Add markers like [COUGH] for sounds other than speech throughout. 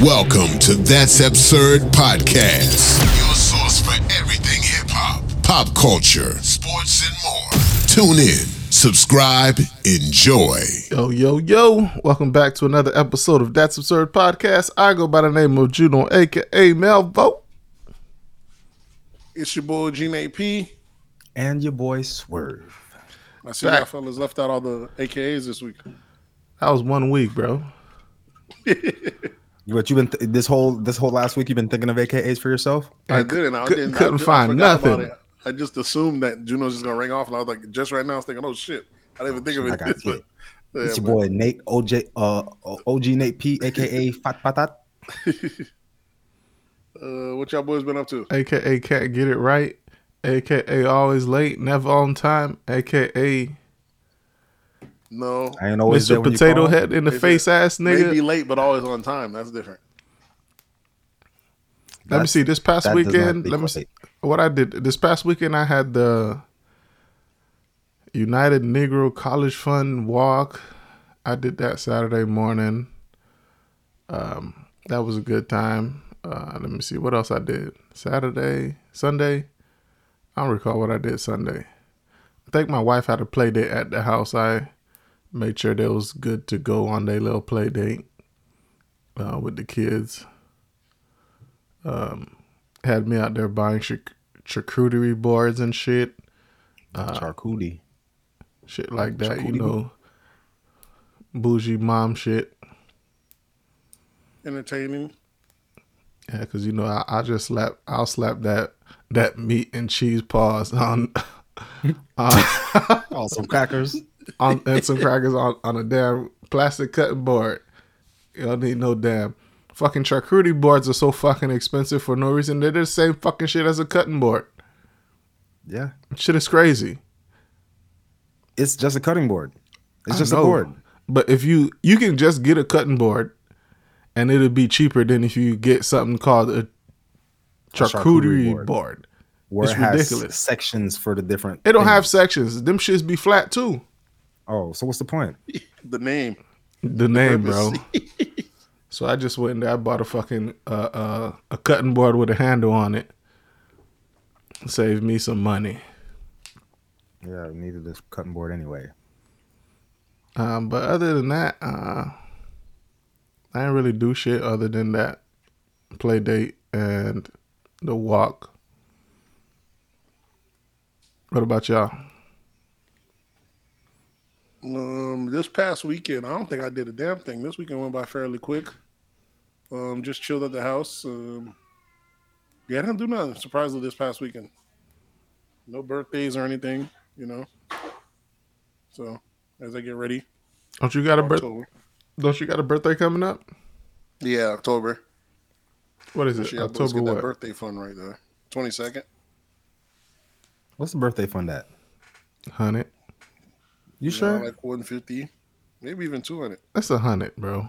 Welcome to That's Absurd Podcast, your source for everything hip hop, pop culture, sports, and more. Tune in, subscribe, enjoy. Yo, yo, yo. Welcome back to another episode of That's Absurd Podcast. I go by the name of Juno, aka Melvo. It's your boy G Nate P. And your boy Swerve. I see Back. y'all fellas left out all the AKAs this week. That was one week, bro. [LAUGHS] What you've been th- this whole this whole last week? You've been thinking of AKAs for yourself? I, I didn't. I couldn't- didn't. I couldn't just- I find forgot about nothing. I just assumed that Juno's just gonna ring off, and I was like, just right now, I was thinking, oh shit, I didn't even think of I it. got [LAUGHS] it. Yeah, it's your but- boy Nate OJ uh OG Nate P aka [LAUGHS] Fat Patat. [LAUGHS] Uh, what y'all boys been up to? AKA can't get it right. AKA always late, never on time. AKA No, I ain't always there Mr. when you Potato call. Head in the They face ass nigga. maybe nigga. late, but always on time. That's different. Let me see. This past that does not weekend, let me equate. see what I did. This past weekend, I had the United Negro College Fund walk. I did that Saturday morning. Um, that was a good time. Uh, let me see what else I did. Saturday, Sunday. I don't recall what I did Sunday. I think my wife had a play date at the house. I made sure they was good to go on their little play date uh, with the kids had me out there buying charc- charcuterie boards and shit, Charcuterie. shit like that. You know, bougie mom shit. Entertaining. Yeah, because you know I, I just slap, I'll slap that that meat and cheese paws on [LAUGHS] on, [LAUGHS] Oh, some crackers. On and some crackers on on a damn plastic cutting board. You don't need no damn fucking charcuterie boards are so fucking expensive for no reason. They're the same fucking shit as a cutting board. Yeah, Shit is crazy. it's just a cutting board. It's I just a board. But if you you can just get a cutting board, and it'll be cheaper than if you get something called a charcuterie, charcuterie board. board. Where It's it has ridiculous. sections for the different. It don't have sections. Them shits be flat too. Oh, so what's the point? [LAUGHS] The name. The name, bro. [LAUGHS] so I just went and I bought a fucking uh, uh, a cutting board with a handle on it. Saved me some money. Yeah, I needed this cutting board anyway. Um, but other than that, uh, I didn't really do shit other than that play date and the walk. What about y'all? Um, this past weekend, I don't think I did a damn thing. This weekend went by fairly quick. Um, just chilled at the house. Um, yeah, I didn't do nothing. Surprisingly, this past weekend, no birthdays or anything, you know. So as I get ready, Don't you got a birth? October. Don't you got a birthday coming up? Yeah, October. What is it? She October get that what? birthday fund right there. Twenty second. What's the birthday fund at? Hundred. You sure? like one fifty, maybe even two hundred. That's a hundred, bro.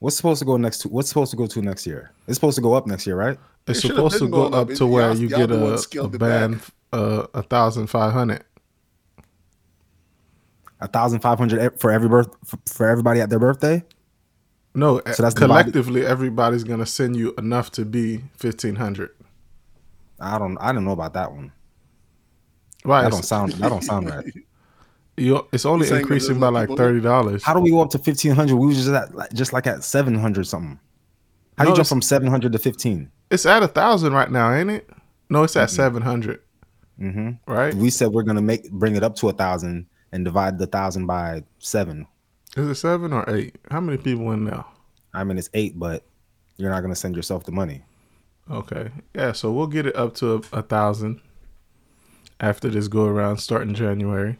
What's supposed to go next to? What's supposed to go to next year? It's supposed to go up next year, right? It's It supposed to go up up. to where y'all- you y'all get a, ones a band uh, a thousand five hundred. A thousand five hundred for every birth for, for everybody at their birthday. No, So that's divided- collectively everybody's gonna send you enough to be fifteen hundred. I don't. I don't know about that one. Right? That don't sound. That don't sound right. [LAUGHS] You, it's only saying that increasing by like thirty dollars. How do we go up to fifteen hundred? We was just at like, just like at seven hundred something. How do you jump from seven hundred to fifteen? It's at a thousand right now, ain't it? No, it's at seven hundred. Mm-hmm. Right? We said we're gonna make bring it up to a thousand and divide the thousand by seven. Is it seven or eight? How many people in now? I mean, it's eight, but you're not gonna send yourself the money. Okay, yeah. So we'll get it up to a, a thousand after this go around starting January.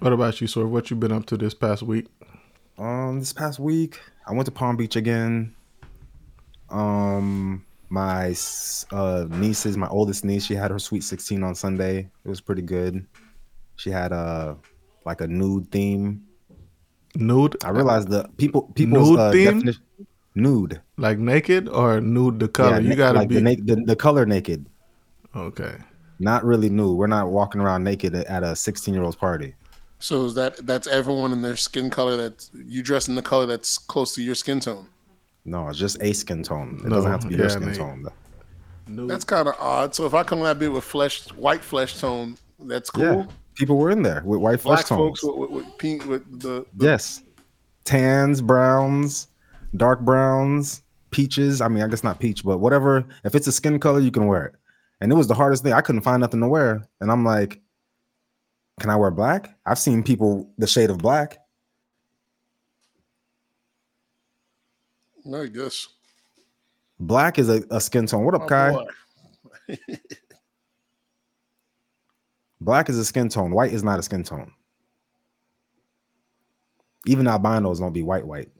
What about you, sir? What you been up to this past week? Um, this past week I went to Palm Beach again. Um, my uh nieces, my oldest niece, she had her sweet sixteen on Sunday. It was pretty good. She had a like a nude theme. Nude, I realized the people people's Nude uh, theme? definition nude. like naked or nude the color. Yeah, you gotta like be the, na- the the color naked. okay. Not really nude. We're not walking around naked at a 16 year old's party. So is that that's everyone in their skin color that you dress in the color that's close to your skin tone? No, it's just a skin tone. It No, doesn't have to be your skin Nate. tone. That's kind of odd. So if I come in that bit with flesh, white flesh tone, that's cool. Yeah, people were in there with white flesh Black tones. folks with, with, with pink with the, the Yes, tans, browns, dark browns, peaches. I mean, I guess not peach, but whatever. If it's a skin color, you can wear it. And it was the hardest thing. I couldn't find nothing to wear, and I'm like, "Can I wear black?" I've seen people the shade of black. I guess. Black is a, a skin tone. What up, Oh, Kai? [LAUGHS] Black is a skin tone. White is not a skin tone. Even albinos don't be white white.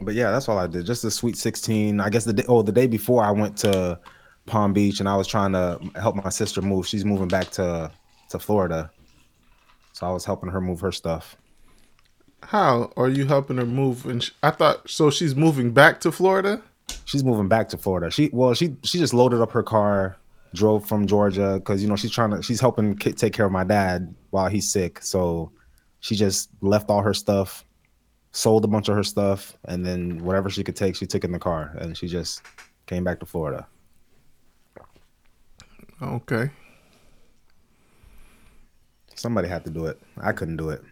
But yeah, that's all I did. Just a sweet 16. I guess the day oh the day before I went to Palm Beach and I was trying to help my sister move. She's moving back to to Florida. So I was helping her move her stuff. How are you helping her move? And sh- I thought so. She's moving back to Florida. She's moving back to Florida. She well, she she just loaded up her car, drove from Georgia because you know she's trying to she's helping ki- take care of my dad while he's sick. So she just left all her stuff, sold a bunch of her stuff, and then whatever she could take, she took in the car, and she just came back to Florida. Okay. Somebody had to do it. I couldn't do it.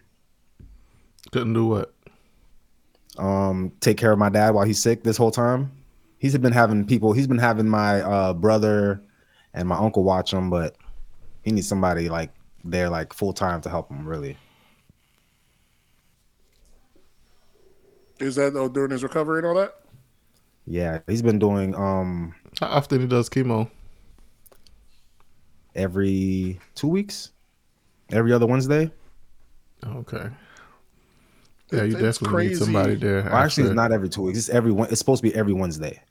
Couldn't do what? Um, take care of my dad while he's sick this whole time. He's been having people. He's been having my uh, brother and my uncle watch him, but he needs somebody like there, like full time to help him. Really. Is that oh, during his recovery and all that? Yeah, he's been doing um How often he does chemo? Every two weeks, every other Wednesday. Oh, okay. Yeah, you it's definitely need somebody there. Well, actually, it's not every two weeks. It's every one. It's supposed to be every Wednesday.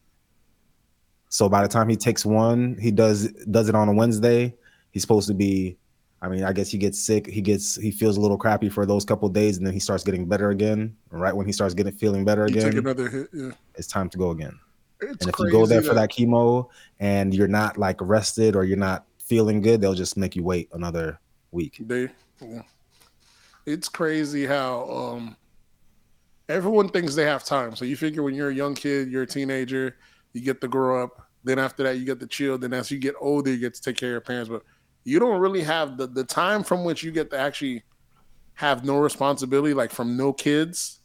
So by the time he takes one, he does does it on a Wednesday. He's supposed to be. I mean, I guess he gets sick. He gets he feels a little crappy for those couple of days, and then he starts getting better again. Right when he starts getting feeling better You take again, another hit. Yeah. it's time to go again. It's And if you go there for that chemo and you're not like rested or you're not feeling good, they'll just make you wait another week. They. It's crazy how um everyone thinks they have time. So you figure when you're a young kid, you're a teenager, you get to grow up. Then after that, you get to chill. Then as you get older, you get to take care of your parents. But you don't really have the, the time from which you get to actually have no responsibility, like from no kids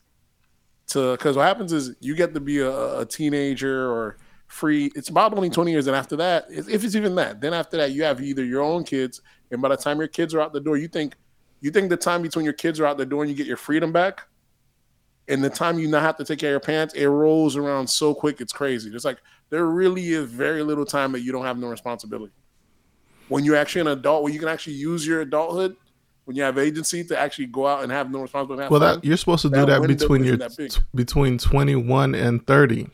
to because what happens is you get to be a, a teenager or free. It's about only 20 years. And after that, if it's even that, then after that, you have either your own kids, and by the time your kids are out the door, you think you think the time between your kids are out the door and you get your freedom back, and the time you not have to take care of your parents, it rolls around so quick, it's crazy. It's like there really is very little time that you don't have no responsibility. When you're actually an adult, when you can actually use your adulthood, when you have agency to actually go out and have no responsibility. have Well, that you're supposed to do that that between your that between 21 and 30,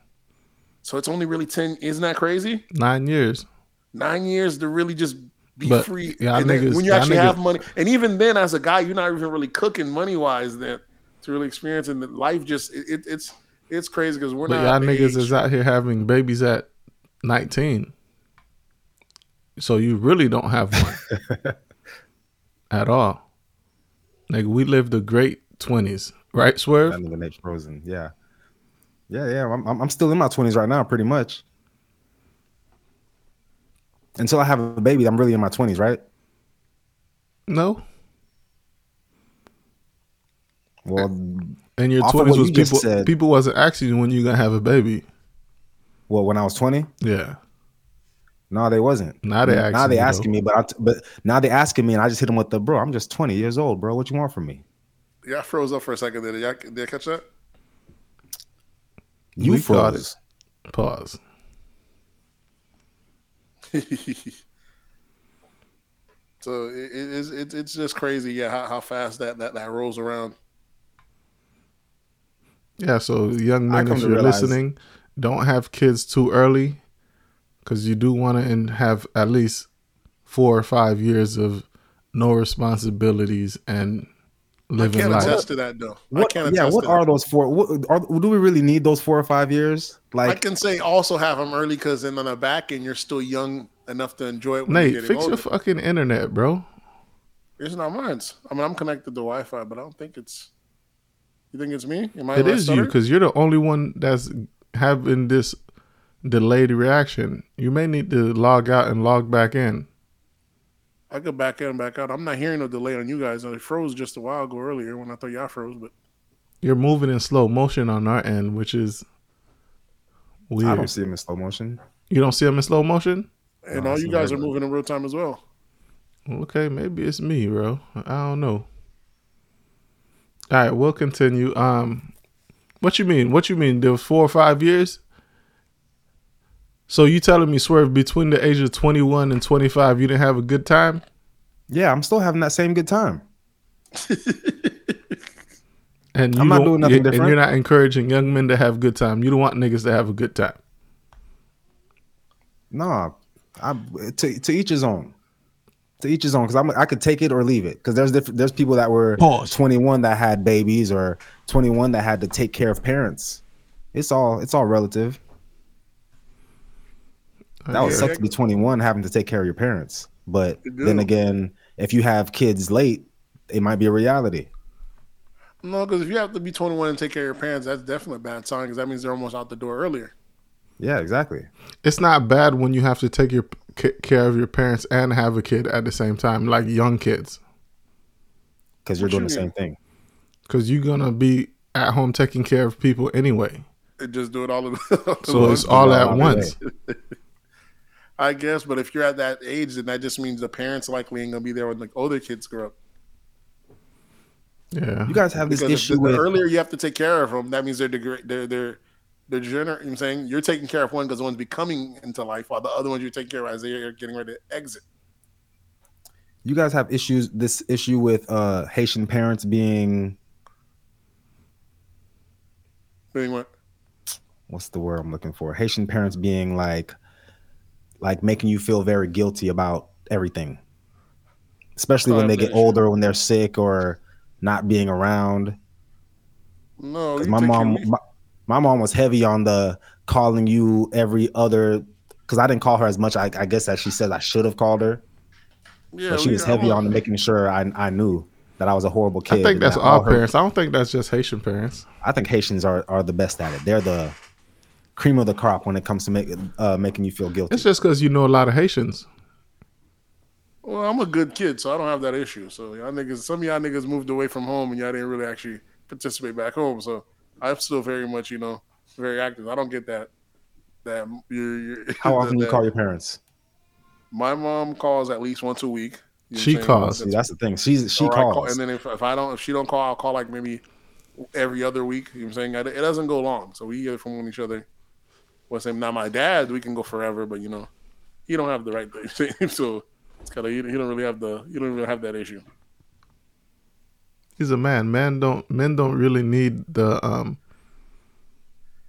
so it's only really ten. Isn't that crazy? nine years. Nine years to really just be But, free. y'all and niggas- when you actually niggas- have money, and even then, as a guy, you're not even really cooking money wise. Then to really experience and life, just it, it, it's it's crazy because we're But not. y'all niggas age- is out here having babies at 19. So you really don't have one [LAUGHS] at all. Like we lived the great 20s, right, Swerve? That nigga Nate Frozen. Yeah. Yeah, yeah. I'm, I'm I'm still in my 20s right now, pretty much. Until I have a baby, I'm really in my 20s, right? No. Well, In your 20s what was you people said. people wasn't asking you when you gonna have a baby. well, when I was 20, Yeah. no, they wasn't. Now they now asking they asking me, but I t- but now they asking me, and I just hit them with the bro. I'm just 20 years old, bro. What you want from me? Yeah, I froze up for a second there. Did y'all, did y'all catch that? You We caught froze. Pause. [LAUGHS] so it, it is it, it's just crazy, yeah, how, how fast that, that that rolls around. Yeah, so young men, if you're realize- listening, don't have kids too early because you do want to and have at least four or five years of no responsibilities and I can't life. attest to that though. I What, can't attest yeah, what are that. those four? What, are, do we really need those four or five years? Like I can say also have them early because then on the back end you're still young enough to enjoy it. Nate, fix older. your fucking internet, bro. It's not mine. I mean, I'm connected to Wi-Fi, but I don't think it's. You think it's me? Am I It is you because you're the only one that's having this delayed reaction. You may need to log out and log back in. I could back in and back out. I'm not hearing no delay on you guys. It froze just a while ago earlier when I thought y'all froze, but You're moving in slow motion on our end, which is weird. I don't see him in slow motion. you don't see him in slow motion? and No, all you guys are moving in real time as well. Okay, maybe it's me, bro. I don't know. All right, we'll continue. Um, what you mean? What you mean? There was four or five years. So you telling me, Swerve, between the age of twenty one and twenty five, you didn't have a good time? Yeah, I'm still having that same good time. [LAUGHS] And you I'm not don't- doing nothing and different. you're not encouraging young men to have good time. You don't want niggas to have a good time. Nah, I to to each his own. To each his own, because I'm I could take it or leave it. Because there's different there's people that were Pause. 21 that had babies or 21 that had to take care of parents. It's all it's all relative. That would Yeah. suck to be 21 having to take care of your parents. But then again, if you have kids late, it might be a reality. No, because if you have to be 21 and take care of your parents, that's definitely a bad sign because that means they're almost out the door earlier. Yeah, exactly. It's not bad when you have to take your c- care of your parents and have a kid at the same time, like young kids, Because you're What doing you the same thing. because you're gonna be at home taking care of people anyway. They just do it all. Of, [LAUGHS] So it's all all at once. I guess, but if you're at that age, then that just means the parents likely ain't gonna be there when the older kids grow up. Yeah. You guys have this Because issue the, with the earlier you have to take care of them, that means they're degra- they're they're they're gener- you know I'm saying you're taking care of one because one's becoming into life, while the other ones you take care of as they're getting ready to exit. you guys have issues this issue with uh Haitian parents being Meaning what? what's the word I'm looking for? Haitian parents being like like making you feel very guilty about everything. Especially when they get older, when they're sick or not being around. No, 'Cause you my mom my, my mom was heavy on the calling you every other because I didn't call her as much I, I guess as she said I should have called her. yeah, but she was heavy on making sure I I knew that I was a horrible kid. I think that's that all her- parents. I don't think that's just Haitian parents. I think Haitians are, are the best at it. They're the cream of the crop when it comes to make, uh, making you feel guilty. It's just because you know a lot of Haitians. Well, I'm a good kid, so I don't have that issue. So y'all niggas, some of y'all niggas moved away from home, and y'all didn't really actually participate back home. So I'm still very much, you know, very active. I don't get that. That you're, you're [LAUGHS] How often you call your parents? My mom calls at least once a week. You know She what I'm saying? calls. See, that's the thing. She's she Or I call- calls. and then if, if I don't, if she don't call, I'll call like maybe every other week. You know what I'm saying? It doesn't go long, so we get it from each other. What's name? Now my dad, we can go forever, but you know, he don't have the right [LAUGHS] thing, so it's kind of he, he don't really have the he don't really have that issue. He's a man. Man don't men don't really need the um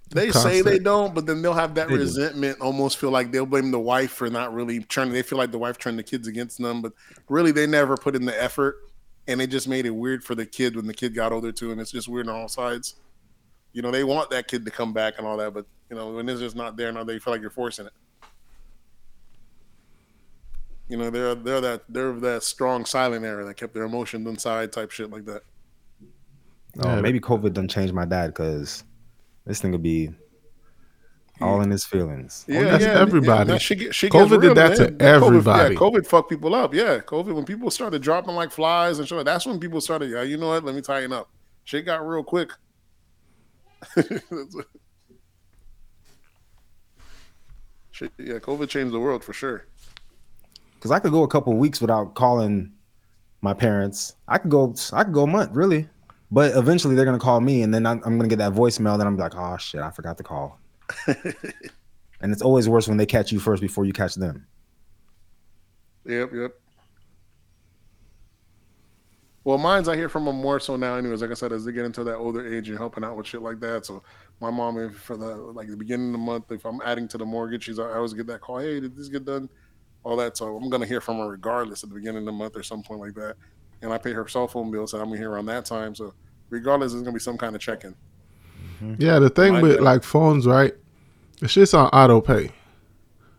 They say they don't, but then they'll have that They do. resentment. Almost feel like they'll blame the wife for not really turning. They feel like the wife turned the kids against them, but really they never put in the effort, and they just made it weird for the kid when the kid got older too, and it's just weird on all sides. You know, they want that kid to come back and all that, but you know when it's just not there now, they feel like you're forcing it. You know, they're they're that they're that strong silent era that kept their emotions inside, type shit like that. oh, Yeah. maybe COVID done change my dad because this thing would be all in his feelings. Yeah, that's everybody. that shit get- shit COVID gets did real, that to man. COVID- everybody. yeah, COVID fucked people up. Yeah, COVID when people started dropping like flies and shit, that's when people started. Yeah, you know what? Let me tighten up. Shit got real quick. [LAUGHS] shit, yeah, COVID changed the world for sure. Because I could go a couple weeks without calling my parents. I could go. I could go a month, really. But eventually, they're gonna call me, and then I'm, I'm gonna get that voicemail. Then I'm like, oh shit, I forgot to call. [LAUGHS] and it's always worse when they catch you first before you catch them. Yep, yep. Well, mine's I hear from them more so now. Anyways, like I said, as they get into that older age and helping out with shit like that. So my mom, if for the like the beginning of the month, if I'm adding to the mortgage, she's I always get that call. Hey, did this get done? All that. So I'm gonna hear from her regardless at the beginning of the month or some point like that. And I pay her cell phone bill, so I'm gonna hear around that time. So regardless, there's gonna be some kind of check-in. Mm-hmm. Yeah, the thing Mine with does. like phones, right? It's just on auto pay.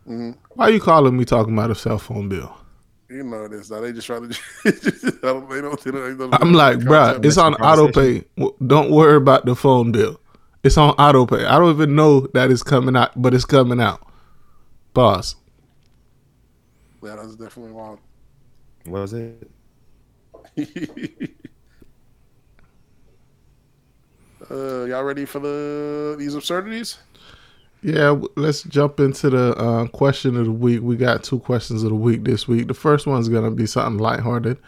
Mm-hmm. Why are you calling me talking about a cell phone bill? You know this. Now they just try to. [LAUGHS] I don't, they don't, they don't, they don't I'm like, bro, it's on auto pay. Don't worry about the phone bill. It's on auto pay. I don't even know that it's coming out, but it's coming out. Boss. Yeah, that's definitely wild. What was it? [LAUGHS] uh, y'all ready for the these absurdities? Yeah, let's jump into the uh, question of the week. We got two questions of the week this week. The first one's gonna be something lighthearted,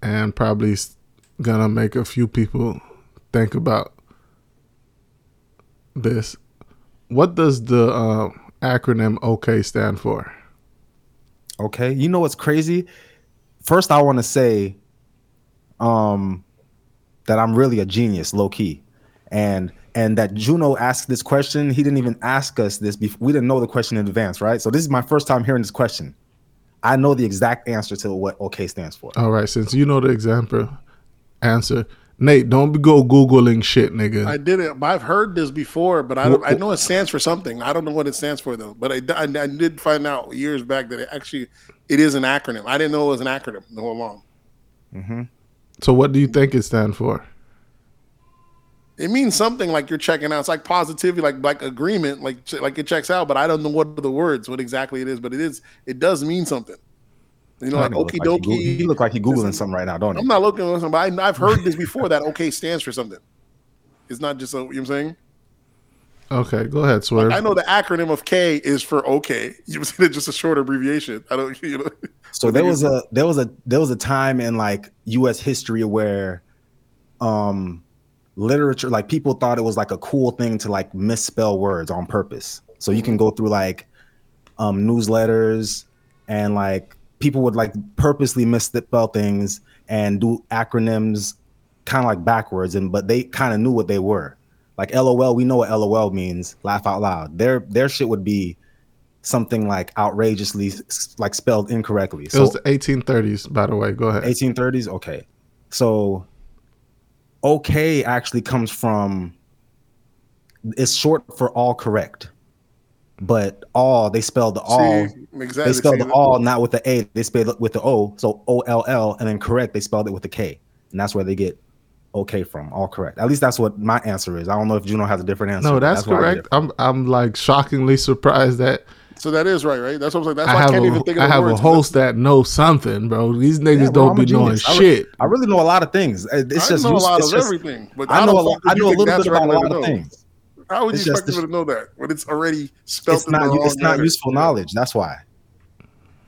and probably gonna make a few people think about this. What does the uh, acronym OK stand for? Okay. You know what's crazy? First, I want to say, um, that I'm really a genius, low key, and and that Juno asked this question. He didn't even ask us this. Before, we didn't know the question in advance, right? So this is my first time hearing this question. I know the exact answer to what OK stands for. All right, since you know the example answer, Nate, don't go googling shit, nigga. I did it. I've heard this before, but I don't, I know it stands for something. I don't know what it stands for though. But I, I, I did find out years back that it actually it is an acronym. I didn't know it was an acronym the whole long. so what do you think it stands for? It means something like you're checking out. It's like positivity, like like agreement, like like it checks out. But I don't know what are the words, what exactly it is. But it is it does mean something. You know, like You look okie like you dokie. You look like you're googling something right now, don't you? I'm not looking at something, but I, I've heard this before. That okay stands for something. It's not just a, you know what I'm saying. Okay, go ahead, Swerve. I know the acronym of K is for okay. [LAUGHS] You was just a short abbreviation. I don't, [LAUGHS] you know. So there was a there was a there was a time in like U.S. history where, um, literature like people thought it was like a cool thing to like misspell words on purpose. So you can go through like, um, newsletters and like people would like purposely misspell things and do acronyms, kind of like backwards. And but they kind of knew what they were. Like LOL, we know what LOL means. Laugh out loud. Their their shit would be something like outrageously like spelled incorrectly. it So was the 1830s, by the way. Go ahead. 1830s, okay. So okay actually comes from it's short for all correct. But all they spelled the all See, exactly. they spelled See, the all not with the A, they spelled it with the O. So O L L and then correct they spelled it with the K. And that's where they get okay from. All correct. At least that's what my answer is. I don't know if Juno has a different answer. no, but that's, correct. I'm I'm like shockingly surprised that So that is right, right? That's what I'm saying. That's why I I, can't even think of I the have a host that knows something, bro. These niggas Yeah, bro, don't be knowing genius. I re- shit. I really know a lot of things. It's I just know a lot of just- everything, but I know a lot. I know a little bit about a lot of things. How would you expect just- people to know that when it's already spelled? It's in not. the It's not manner? useful knowledge. That's why.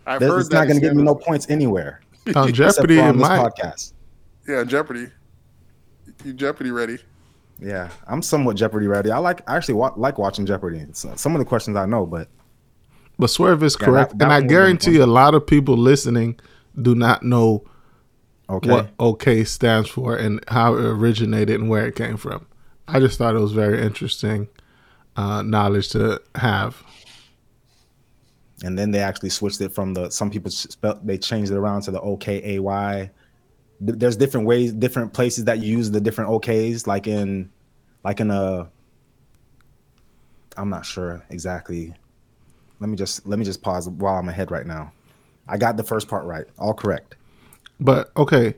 I've There's- heard It's that. not going to give me no points anywhere [LAUGHS] On Jeopardy, for it on this podcast. Yeah, Jeopardy. You Jeopardy ready? Yeah, I'm somewhat Jeopardy ready. I like I actually wa- like watching Jeopardy. So uh, some of the questions I know, but But Swerve is Yeah, correct, that- that and I guarantee a lot of people listening do not know okay. what OK stands for and how it originated and where it came from. I just thought it was very interesting uh, knowledge to have. And then they actually switched it from the some people spell they changed it around to the O K A Y. There's different ways, different places that you use the different OKs, like in like in a I'm not sure exactly. Let me just let me just pause while I'm ahead right now. I got the first part right. All correct. But okay,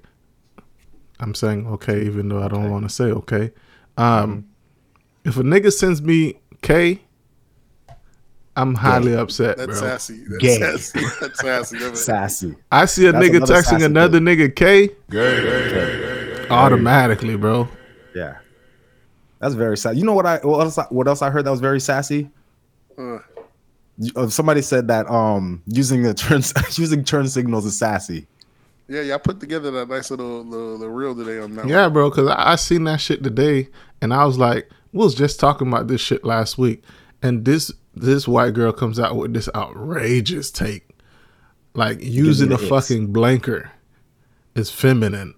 I'm saying okay, even though I don't want to say okay. Um, if a nigga sends me K, I'm highly upset, That's bro. sassy. That's Gay. sassy. That's sassy. [LAUGHS] That's Sassy. I see a That's nigga another texting sassy another thing. nigga K, automatically, bro. Yeah. That's very sad. You know what I what else I, what else I heard that was very sassy? Uh, You- uh, Somebody said that um using the turn [LAUGHS] using turn signals is sassy. Yeah, yeah. I put together that nice little the, the reel today on that. one. Yeah, bro, because I, I seen that shit today, and I was like, we was just talking about this shit last week, and this this white girl comes out with this outrageous take, like using a icks. fucking blanker is feminine.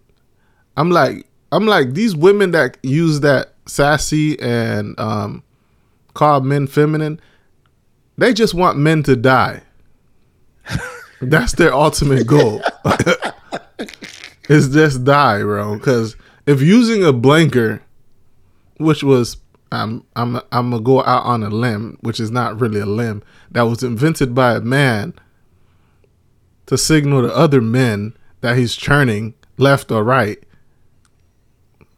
I'm like, I'm like these women that use that sassy and um call men feminine, they just want men to die. [LAUGHS] That's their ultimate goal. [LAUGHS] is just die, bro. Because if using a blanker, which was I'm I'm I'm gonna go out on a limb, which is not really a limb, that was invented by a man to signal to other men that he's churning left or right,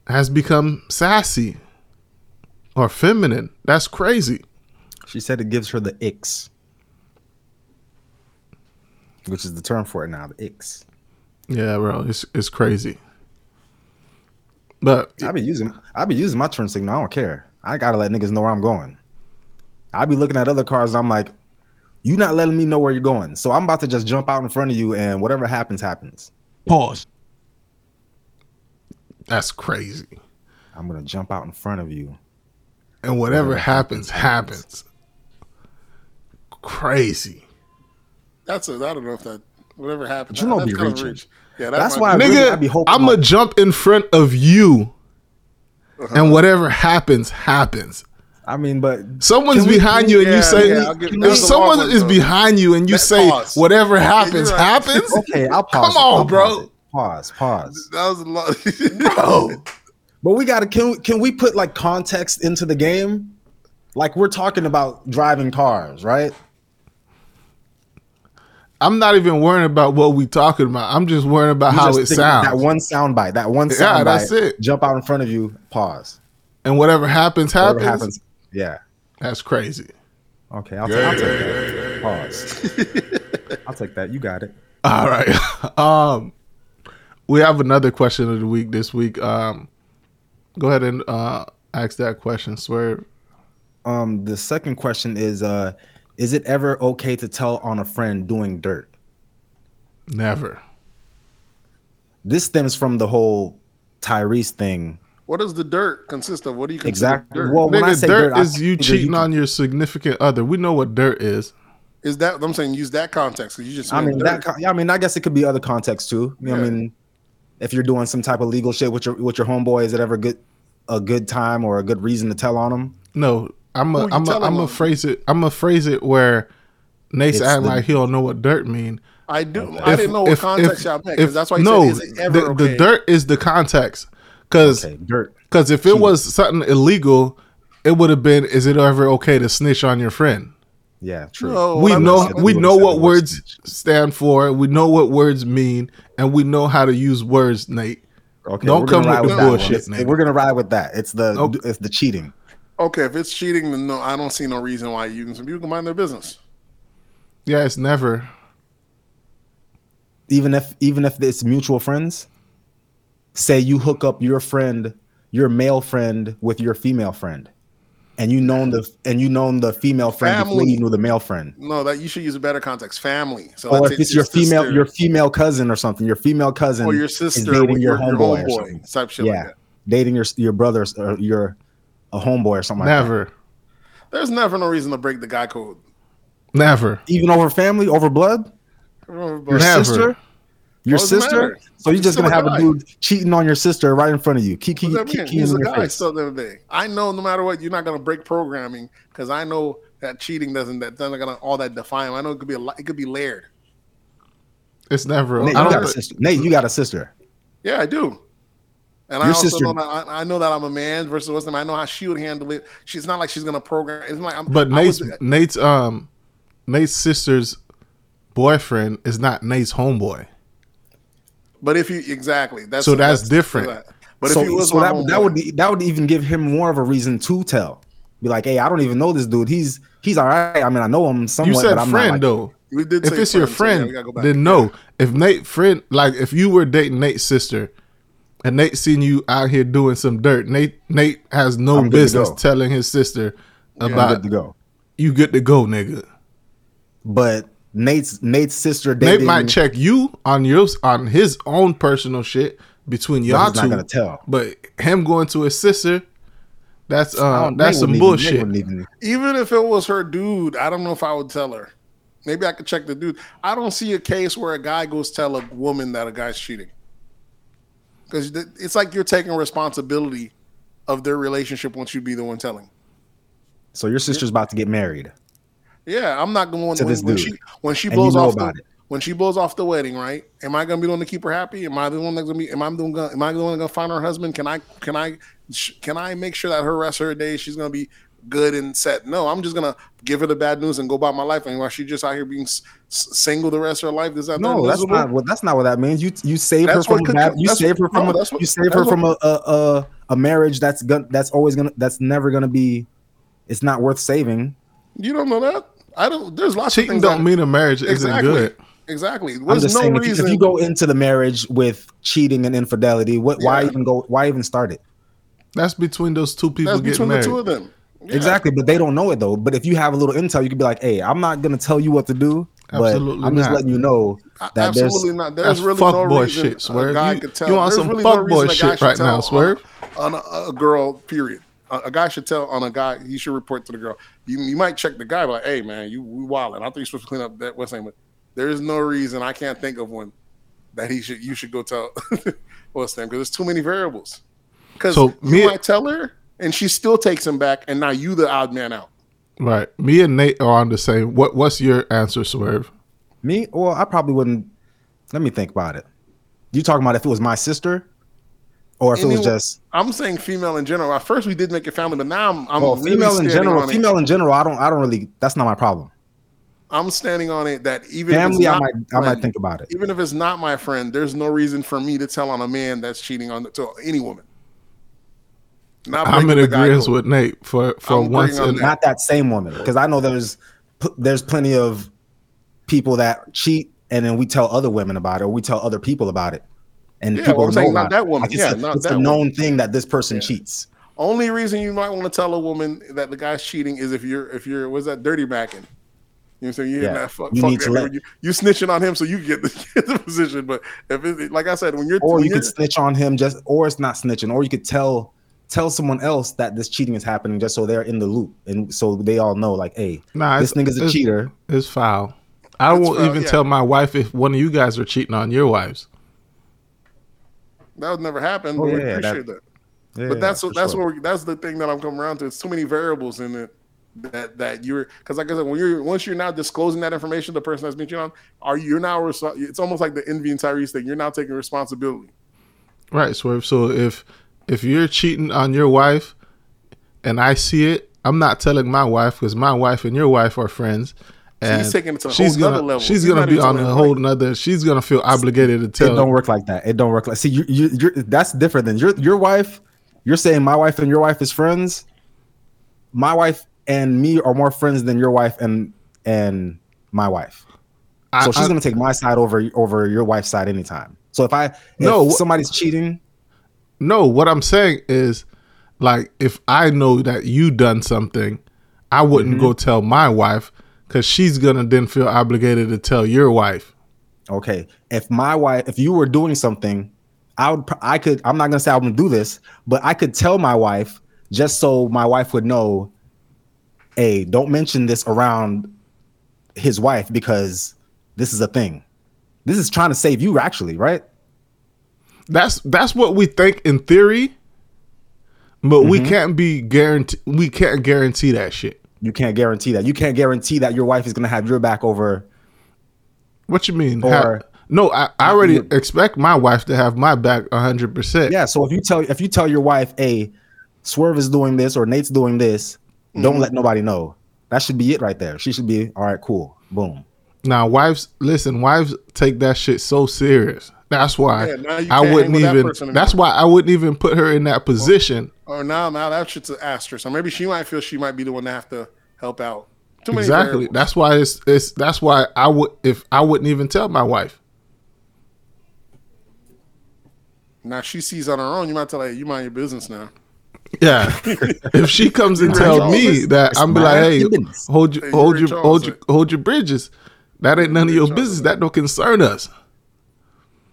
has become sassy or feminine. That's crazy. She said it gives her the icks, which is the term for it now. The icks. Yeah, bro, it's it's crazy. But I be using I be using my turn signal. I don't care. I gotta let niggas know where I'm going. I be looking at other cars. I'm like, you not letting me know where you're going. So I'm about to just jump out in front of you, and whatever happens, happens. Pause. that's crazy. I'm gonna jump out in front of you. And whatever Whatever happens, happens, happens. Crazy. That's a. I don't know if that. Whatever happened. But you know that's be kinda reaching. reach. Yeah, that That's why be- I really- Nigga, I be hoping I'm gonna jump in front of you, Uh-huh. and whatever happens, happens. I mean, but Someone's Can we- behind you, and yeah, you say, yeah, I'll if someone one, is though. behind you, and you That- say, pause. whatever happens, you're right. happens. [LAUGHS] okay, I'll pause. Come it. on, I'll bro. Pause, pause, pause. [LAUGHS] That was a lot. [LAUGHS] Bro, But we gotta can can we put like context into the game? Like we're talking about driving cars, right? I'm not even worrying about what we talking about. I'm just worrying about You how it sounds. That one sound bite, that one Yeah, sound that's bite. it. Jump out in front of you, pause. and whatever happens, Whatever happens. happens. Yeah. That's crazy. Okay, I'll, take, I'll take that. Pause. [LAUGHS] I'll take that. You got it. All right. [LAUGHS] Um, we have another question of the week this week. Um, go ahead and uh, ask that question. Swear. Um, the second question is uh is it ever okay to tell on a friend doing dirt? Never. This stems from the whole Tyrese thing. what does the dirt consist of? What do you consider Exactly. dirt? Well, when I Nigga, say dirt dirt, I is you figure cheating can- on your significant other. We know what dirt is. is that I'm saying use that context because you just. I mean dirt. that. Yeah, I mean, I guess it could be other contexts too. You know, I mean, if you're doing some type of legal shit with your with your homeboy, is it ever good a good time or a good reason to tell on them? No, I'm Who a, you I'm a, telling I'm a on? phrase it. I'm a phrase it where Nate's It's acting the- like he don't know what dirt mean. I do. I If- didn't know what if- context if- y'all meant if- because that's why you no, said is it ever the, okay? the dirt is the context. Because Okay, dirt. Because if it was something illegal, it would have been: Is it ever okay to snitch on your friend? Yeah, true. No, we what I'm know we What know what words snitch? stand for. We know what words mean, and we know how to use words, Nate. Okay, Don't we're come gonna ride with the that bullshit, It's- nigga. We're gonna ride with that. It's the Okay. it's the cheating. Okay, if it's cheating, then no, I don't see no reason why you can. Some people can mind their business. Yeah, it's never. Even if even if it's mutual friends, say you hook up your friend, your male friend, with your female friend, and you known the and you known the female friend before Family. you knew the male friend. No, that you should use a better context. Family. So Or if say it's your female, sister your female cousin or something, your female cousin or your is sister, dating with your your, your homeboy, or homeboy, something. type shit yeah, like that. dating your your brother or your a homeboy or something like that. Never. There's never no reason to break the guy code. Never. Even over family, over blood, your Never. sister, your does it sister. matter? So you're just still gonna a have a dude cheating on your sister right in front of you. Kiki, What does that mean? kiki He's in a your guy face. still at the end day. I know no matter what, you're not gonna break programming because I know that cheating doesn't that doesn't gonna all that define. him. I know it could be a lot. It could be layered. It's never. Nate, I you don't got a sister. Nate, you got a sister. Yeah, I do. And I also sister- know that I, I know that I'm a man versus Western. I know how she would handle it. She's not like she's gonna program. It's like I'm. But I Nate's was- Nate's um Nate's sister's boyfriend is not Nate's homeboy. but if you exactly that's So that's different. But so if you was so my that, that would be, that would even give him more of a reason to tell. Be like, hey, I don't even know this dude. He's he's all right. I mean, I know him somewhat. You said but I'm friend not like, though. we did. If say it's your so yeah, friend, go then no. If Nate friend like if you were dating Nate's sister and Nate seen you out here doing some dirt, Nate Nate has no I'm business telling his sister I'm about good to go. you good to go, nigga. But Nate's Nate's sister Nate might check you on your on his own personal shit between but y'all he's not two. gonna tell. But him going to his sister, that's I uh that's some wouldn't even- bullshit. even- even if it was her dude, I don't know if I would tell her. Maybe I could check the dude. I don't see a case where a guy goes tell a woman that a guy's cheating. Because it's like you're taking responsibility of their relationship once you be the one telling. So your sister's about to get married. Yeah, I'm not going To when, this when dude. she when she blows you know off the, it. when she blows off the wedding, right? Am I gonna be the one to keep her happy? Am I the one that's gonna be? Am I the one? Gonna, am I the one gonna find her husband? Can I? Can I? Can I make sure that her rest of her days she's gonna be good and set? No, I'm just gonna give her the bad news and go about my life. And while she's just out here being single the rest of her life, is that No, that's not what that's not what that means. You you save That's her from what a you save her from no, a, what- you save her what- from a, a a a marriage that's gonna that's always gonna that's never gonna be it's not worth saving. You don't know that? I don't. There's lots of Cheating things don't that- mean a marriage isn't good. Exactly. I'm There's just no saying if you, reason. if you go into the marriage with cheating and infidelity, what why even go why even start it? That's between those two people that's getting between the two of them. Yeah. Exactly, but they don't know it though. But if you have a little intel, you could be like, "Hey, I'm not gonna tell you what to do, but Absolutely I'm just not. letting you know that Absolutely there's not. There's That's really fuck no boy reason shit, a Swerve. guy You- could tell. you want there's some really fuck no boy reason shit right tell now, on- Swerve. On, a, a girl, period. A, a guy should tell on a guy. He should report to the girl. You, you might check the guy, like, "Hey, man, you we wilding. I think you're supposed to clean up that what's name." But there is no reason I can't think of one that he should. You should go tell [LAUGHS] what's name because there's too many variables. Because So, you me- might tell her, and she still takes him back, and now you the odd man out. Right. Me and Nate are on the same. What What's your answer, Swerve? me. Well, I probably wouldn't. Let me think about it. You talking about if it was my sister, or if it was just I'm saying female in general. At first, we did make it family, but now I'm, I'm well, really female in general. on it. Female in general, I don't. I don't really. That's not my problem. I'm standing on it that even Family, if I it's might. not I might friend, think about it. even if it's not my friend, there's no reason for me to tell on a man that's cheating on to any woman. Not I'm in breaking the guy agreement with Nate for for I'm once. on In, that. Not that same woman, because I know there's there's plenty of people that cheat, and then we tell other women about it, or we tell other people about it, and Yeah, people well, I'm know about not that woman. Like, it's Yeah, a, not it's that a woman. known thing that this person cheats. Only reason you might want to tell a woman that the guy's cheating is if you're if you're what's that dirty backing. You know what I'm saying? You Yeah. that fuck, You fuck need to that, you, you snitching on him so you get the, [LAUGHS] get the position. But if it, like I said, when you're or when you you're, could snitch on him just or it's not snitching or you could tell tell someone else that this cheating is happening just so they're in the loop and so they all know like hey Nah, this it's- nigga's a it's- cheater it's foul. I It's won't foul, even yeah. tell my wife if one of you guys are cheating on your wives. that would never happen. Oh, but we yeah, that- appreciate that. Yeah, but that's what that's sure. what we're, that's the thing that I'm coming around to. It's too many variables in it that that you're because like I said, when you're once you're now disclosing that information, to the person that's been cheating on, are you- you're now it's almost like the Envy and Tyrese thing. You're now taking responsibility. Right, Swerve. So if if you're cheating on your wife, and I see it, I'm not telling my wife because my wife and your wife are friends. And he's taking it to a she's whole gonna level. she's He's gonna be on a her, whole like- nother. She's gonna feel obligated to tell. it don't work like that it don't work like see you you you're that's different than your your wife you're saying my wife and your wife is friends my wife and me are more friends than your wife and and my wife I- so she's I- gonna take my side over over your wife's side anytime so if i if No, somebody's cheating No, what I'm saying is, like, if I know that you done something, I wouldn't Mm-hmm. go tell my wife because she's gonna then feel obligated to tell your wife. okay if my wife if you were doing something i would i could i'm not gonna say i'm gonna do this but i could tell my wife just so my wife would know hey don't mention this around his wife because this is a thing this is trying to save you actually right That's that's what we think in theory, but we Mm-hmm. can't be guarantee. We can't guarantee that shit. you can't guarantee that you can't guarantee that your wife is gonna have your back over What you mean? Or- no, I, I already expect my wife to have my back hundred percent. yeah so if you tell if you tell your wife hey swerve is doing this or nate's doing this don't Mm-hmm. let nobody know that should be it right there she should be all right cool boom Now, wives, listen, wives take that shit so serious. That's why Yeah, I wouldn't hang with that even. That's why I wouldn't even put her in that position. Or now, now that shit's an asterisk. So maybe she might feel she might be the one to have to help out. Too many Exactly. variables. That's why it's it's. That's why I would if I wouldn't even tell my wife. Now she sees on her own. You might tell her, hey, "You mind your business now." Yeah. [LAUGHS] if she comes and Ray tell me that I'm be like, hey, hold your hold your hold your hold your bridges. That ain't none of your business. That don't concern us.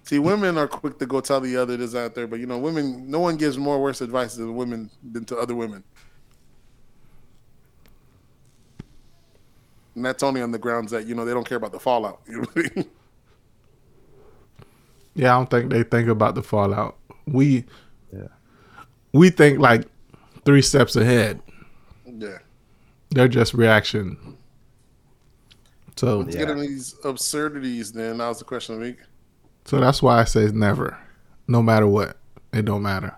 See, women are quick to go tell the other this out there, but you know, women. No one gives more worse advice to women than to other women. And that's only on the grounds that you know they don't care about the fallout. [LAUGHS] You know what I mean? Yeah, I don't think they think about the fallout. We yeah. we think like three steps ahead. yeah. They're just reaction So Let's get into these absurdities. Then that was the question of the week. so that's why I say never. No matter what. It don't matter.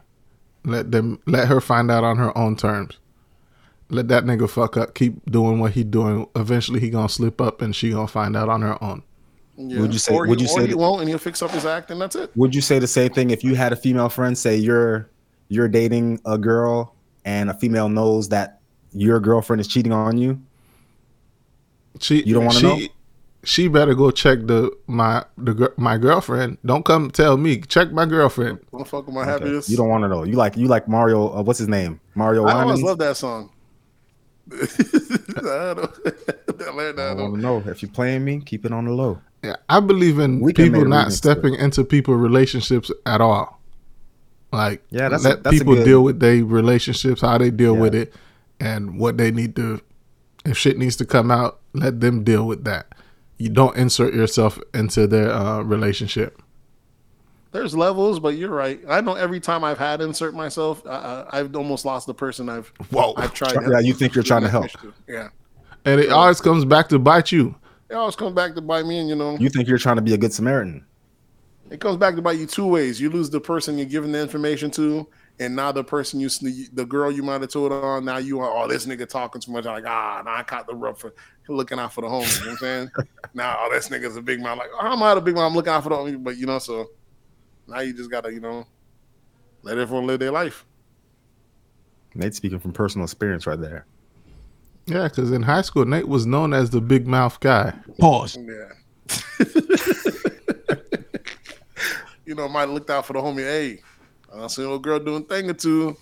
Let them let her find out on her own terms. Let that nigga fuck up, keep doing what he doing. Eventually he gonna slip up and she gonna find out on her own. Yeah. Would you say- Or would he, you or say he won't, and he'll fix up his act, and that's it. Would you say the same thing if you had a female friend say you're you're dating a girl and a female knows that your girlfriend is cheating on you? She You don't wanna she, know? She better go check the my the gir- my girlfriend. Don't come tell me. Check my girlfriend. Don't fuck with my Okay. happiness. You don't want to know. You like you like Mario. Uh, what's his name? Mario. I always love that song. [LAUGHS] I don't, [LAUGHS] I learned I that. want to know if you're playing me, keep it on the low. Yeah, I believe in We people not remix stepping into people relationships at all. Like, Yeah, that's a- let that's a people good- deal with their relationships, how they deal with it, and what they need to. If shit needs to come out, let them deal with that. You don't insert yourself into their uh, relationship. There's levels, but you're right. I know every time I've had insert myself, I, I, I've almost lost the person I've Whoa! I've tried. Yeah, you think you're trying to help. Yeah, And it always comes back to bite you. it always comes back to bite me, and you know, You think you're trying to be a good Samaritan? it comes back to bite you two ways. You lose the person you're giving the information to, and now the person you, sne- the girl you might have told on, now you are, oh, this nigga talking too much. I'm like, ah, now I caught the rub for looking out for the homie. You know what I'm saying? [LAUGHS] now, oh, this nigga's a big man. Like, oh, I'm not a big man. I'm looking out for the homie. But, you know, so now you just got to, you know, let everyone live their life. Nate speaking from personal experience right there. Yeah, because in high school, Nate was known as the big mouth guy. Pause. Yeah. [LAUGHS] you know, might have looked out for the homie. Hey, I a little girl doing thing or two.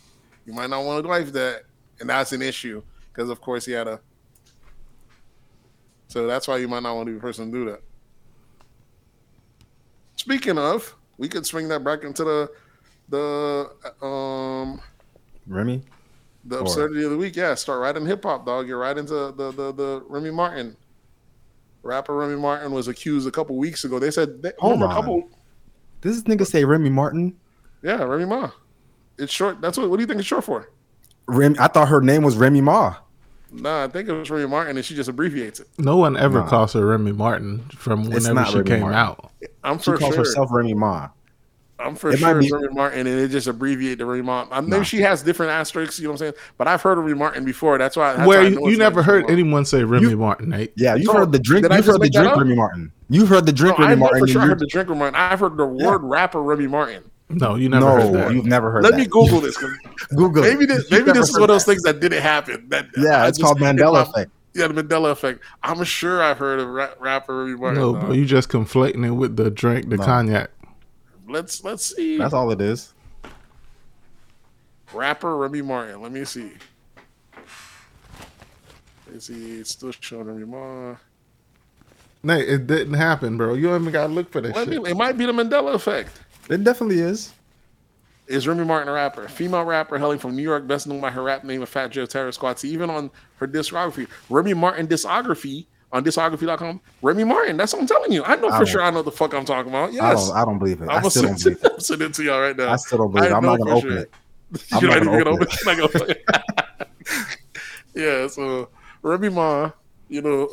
You might not want to wife that, and that's an issue because, of course, he had a. So that's why you might not want to be the person to do that. Speaking of, we could swing that back into the the um Remy, the Or- absurdity of the week. Yeah, start right in hip hop, dog. You're right into the the the Remy Martin. Rapper Remy Martin was accused a couple weeks ago. They said they, Hold a on. couple. this nigga say Remy Martin. Yeah, Remy Ma. It's short. That's what. What do you think it's short for? Remy, I thought her name was Remy Ma. Nah, I think it was Remy Martin, and she just abbreviates it. No one ever Nah. calls her Remy Martin from whenever she Remy came Martin. out. I'm for sure. She calls sure. herself Remy Ma. I'm for It might sure be- it's Remy Martin, and it just abbreviate the Remy Martin. I know Nah. she has different asterisks. You know what I'm saying? But I've heard of Remy Martin before. That's why. That's Where why I you, know you never heard Martin. anyone say Remy Martin, Nate? Yeah, you've So, heard the drink. I You've heard the drink up? Remy Martin. You've heard the drink No, I Remy know Martin. for sure I you- heard the drink Remy Martin. I've heard the word rapper Remy Martin. No, you never heard no, that. you've never heard Let that. me Google this. [LAUGHS] Google. Maybe this, You've maybe this is heard one of those that. things that didn't happen. That Yeah, I it's just- called in Mandela my- effect. Yeah, the Mandela effect. I'm sure I've heard of rap, rapper Remy Martin. no, dog. bro, you just conflating it with the drink, the No. cognac. let's let's see. That's all it is. Rapper Remy Martin. Let me see. Let's see. Still showing Remy Martin. Nate, it didn't happen, bro. You don't even gotta look for this Let me, shit. it might be the Mandela effect. It definitely is. Is Remy Martin a rapper? Female rapper hailing from New York, best known by her rap name of Fat Joe Terror Squad. See, even on her discography, Remy Martin discography on discography.com, Remy Martin. That's what I'm telling you. I know I for sure I know the fuck I'm talking about. I Yes. don't. I don't believe it. I I'm still don't believe it. send it to y'all right now. I still don't believe it. I I'm not gonna open sure. it. [LAUGHS] I'm You're not not even gonna open open it. Gonna open it. [LAUGHS] yeah, so Remy Ma, you know,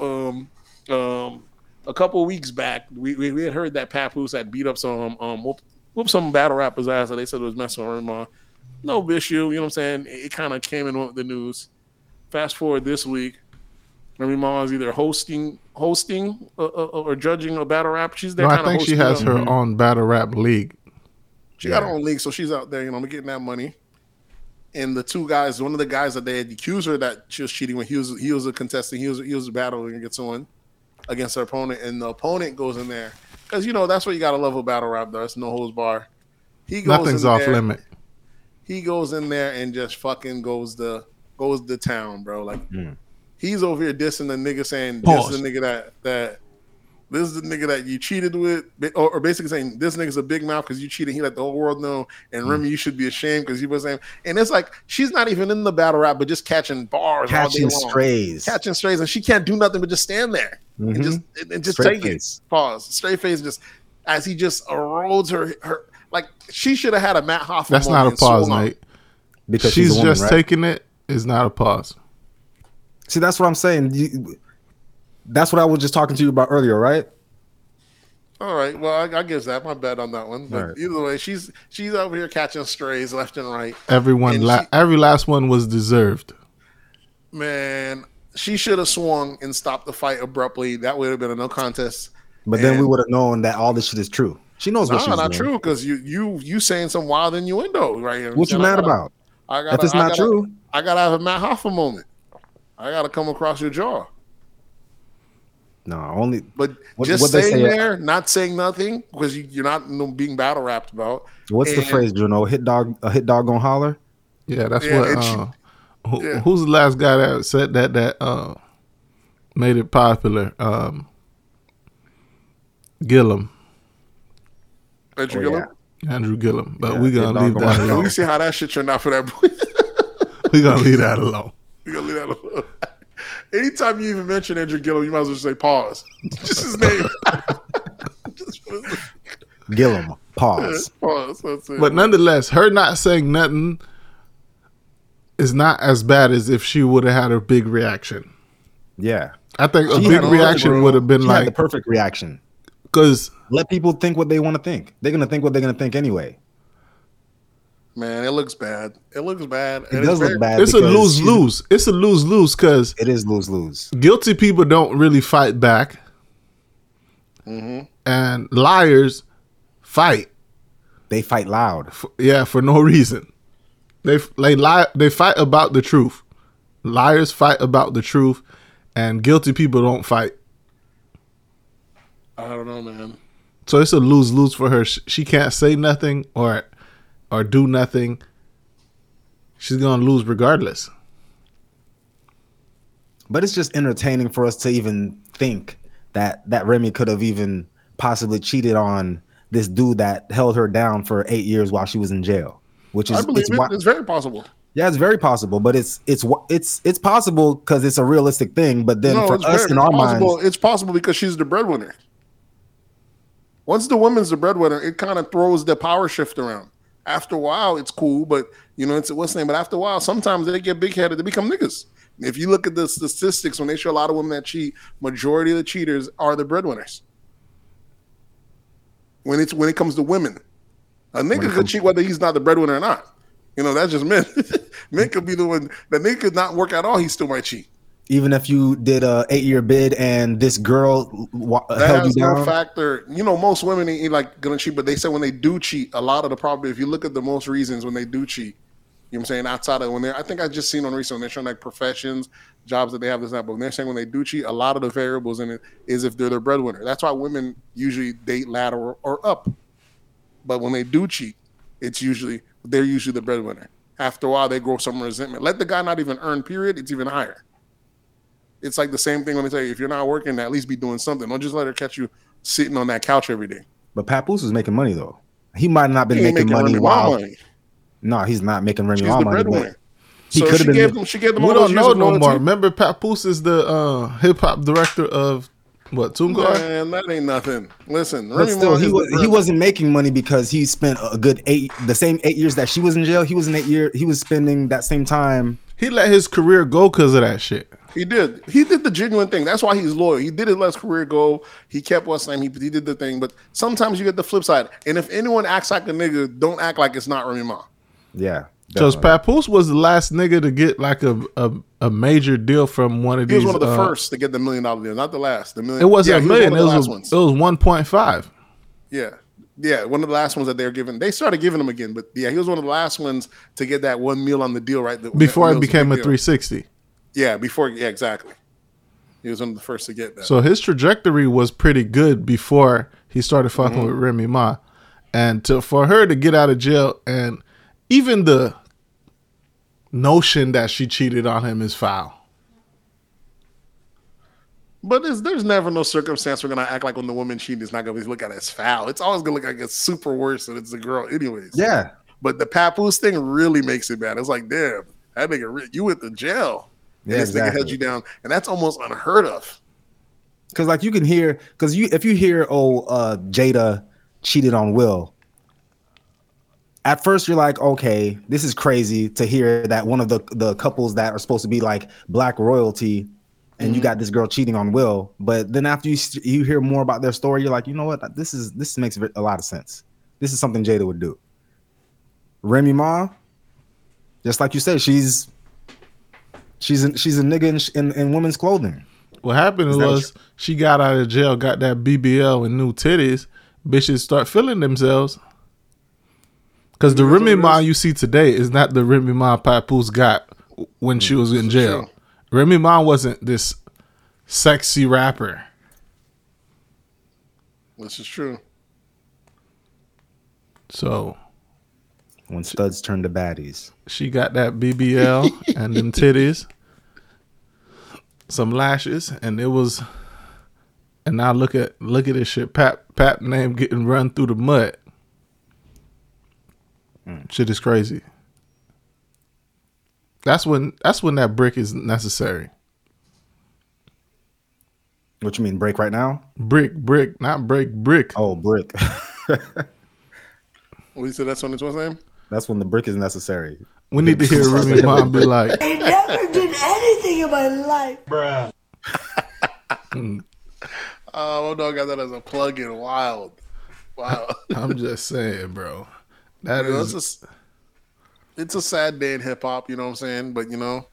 um, um, a couple weeks back, we, we, we had heard that Papoose had beat up some um whoop, whoop some battle rappers ass, and they said it was messing with Remy No issue, you know what I'm saying? It, kind of came in with the news. Fast forward this week, Remy Ma is either hosting, hosting, uh, uh, or judging a battle rap. She's there. No, I think she has a- her own battle rap league. she got her own league, so she's out there, you know, getting that money. And the two guys, one of the guys that they had accused her that she was cheating with, he was he was a contestant, he was he was battling against someone against her opponent, and the opponent goes in there because you know that's what you gotta love a battle rap. Though it's no holds bar. He goes Nothing's in off there, limit. He goes in there and just fucking goes the goes the town, bro. Like Mm. he's over here dissing the nigga, saying Pause. this is the nigga that that this is the nigga that you cheated with, or, or basically saying this nigga's a big mouth because you cheated. He let the whole world know, and Hmm. Remy, you should be ashamed because you was saying. And it's like she's not even in the battle rap, but just catching bars, all Catching day long. strays. catching strays, and she can't do nothing but just stand there and Mhm. just and, and just Straight take face. it. Pause. Straight face, just as he just erodes her. Her like she should have had a Matt Hoffman. That's not a pause, mate. Because She's, she's, woman, just right? taking it. Is not a pause. See, that's what I'm saying. You, that's what I was just talking to you about earlier, right? All right. Well, I, I guess that my bet on that one. But Right. either way, she's she's over here catching strays left and right. Everyone, And la- she- every last one was deserved. Man, she should have swung and stopped the fight abruptly. That would have been a no contest. But then we would have known that all this shit is true. She knows what No, she's not doing. true because you you you saying some wild innuendo right here. What you And mad gotta- about? I gotta, If it's I not gotta- true, I gotta have a Matt Hoffa moment. I gotta come across your jaw. No, only But What- just what saying say- there, not saying nothing because you, you're not you know, being battle rapped about. what's the phrase, Juno? Hit dog, a hit dog gonna holler. Yeah, that's Yeah, what. Uh, who, yeah. Who's the last guy that said that? That uh, made it popular. Um, Gillum, Andrew Oh, Gillum? Andrew Gillum. But Yeah, we hit gonna leave that holler. Let me alone. see how that shit turned out for that boy. [LAUGHS] we gonna leave that alone. [LAUGHS] You gonna leave that alone. Anytime you even mention Andrew Gillum, you might as well just say pause. [LAUGHS] just his name. Gillum. Pause. pause. That's it. But nonetheless, her not saying nothing is not as bad as if she would have had a big reaction. Yeah. I think a big a- reaction would have been She had the perfect reaction. because Let people think what they want to think. They're gonna think what they're gonna think anyway. Man, it looks bad. It looks bad. It does look bad. it's a lose lose. It's a lose lose because It is lose lose. guilty people don't really fight back, mm-hmm. and liars fight. They fight loud. f- Yeah, for no reason. They f- they lie. They fight about the truth. Liars fight about the truth, and guilty people don't fight. I don't know, man. So it's a lose lose for her. Sh- She can't say nothing or or do nothing. She's gonna lose regardless. But it's just entertaining for us to even think that that Remy could have even possibly cheated on this dude that held her down for eight years while she was in jail. Which is I believe it's it. It's very possible. yeah, it's very possible, but it's it's it's it's possible because it's a realistic thing. But then no, for us very in our possible. minds, It's possible because she's the breadwinner. Once the woman's the breadwinner, it kind of throws the power shift around. After a while, it's cool, but you know, it's what's the name. But after a while, sometimes they get big headed. They become niggas. If you look at the statistics, when they show a lot of women that cheat, majority of the cheaters are the breadwinners. When it's when it comes to women, a nigga could cheat whether he's not the breadwinner or not. You know, that's just men. [LAUGHS] men could be the one that nigga could not work at all. He still might cheat. Even if you did a eight year bid and this girl That held you has no down, factor. You know, most women ain't like gonna cheat, but they say when they do cheat, a lot of the problem. If you look at the most reasons when they do cheat, you know what I'm saying outside of when they're, I think I just seen on recently they're showing like professions, jobs that they have this that, but when they're saying when they do cheat, a lot of the variables in it is if they're the breadwinner. That's why women usually date lateral or up, but when they do cheat, it's usually they're usually the breadwinner. After a while, they grow some resentment. Let the guy not even earn. Period. It's even higher. It's like the same thing when they say if you're not working, at least be doing something. Don't just let her catch you sitting on that couch every day. but Papoose is making money though. He might not been He ain't making, money Remy while. money. No, he's not making Remy She's Ma money. But he So could she have gave been. them. She gave them We don't know no more. Remember, Papoose is the uh, hip hop director of what Toongar? Man, that ain't nothing. Listen, But Remy still, Ma he was he wasn't making money because he spent a good eight, the same eight years that she was in jail. He was in eight year. He was spending that same time. He let his career go because of that shit. He did. He did the genuine thing. That's why he's loyal. He didn't let his career go. He kept what's name. He, he did the thing. But sometimes you get the flip side. And if anyone acts like a nigga, don't act like it's not Remy Ma. Yeah, Because. Papoose was the last nigga to get like a, a, a major deal from one of He these. He was one of the uh, first to get the million dollar deal, not the last. The million. It wasn't Yeah, a million. He It was one of was, the last it ones. was one point five. Yeah. Yeah, one of the last ones that they were giving. They started giving them again, but yeah, he was one of the last ones to get that one meal on the deal, right? The- Before that it became a big deal. three sixty. Yeah, before. Yeah, exactly. He was one of the first to get that. So his trajectory was pretty good before he started fucking Mm-hmm. with Remy Ma, and to for her to get out of jail and even the notion that she cheated on him is foul. But there's, there's never no circumstance we're gonna act like when the woman cheating is not gonna be looked at as foul. It's always gonna look like it's super worse and it's the girl, anyways. yeah, But the papoose thing really makes it bad. It's like, damn, that nigga, re- you went to jail. And Yeah, this nigga exactly. held you down, and that's almost unheard of. because like you can hear because you if you hear oh uh Jada cheated on Will. At first, you're like, okay, this is crazy to hear that one of the the couples that are supposed to be like black royalty and you got this girl cheating on Will. But then after you you hear more about their story, you're like, you know what? This is this makes a lot of sense. This is something Jada would do. Remy Ma, just like you said, she's she's a, she's a nigga in, sh- in, in women's clothing. What happened Is that was she got out of jail, got that BBL and new titties. Bitches start feeling themselves. Cause the You know what Remy Ma you see today is not the Remy Ma Papoose got when she mm, was in jail. Remy Ma wasn't this sexy rapper. This is true. So When studs turn to baddies. she got that BBL and them [LAUGHS] titties, some lashes, and it was. And now look at look at this shit. Pap Pap name getting run through the mud. Mm. Shit is crazy. That's when that's when that brick is necessary. What you mean, break right now? Brick, brick, not break, brick. Oh, brick. [LAUGHS] What you said that's on its what's name? That's when the brick is necessary. We need to hear Remy [LAUGHS] mom be like, I never did anything in my life. bruh." Oh, my dog got that as a plug-in. Wild. Wow. [LAUGHS] I'm just saying, bro. That You know, is it's, a, it's a sad day in hip hop, you know what I'm saying? But you know,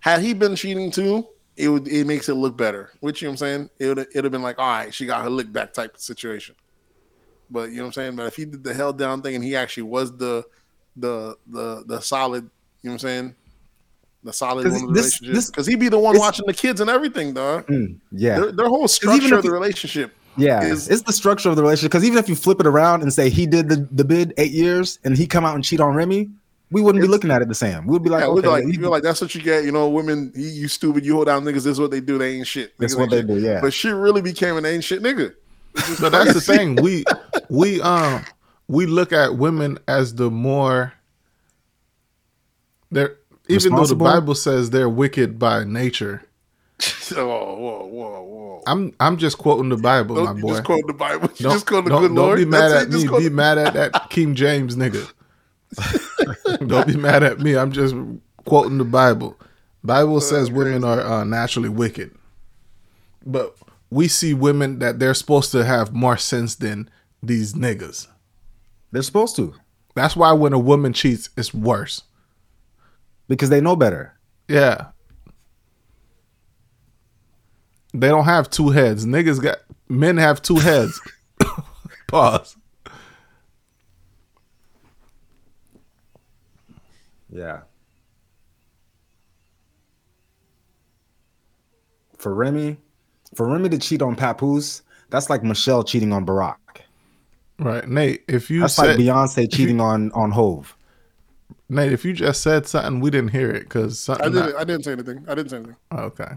had he been cheating too, it would it makes it look better. Which you know what I'm saying? It would it'd have been like, all right, she got her lick back type of situation. But you know what I'm saying? But if he did the held down thing and he actually was the the the the solid, you know what I'm saying? The solid 'Cause one of the this- relationship. Because he'd be the one watching the kids and everything, dog. Mm, yeah. Their, their whole structure of the you- relationship. Yeah, is- it's the structure of the relationship. Because even if you flip it around and say he did the, the bid eight years and he come out and cheat on Remy, we wouldn't be looking at it the same. We'd be like, Yeah, okay, like, he- you like that's what you get. You know, women, you, you stupid, you hold down niggas. This is what they do. They ain't shit. That's Niggas what they shit. do, yeah. But she really became an ain't shit nigga. [LAUGHS] But that's the thing. We we um we look at women as the more they're even though the Bible says they're wicked by nature. whoa, [LAUGHS] whoa, whoa, whoa. I'm I'm just quoting the Bible, Don't my boy. just quote the Bible. You Don't, just quote the don't- good don't Lord. be mad That's at me. quote Be the- mad at [LAUGHS] that King James nigga. [LAUGHS] don't be mad at me. I'm just quoting the Bible. Bible says women are uh, naturally wicked, but we see women that they're supposed to have more sense than these niggas. they're supposed to That's why when a woman cheats, it's worse. because they know better. Yeah. They don't have two heads. Niggas got men have two heads. [LAUGHS] Pause. Yeah. For Remy, for Remy to cheat on Papoose, that's like Michelle cheating on Barack. Right, Nate. If you That's said like Beyonce [LAUGHS] cheating on on Hove. Nate, if you just said something, we didn't hear it because I didn't. I didn't say anything. I didn't say anything. okay.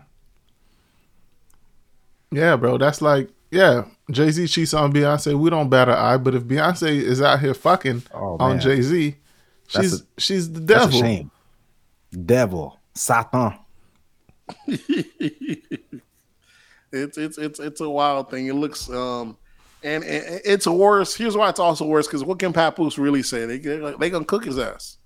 Yeah, bro. That's like yeah. Jay Z cheats on Beyonce. We don't bat an eye, but if Beyonce is out here fucking Oh, on. Jay Z, she's a- she's the That's devil. a shame. Devil, Satan. [LAUGHS] It's it's it's it's a wild thing. It looks um, and, and it's worse. Here's why it's also worse because what can Papoose really say? They they they gonna cook his ass.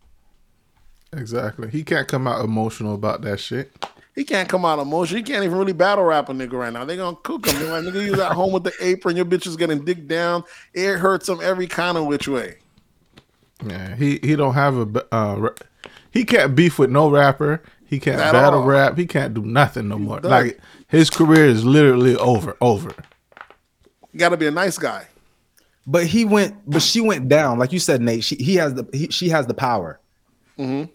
Exactly. He can't come out emotional about that shit. He can't come out emotional. He can't even really battle rap a nigga right now. They gonna cook him. They're like, nigga, you at [LAUGHS] home with the apron. Your bitch is getting dick down. It hurts him every kind of which way. Yeah, he he don't have a uh, he can't beef with no rapper. He can't At battle rap. He can't do nothing no more. Like his career is literally over. Over. You got to be a nice guy. But he went, but she went down. Like you said, Nate. She he has the he, she has the power. Mhm.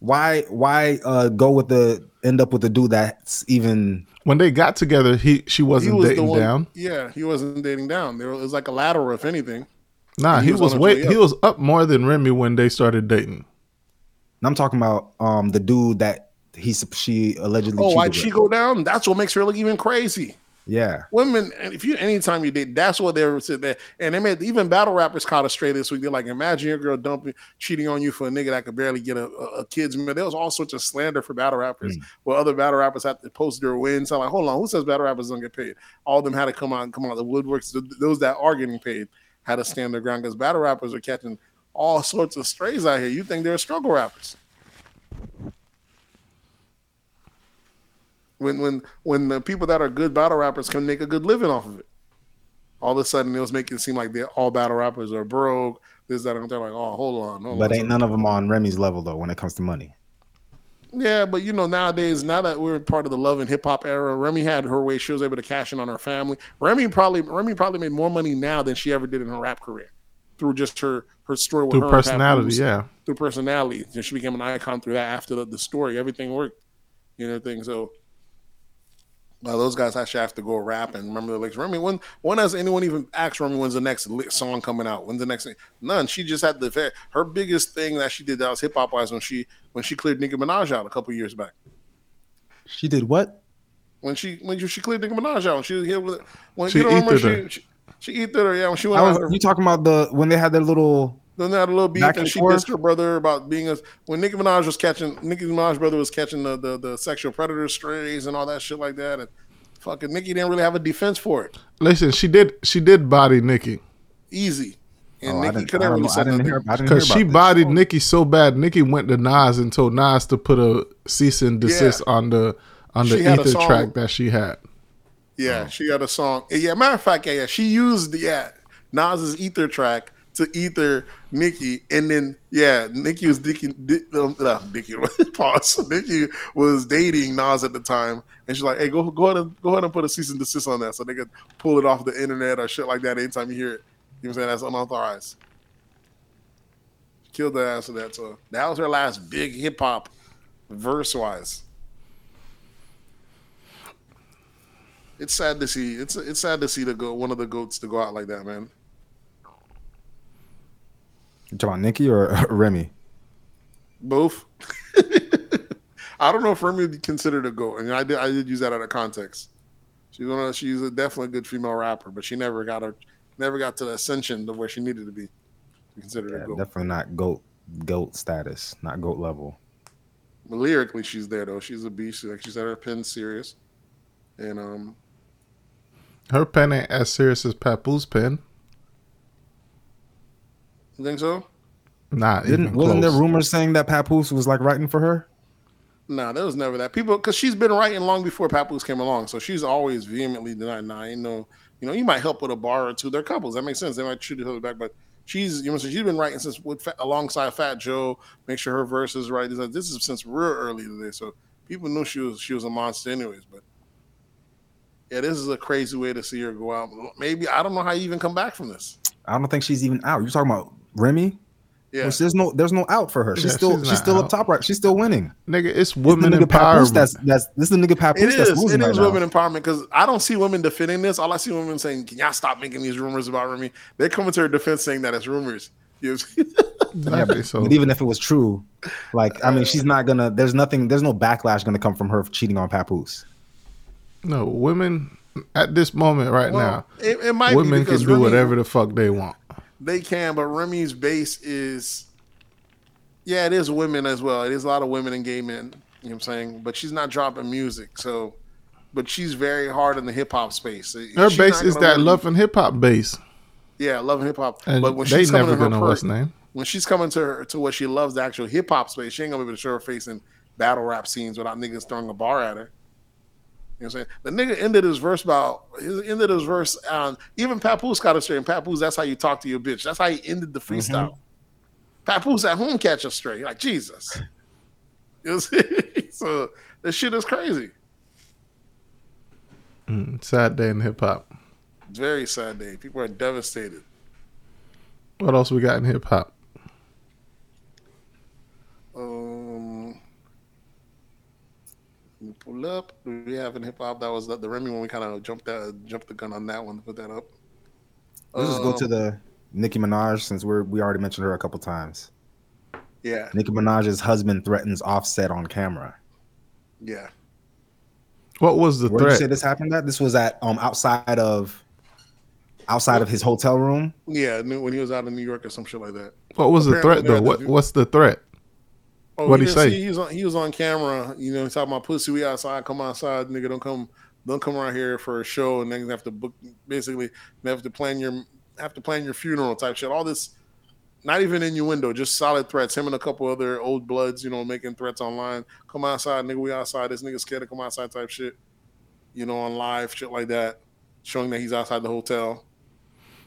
Why why uh go with the end up with the dude that's even When they got together, he she wasn't was dating one. down. Yeah, he wasn't dating down. There was like a lateral, if anything. Nah, He he, was was, way way he was up more than Remy when they started dating. I'm talking about um the dude that he she allegedly Oh, why'd with. she go down? That's what makes her look even crazy. Yeah. Women, and if you anytime you date, that's what they were said there. And they made even battle rappers caught us straight this week. They're like, imagine your girl dumping, cheating on you for a nigga that could barely get a, a, a kid's meal. There was all sorts of slander for battle rappers, hmm. where other battle rappers had to post their wins. I'm like, hold on, who says battle rappers don't get paid? All of them had to come out and come out the woodworks. Those that are getting paid had to stand their ground because battle rappers are catching all sorts of strays out here. You think they're struggle rappers? When when when the people that are good battle rappers can make a good living off of it. All of a sudden, it was making it seem like they all battle rappers are broke. This that and they're like, oh, hold on, hold But on. ain't none of them on Remy's level though when it comes to money. Yeah, but you know, nowadays, now that we're part of the love and hip hop era, Remy had her way. She was able to cash in on her family. Remy probably Remy probably made more money now than she ever did in her rap career through just her her story with Through her personality, Bruce. yeah. Through personality, and she became an icon through that. After the, the story, everything worked, you know, thing So, well, those guys actually have to go rap and remember the lyrics. Remy, when when has anyone even asked Remy when's the next song coming out? When's the next thing? None. She just had the her biggest thing that she did that was hip hop wise when she when she cleared Nicki Minaj out a couple years back She did what? when she when she cleared Nicki Minaj out. When she was here with when She you remember her. she, she she ethered her. Yeah, when she went was her, you talking about the when they had their little then they had a little beef Back and and she forth? dissed her brother about being a when Nicki Minaj was catching Nicki Minaj brother was catching the, the the sexual predator strays and all that shit like that and fucking Nicki didn't really have a defense for it. Listen, she did she did body Nicki Easy. And Oh, I Nicki couldn't don't really know. say I didn't nothing. hear. I didn't hear because she this. bodied oh. Nicki so bad. Nicki went to Nas and told Nas to put a cease and desist Yeah. on the on the She ether track that she had. Yeah, oh. she had a song. Yeah, matter of fact, yeah, yeah, she used the yeah Nas's ether track to either Nicki, and then yeah, Nicki was Nicki, Di- um, uh, Nicki, [LAUGHS] pause. Nicki was dating Nas at the time, and she's like, "Hey, go go ahead and go ahead and put a cease and desist on that, so they could pull it off the internet or shit like that anytime you hear it." You know what I'm saying? That's unauthorized. Killed the ass of that. So that was her last big hip hop verse wise. It's sad to see. It's it's sad to see the go one of the goats to go out like that, man. You talking about Nicki or [LAUGHS] Remy? Both. [LAUGHS] I don't know if Remy would be considered a goat, and I did I did use that out of context. She's one of she's a definitely a good female rapper, but she never got her never got to the ascension of where she needed to be. to be Considered Yeah, a goat. definitely not goat goat status, not goat level. But lyrically, she's there though. She's a beast. Like she said, her pen's serious, and um, Her pen ain't as serious as Papoose pen. You think so? Nah, Didn't wasn't there rumors saying that Papoose was like writing for her? Nah, there was never that. People, because she's been writing long before Papoose came along, so she's always vehemently denying. Nah, ain't no, you know, you might help with a bar or two. They're couples. That makes sense. They might shoot each other back, but she's, you know, so she's been writing since with alongside Fat Joe. Make sure her verse is right. This is- This is since real early today, so people knew she was she was a monster, anyways. But yeah, this is a crazy way to see her go out. Maybe I don't know how you even come back from this. I don't think she's even out. You're talking about Remy? Yeah, Which there's no there's no out for her. She's Yeah, still she's she's, still out. up top right. She's still winning. Nigga, it's This is women nigga Papoose empowerment. that's that's this is the nigga Papoose It that's losing It right is now. women empowerment because I don't see women defending this. All I see women saying, "Can y'all stop making these rumors about Remy?" They're coming to her defense saying that it's rumors. You know what I'm saying? [LAUGHS] Exactly. So But even if it was true, like I mean, she's not gonna. There's nothing. There's no backlash gonna come from her cheating on Papoose. no, women at this moment right Well, now, it, it might be women can because do Remy- whatever the fuck they want. They can, but Remy's base is, yeah, it is women as well. It is a lot of women and gay men. You know what I'm saying? But she's not dropping music, so. But she's very hard in the hip hop space. Her She's base is that love and hip hop base, Yeah, love and hip hop. But when they she's coming never to her per- name. when she's coming to her to what she loves, the actual hip hop space, she ain't gonna be able to show her face in battle rap scenes without niggas throwing a bar at her. You know what I'm saying? The nigga ended his verse about his ended his verse on even Papoose got it straight. And Papoose, that's how you talk to your bitch. That's how he ended the freestyle. Papoose at home catch us straight. Like Jesus. [LAUGHS] You know [LAUGHS] so this shit is crazy. Mm, sad day in hip hop. Very sad day. People are devastated. What else we got in hip hop? Um, let me pull up. Do we have in hip hop? That was the, the Remy one. We kind of jumped that, jumped the gun on that one to put that up. Let's just go to Um, the Nicki Minaj since we're we already mentioned her a couple times. yeah, Nicki Minaj's husband threatens Offset on camera. yeah. What was the Where did you say threat? this happened at? This was at um outside of outside of his hotel room. Yeah, when he was out in New York or some shit like that. What was the threat though? What to what's the threat? Oh, What'd you he say? see? He was on. He was on camera. You know, talking about pussy. We outside. Come outside, nigga. Don't come. Don't come around here for a show, and then have to book. Basically, have to plan your have to plan your funeral type shit. All this not even innuendo, just solid threats. Him and a couple other old bloods, you know, making threats online. Come outside, nigga. We outside. This nigga scared to come outside type shit. You know, on live shit like that, showing that he's outside the hotel.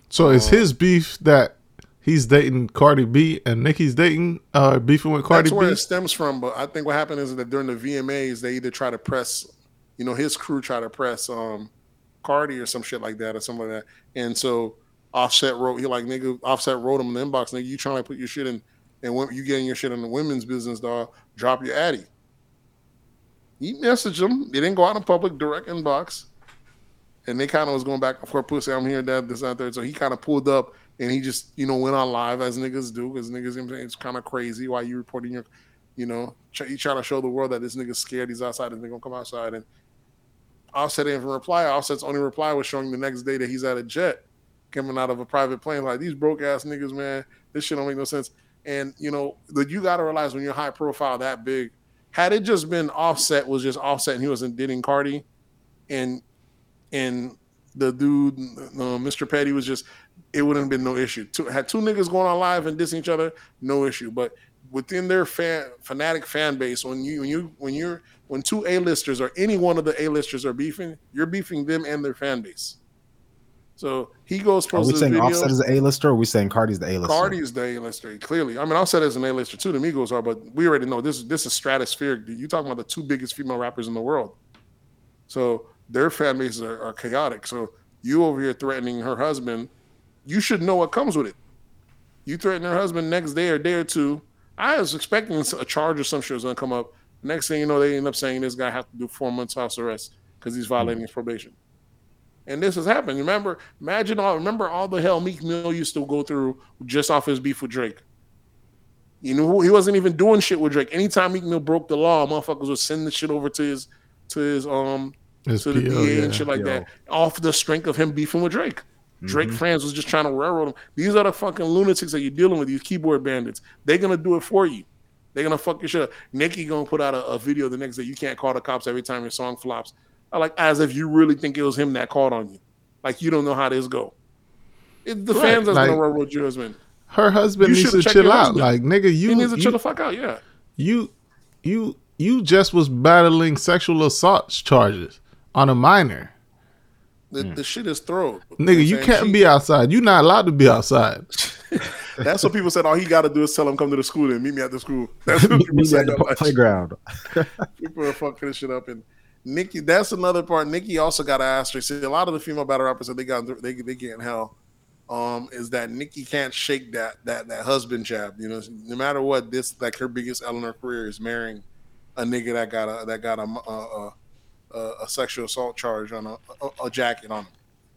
So Oh. is um, his beef that he's dating Cardi B and Nicki's dating uh beefing with Cardi B. That's where it stems from. But I think what happened is that during the VMAs, they either try to press, you know, his crew try to press um Cardi or some shit like that or something like that. And so Offset wrote, he like nigga, Offset wrote him in the inbox, nigga, you trying to put your shit in, and when you getting your shit in the women's business, dog, drop your addy. He messaged him. They didn't go out in public, direct inbox. And they kind of was going back and forth, pussy, I'm here, that, this, that, third. So he kind of pulled up and he just, you know, went on live as niggas do, because niggas, it's kind of crazy why you reporting your, you know, you trying to show the world that this nigga's scared, he's outside, and they're gonna come outside. And Offset didn't even reply. Offset's only reply was showing the next day that he's at a jet coming out of a private plane. Like these broke ass niggas, man, this shit don't make no sense. And you know, the, you gotta realize when you're high profile that big, had it just been Offset was just Offset and he wasn't dating Cardi, and and the dude, uh, Mr. Petty was just, it wouldn't have been no issue. Two, had two niggas going on live and dissing each other, no issue. But within their fan fanatic fan base, when you when you when you're when two A-listers or any one of the A-listers are beefing, you're beefing them and their fan base. So he goes Are posts we saying video. Offset is the A-lister or are we saying Cardi's the A-lister? Cardi is the A-lister, clearly. I mean, Offset is an A-lister too. The Migos are, but we already know this. This is stratospheric. You talking about the two biggest female rappers in the world. So their fan bases are, are chaotic. So you over here threatening her husband, you should know what comes with it. You threaten her husband next day or day or two. I was expecting a charge or some shit was gonna come up. Next thing you know, they end up saying this guy has to do four months house arrest because he's violating his probation. And this has happened. Remember, imagine all remember all the hell Meek Mill used to go through just off his beef with Drake. You know, he wasn't even doing shit with Drake. Anytime Meek Mill broke the law, motherfuckers would send the shit over to his to his um His to the DA yeah. and shit like PO. that, off the strength of him beefing with Drake. Drake mm-hmm. fans was just trying to railroad him. These are the fucking lunatics that you're dealing with. These keyboard bandits. They're gonna do it for you. They're gonna fuck your shit up. Nicki gonna put out a, a video the next day. You can't call the cops every time your song flops. I like as if you really think it was him that called on you. Like you don't know how this go. It, the Right, fans that's like- gonna railroad your husband. Her husband You needs to chill out. husband. Like nigga, you He needs to you, chill the fuck out. Yeah. you you you just was battling sexual assault charges on a minor. The, the shit is thrown. Nigga, you can't be outside. You're not allowed to be outside. [LAUGHS] That's what people said. All he got to do is tell him come to the school and meet me at the school. [LAUGHS] That's what people Meet me say. at the playground. [LAUGHS] People are fucking this shit up. And Nicki, that's another part. Nicki also got an asterisk. See, a lot of the female battle rappers that they got, they they get in hell. Um, is that Nicki can't shake that that that husband jab? You know, no matter what, this like her biggest Eleanor career is marrying a nigga that got a that got a a, a, a sexual assault charge on a, a, a jacket on him.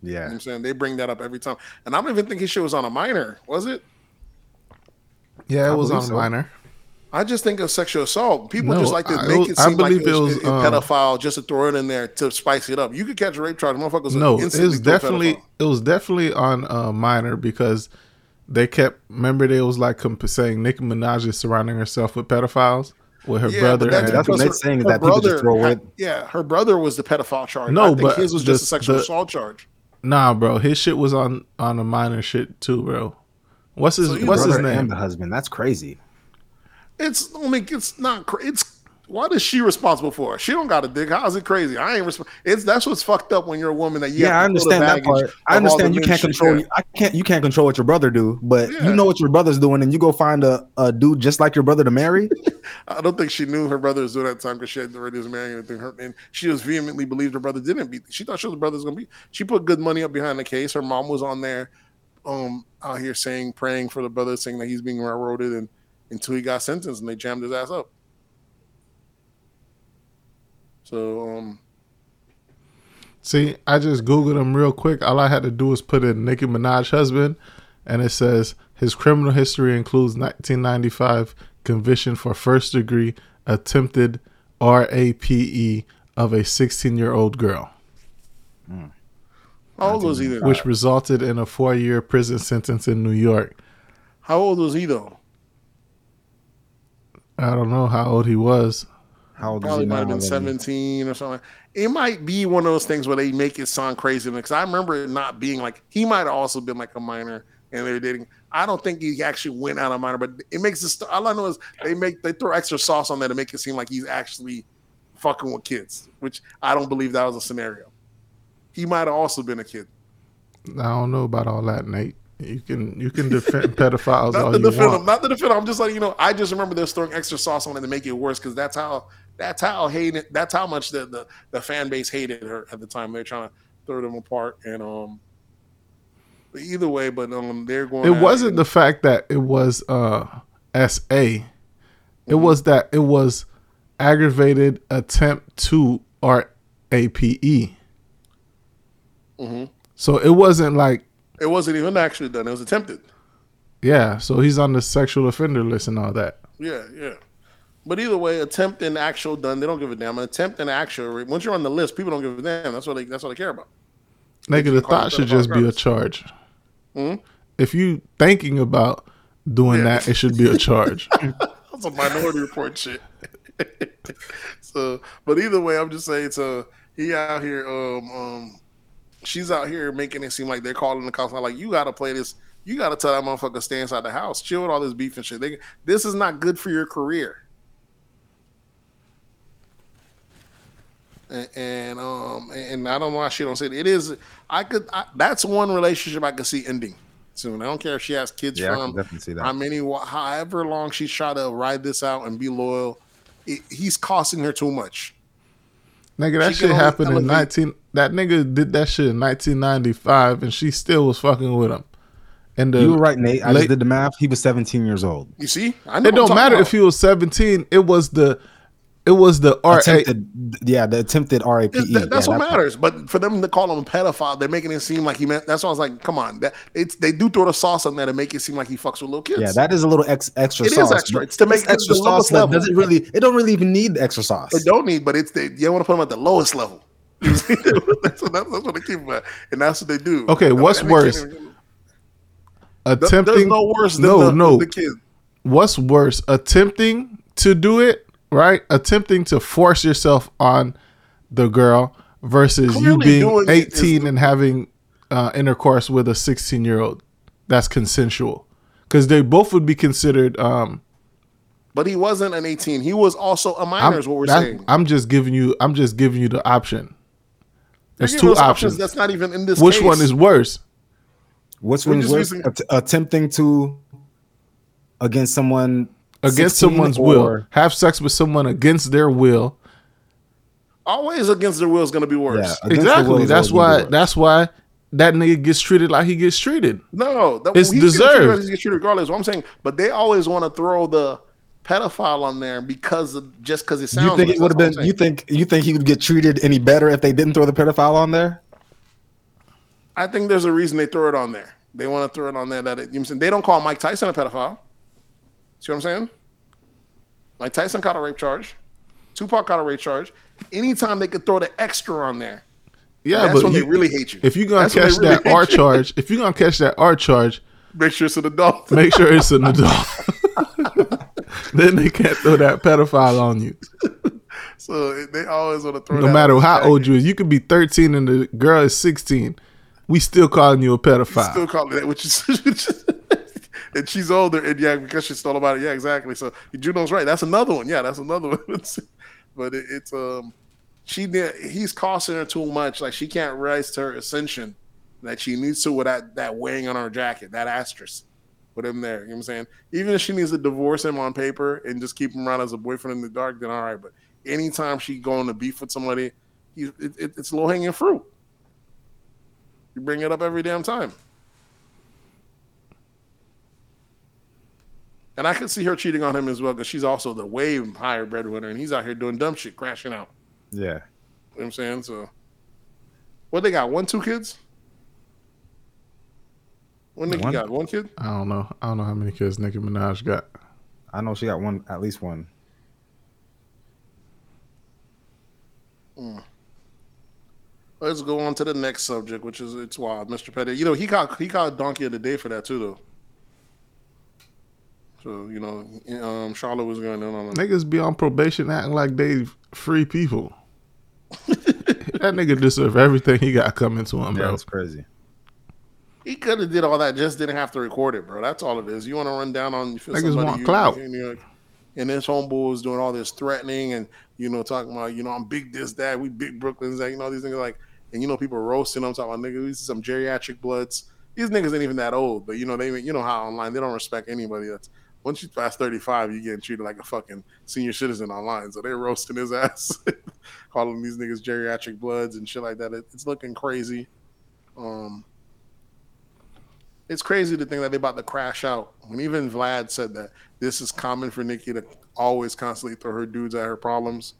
You know what Yeah. I'm saying they bring that up every time, and I don't even think his shit was on a minor, was it? Yeah, it I was on believe a so. minor. I just think of sexual assault. People No, just like to I- make it I seem like believe it was, it was, a um, pedophile just to throw it in there to spice it up. You could catch a rape charge, motherfuckers. No, it was definitely pedophile. it was definitely on uh, minor because they kept remember they was like comp- saying Nicki Minaj is surrounding herself with pedophiles with her Yeah, brother. that's, That's what they're saying is her that people just brother throw away- Yeah, her brother was the pedophile charge. No, I think but his was just a sexual the- assault charge. nah, bro, his shit was on on a minor shit too, bro. What's his So What's his name? and the husband. That's crazy. It's only it's not cra- it's what is she responsible for? She don't got a dick. How is it crazy? I ain't resp- It's that's what's fucked up when you're a woman that you Yeah, I have to feel understand that part. I understand you can't control. Yeah. I can't. You can't control what your brother do, but Yeah. you know what your brother's doing, and you go find a, a dude just like your brother to marry. [LAUGHS] I don't think she knew her brother was doing that time because she had already was marrying anything. Her and she was vehemently believed her brother didn't beat. She thought she was her brother's gonna be. She put good money up behind the case. Her mom was on there, um, out here saying, praying for the brother, saying that he's being railroaded, and until he got sentenced, and they jammed his ass up. So, um, See, I just googled him real quick. All I had to do was put in Nicki Minaj husband, and it says his criminal history includes 1995 conviction for first degree attempted RAPE of a 16 year old girl, how old was he then? which resulted in a four year prison sentence in New York. How old was he though? I don't know how old he was. How old is Probably he might now? have been then? 17 or something. It might be one of those things where they make it sound crazy. Because I remember it not being like he might have also been like a minor and they're dating. I don't think he actually went out of minor, but it makes this. All I know is they make they throw extra sauce on there to make it seem like he's actually fucking with kids, which I don't believe that was a scenario. He might have also been a kid. I don't know about all that, Nate. You can you can defend [LAUGHS] pedophiles Not all to you defend him, want. not to defend. I'm just letting you know. I just remember they're throwing extra sauce on it to make it worse because that's how that's how hated that's how much the, the the fan base hated her at the time. They're trying to throw them apart and um. Either way, but um, they're going. It wasn't the fact that it was uh SA. It Mm-hmm. was that it was aggravated attempt to or APE. Mm-hmm. So it wasn't like It wasn't even actually done. It was attempted. yeah. So he's on the sexual offender list and all that. Yeah, yeah. But either way, attempt and actual done, they don't give a damn. An attempt and actual, once you're on the list, people don't give a damn. That's what they that's what they care about. Nigga, you the call thought should just be a charge. Hmm? If you thinking about doing Yeah. that, it should be a charge. [LAUGHS] That's a minority report shit. [LAUGHS] so, but either way, I'm just saying. So he out here, um, um, she's out here making it seem like they're calling the cops. I'm Like you got to play this. You got to tell that motherfucker stay inside the house. Chill with all this beef and shit. They, this is not good for your career. And, and um, and I don't know why she don't say it. It is. I could. I, that's one relationship I could see ending soon. I don't care if she has kids Yeah, from can definitely see that. how many, however long she's trying to ride this out and be loyal. It, he's costing her too much. Nigga, that She shit happened in elevate- nineteen. That nigga did that shit in nineteen ninety five, and she still was fucking with him. And You were right, Nate. I late- just did the math. He was 17 years old. You see, I know It don't matter if he was seventeen. It was the, it was the R A. Attempted, yeah, the attempted RAPE. That- Yeah, that's what that's- matters. But for them to call him a pedophile, they're making it seem like he meant. That's why I was like, come on, that it's they do throw the sauce on there to make it seem like he fucks with little kids. Yeah, that is a little ex, extra sauce. It is extra. It's to make this it extra the lowest sauce level. doesn't really. It don't really even need the extra sauce. they don't need, but it's they. You want to put them at the lowest level. [LAUGHS] That's, what, that's, that's what they keep them at, and that's what they do. Okay, And what's worse? attempting. There's no worse than no, the, no. the kid. What's worse? Attempting to do it right? Attempting to force yourself on the girl versus you being doing it is- eighteen and having uh, intercourse with a sixteen year old. That's consensual because they both would be considered. Um, But he wasn't an 18. He was also a minor, I'm, is what we're that- saying. I'm just giving you. I'm just giving you the option. There's two giving us options. That's not even in this Which case. one is worse? Which We're one's just worse? using- Att- attempting to against someone Against someone's or- will, have sex with someone against their will. always against their will is going to be worse? Yeah, against the will exactly. That's why. That's why that nigga gets treated like he gets treated. No, that, It's he's gonna treat deserved. her- He's treated regardless. What I'm saying, but they always want to throw the pedophile on there because of, just because it sounds. You think nice. it would have been? You think you think he would get treated any better if they didn't throw the pedophile on there? I think there's a reason they throw it on there. They want to throw it on there that it, you know what I'm saying? they don't call Mike Tyson a pedophile. See what I'm saying? Mike Tyson caught a rape charge. Tupac caught a rape charge. Anytime they could throw the extra on there, Yeah, that's but when you- they really hate you. if you're gonna That's catch really that R charge, if you're gonna catch that R charge, make sure it's an adult. make sure it's an adult. [LAUGHS] then they can't throw that pedophile on you. [LAUGHS] So they always want to throw. No matter how old you is, you could be 13 and the girl is 16. We still calling you a pedophile. Still call it that, which is and she's older, and yeah, because she's still about it. Yeah, exactly. So Juno's right. That's another one. Yeah, that's another [LAUGHS] one. but it, it's um, she did. He's costing her too much. Like she can't rise to her ascension that she needs to with that that weighing on her jacket, that asterisk. Put him there. You know what I'm saying? Even if she needs to divorce him on paper and just keep him around as a boyfriend in the dark, then all right. But anytime she going to beef with somebody, he, it, it, it's low hanging fruit. You bring it up every damn time. And I could see her cheating on him as well because she's also the way higher breadwinner, and he's out here doing dumb shit, crashing out. Yeah. You know what I'm saying? So, what they got? One, two kids? What Nicki One. got? One kid? I don't know. I don't know how many kids Nicki Minaj got. I know she got one, at least one. Hmm. Let's go on to the next subject, which is it's wild, Mr. Petty. You know he got he got donkey of the day for that too, though. So you know, um, Charlotte was going in on him. Niggas be on probation acting like they free people. [LAUGHS] that nigga deserve everything he got coming to him, Yeah, bro. that's crazy. He could have did all that, just didn't have to record it, bro. That's all it is. You want to run down on you feel Niggas somebody, want you- clout. And, you're like- and this homeboy was doing all this threatening and you know talking about you know I'm big this that we big Brooklyn's that you know these niggas like and you know people roasting them talking about niggas these are some geriatric bloods. These niggas ain't even that old, but you know they you know how online they don't respect anybody that's once you pass 35, you getting treated like a fucking senior citizen online. So they're roasting his [LAUGHS] ass, calling these niggas geriatric bloods and shit like that. It- it's looking crazy. Um, it's crazy to think that they're about to crash out. When even Vlad said that this is common for Nicki to always constantly throw her dudes at her problems.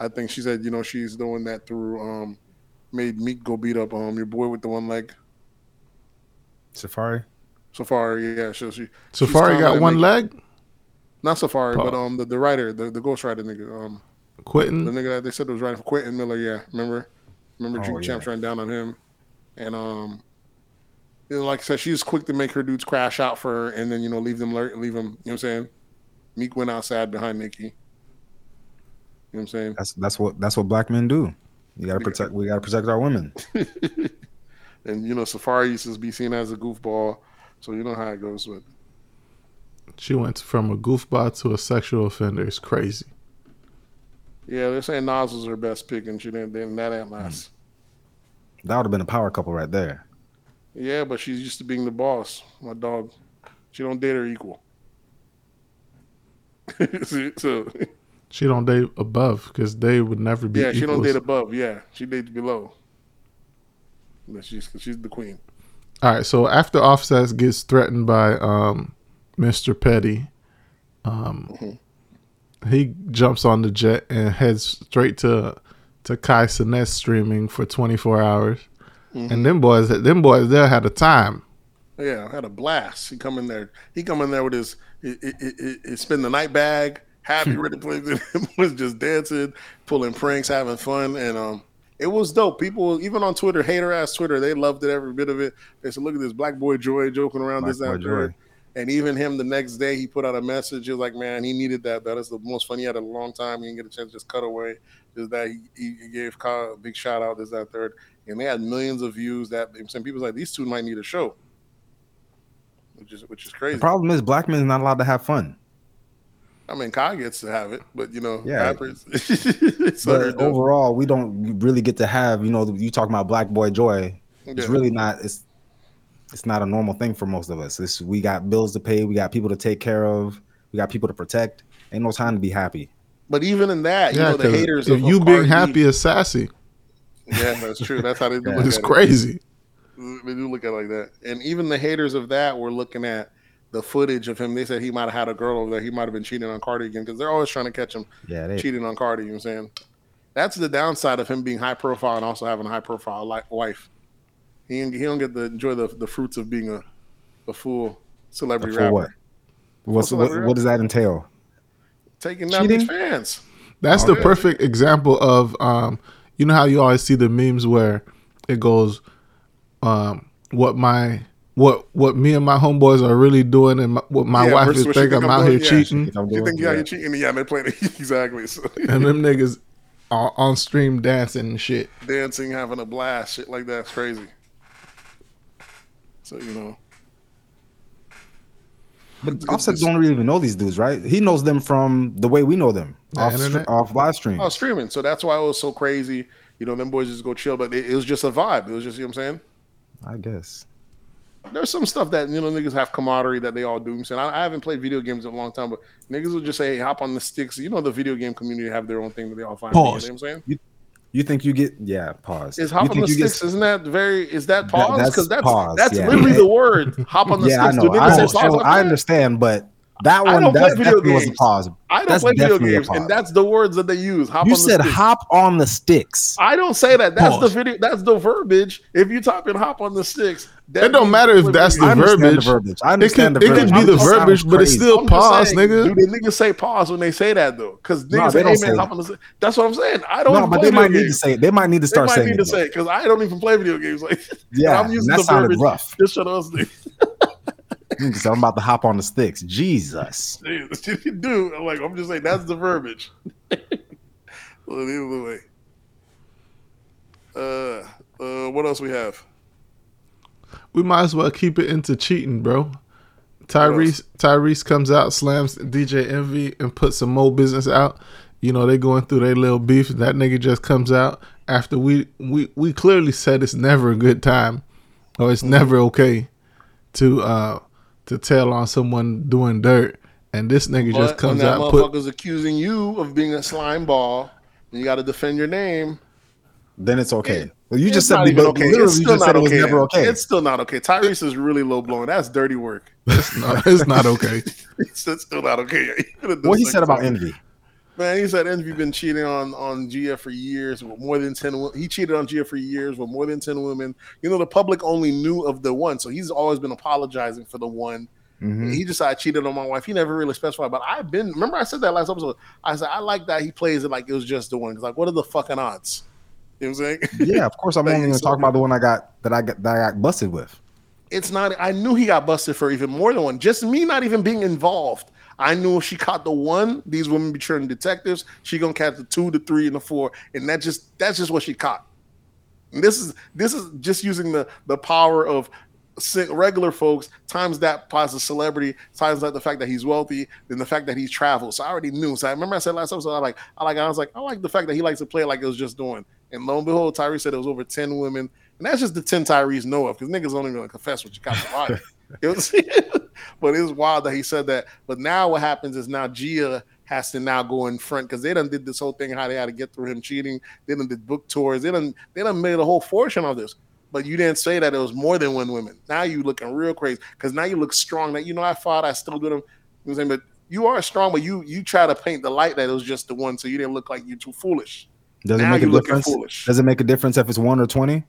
I think she said, you know, she's doing that through um made Meek go beat up um your boy with the one leg. Safaree. Safaree, yeah. So she Safaree got one Nicki- leg. not Safaree, but um the, the writer, the, the Ghost Rider nigga, um the nigga that they said was writing for Quentin Miller, yeah. Remember? Remember Oh, Drink yeah. Champs ran down on him. And um you know, like I said, she's quick to make her dudes crash out for her and then, you know, leave them lurk leave them, you know what I'm saying? Meek went outside behind Nicki. You know what I'm saying? That's that's what that's what black men do. You gotta protect. We gotta protect our women. [LAUGHS] And you know, Safaree used to be seen as a goofball. So you know how it goes with She went from a goofball to a sexual offender. It's crazy. Yeah, they're saying Nas was her best pick and she didn't then that ain't last. Hmm. That would have been a power couple right there. Yeah, but she's used to being the boss. My dog. She don't date her equal. [LAUGHS] So She don't date above because they would never be. yeah, she don't date above. Yeah, she dates below. But she's she's the queen. All right, so after Offset gets threatened by um, Mr. Petty, um, he jumps on the jet and heads straight to to Kai Cenat streaming for 24 hours. And them boys, them boys, there had a time. Yeah, had a blast. He come in there. He come in there with his his, his, his spend the night bag, happy, ready to play. was just dancing, pulling pranks, having fun, and um, it was dope. People, even on Twitter, hater ass Twitter, they loved it every bit of it. They said, "Look at this black boy Joy joking around Black this Boy and. Even him, the next day, he put out a message. He was like, "Man, he needed that. That is the most fun he had in a long time. He didn't get a chance to just cut away. Just that he, he gave Kyle a big shout out. This that third, and they had millions of views. That some people like these two might need a show, which is which is crazy. The problem is black men is not allowed to have fun. I mean, Kai gets to have it, but you know, Yeah. rappers. [LAUGHS] so But overall, we don't really get to have. You know, you talking about black boy joy. It's really not. It's it's not a normal thing for most of us. It's we got bills to pay. We got people to take care of. We got people to protect. Ain't no time to be happy. But even in that, you Yeah, know, the 'cause haters if of, you being happy is sassy. Yeah, that's true. That's how they [LAUGHS] do. Yeah. look It's at it. crazy. They do look at it like that. And even the haters of that were looking at the footage of him. They said he might have had a girl over there. He might have been cheating on Cardi again because they're always trying to catch him Yeah, they, cheating on Cardi. You know what I'm saying? That's the downside of him being high profile and also having a high profile li- wife. He he don't get to enjoy the, the fruits of being a a full celebrity For rapper. what? What's Full what, celebrity what does that entail? Taking down these Cheating? fans. That's Oh, the yeah. perfect example of um, you know how you always see the memes where it goes, um, what my what what me and my homeboys are really doing, and my, what my Yeah, wife is thinking think I'm I'm out here. Yeah, cheating, I'm You think yeah, yeah. you're cheating? Yeah, they're playing it [LAUGHS] exactly. So and them niggas are on stream dancing and shit. dancing, having a blast, shit like that's crazy. So you know, But Offset don't really even know these dudes, right? He knows them from the way we know them The off, internet? off live stream. oh, streaming. So that's why it was so crazy. You know, them boys just go chill, but it, it was just a vibe. It was just, you know what I'm saying? I guess. There's some stuff that you know niggas have camaraderie that they all do. I'm saying I, I haven't played video games in a long time, but niggas will just say, hey, hop on the sticks. You know, the video game community have their own thing that they all find. Pause. You know what I'm saying? You think you get yeah, pause. Is you hop on think the you get- sticks? Isn't that very? Is that That- pause? that's Because that's pause, that's yeah. literally the [LAUGHS] word. Hop on the yeah, I sticks. know. Do I, understand, I understand, but that I one don't play video definitely was a pause. I don't That's play video games, and that's the words that they use. Hop you on the said sticks. hop on the sticks. I don't say that. That's Pause. the video. That's the verbiage. If you type in "hop on the sticks," that It don't matter if play that's video the I understand verbiage. the verbiage. I It understand could the it could be the It sounds verbiage, but it's still I'm pause, saying, nigga. Do the niggas say pause when they say that though? Because No, niggas they say, don't "Hey say man, that. hop on the." That's what I'm saying. I don't. No, but they might video need to games. say. They might need to start They start might saying need it. to say because I don't even play video games. Like, [LAUGHS] Yeah, I'm using that the sounded verbiage. rough. Just shut us. niggas. I'm about to hop on the sticks. Jesus. [LAUGHS] Dude, I'm like, I'm just saying that's the verbiage. [LAUGHS] well, either way. Uh, uh, what else we have? We might as well keep it into cheating, bro. Tyrese Tyrese comes out, slams DJ Envy, and puts some more business out. You know they going through their little beef. That nigga just comes out after we we we clearly said it's never a good time, or it's never okay to uh to tell on someone doing dirt. And this nigga just But when comes that out put motherfucker's accusing you of being a slime ball, and you got to defend your name. Then it's okay. It- you it's just said even okay. Literally, It's still not it okay. never okay. It's still not okay. Tyrese is really low blowing. That's dirty work. [LAUGHS] it's not, it's not okay. [LAUGHS] it's still not okay. [LAUGHS] what he said about envy. Man, he said Envy been cheating on on Gia for years with more than ten. He cheated on Gia for years with more than ten women. You know, the public only knew of the one, so he's always been apologizing for the one. Mhm. He just said I cheated on my wife. He never really specified, but I've been. Remember, I said that last episode. I said I like that he plays it like it was just the one. Because like, what are the fucking odds? You know what I'm saying? Yeah, of course. I'm [LAUGHS] only going to talk about the one I got that I got that I got busted with. it's not. I knew he got busted for even more than one. Just me not even being involved. I knew if she caught the one, these women be turning detectives. She gonna catch the two, the three, and the four, and that just that's just what she caught. And this is this is just using the the power of regular folks times that plus a celebrity times that the fact that he's wealthy then the fact that he's traveled. So I already knew. So I remember I said last episode I like I like I was like I like the fact that he likes to play like it was just doing. And lo and behold, Tyrese said it was over ten women, and that's just the ten Tyrese know of because niggas don't even gonna confess what [LAUGHS] you got to know what I'm [LAUGHS] but it's wild that he said that. But now what happens is now Gia has to now go in front because they done did this whole thing how they had to get through him cheating. They done did book tours. They done they done made a whole fortune of this. But you didn't say that it was more than one woman. Now you looking real crazy because now you look strong. That you know I fought, I still do them. You know what I'm saying? But you are strong, but you you try to paint the light that it was just the one, so you didn't look like you too foolish. Does Now it make a difference? foolish. Does it make a difference if it's one or twenty?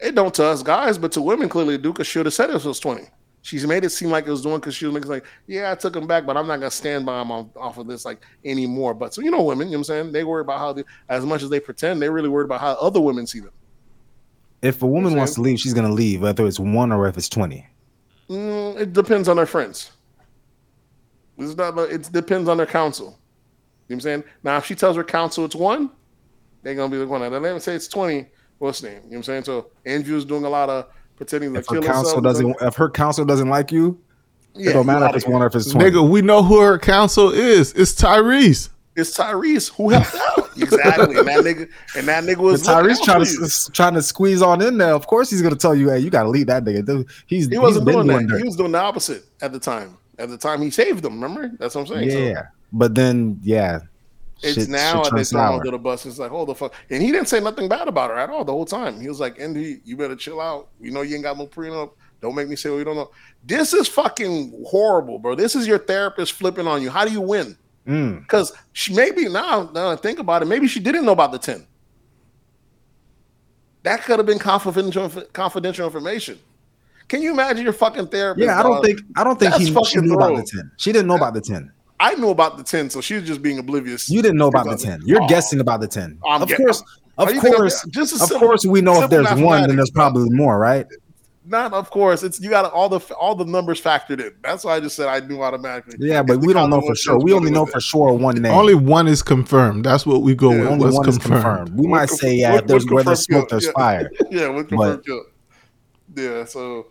It don't to us guys, but to women clearly Duka should have said it was 20. She's made it seem like it was doing because she was making like, yeah, I took him back, but I'm not gonna stand by him on, off of this like anymore. But so you know, women, you know what I'm saying? They worry about how they, as much as they pretend, they really worried about how other women see them. If a woman saying? wants to leave, she's gonna leave, whether it's one or if it's twenty. Mm, it depends on their friends. It's not. It depends on their counsel. You know what I'm saying? Now, if she tells her counsel it's one, they're gonna be the one. Now, let me say it's 20. What's the name? You know what I'm saying? So Andrew's doing a lot of pretending to If her kill counsel herself. doesn't, if her counsel doesn't like you, yeah, it don't matter if it's one or if it's twenty. Nigga, we know who her counsel is. It's Tyrese. It's Tyrese who helped out. exactly. And that nigga and that nigga was looking Tyrese trying to s- trying to squeeze on in there. Of course, he's gonna tell you, "Hey, you gotta leave that nigga." Dude, He's He wasn't been doing that. dirt. He was doing the opposite at the time. At the time he saved them, remember? That's what I'm saying. So yeah, but then yeah, it's shit- now shit they throw under the bus. It's like, oh the fuck. And he didn't say nothing bad about her at all the whole time. He was like, Andy, you better chill out. You know you ain't got no prenup. Don't make me say what you don't know. This is fucking horrible, bro. This is your therapist flipping on you. How do you win? Mm. Because she maybe now, now I think about it, maybe she didn't know about the 10. That could have been confidential confidential information. Can you imagine your fucking therapist? Yeah, I don't dog? think I don't think he she fucking knew about the ten. She didn't know about the ten. I knew about the 10, so she was just being oblivious. You didn't know about the Because I- ten. You're Oh, guessing about the ten. I'm of gue- course, of course, just a of simple- course, we know if there's one, then there's probably more, right? Not of course. It's you got all the all the numbers factored in. That's why I just said I knew automatically. Yeah, but we don't know for sure. We only know for it. sure one name. Only one is confirmed. That's what we go Yeah, with. only What's one is confirmed. confirmed. We What might conf- say, yeah, what- there's what where there's confirmed smoke, there's kill? fire. yeah, with confirmed kill. Yeah, so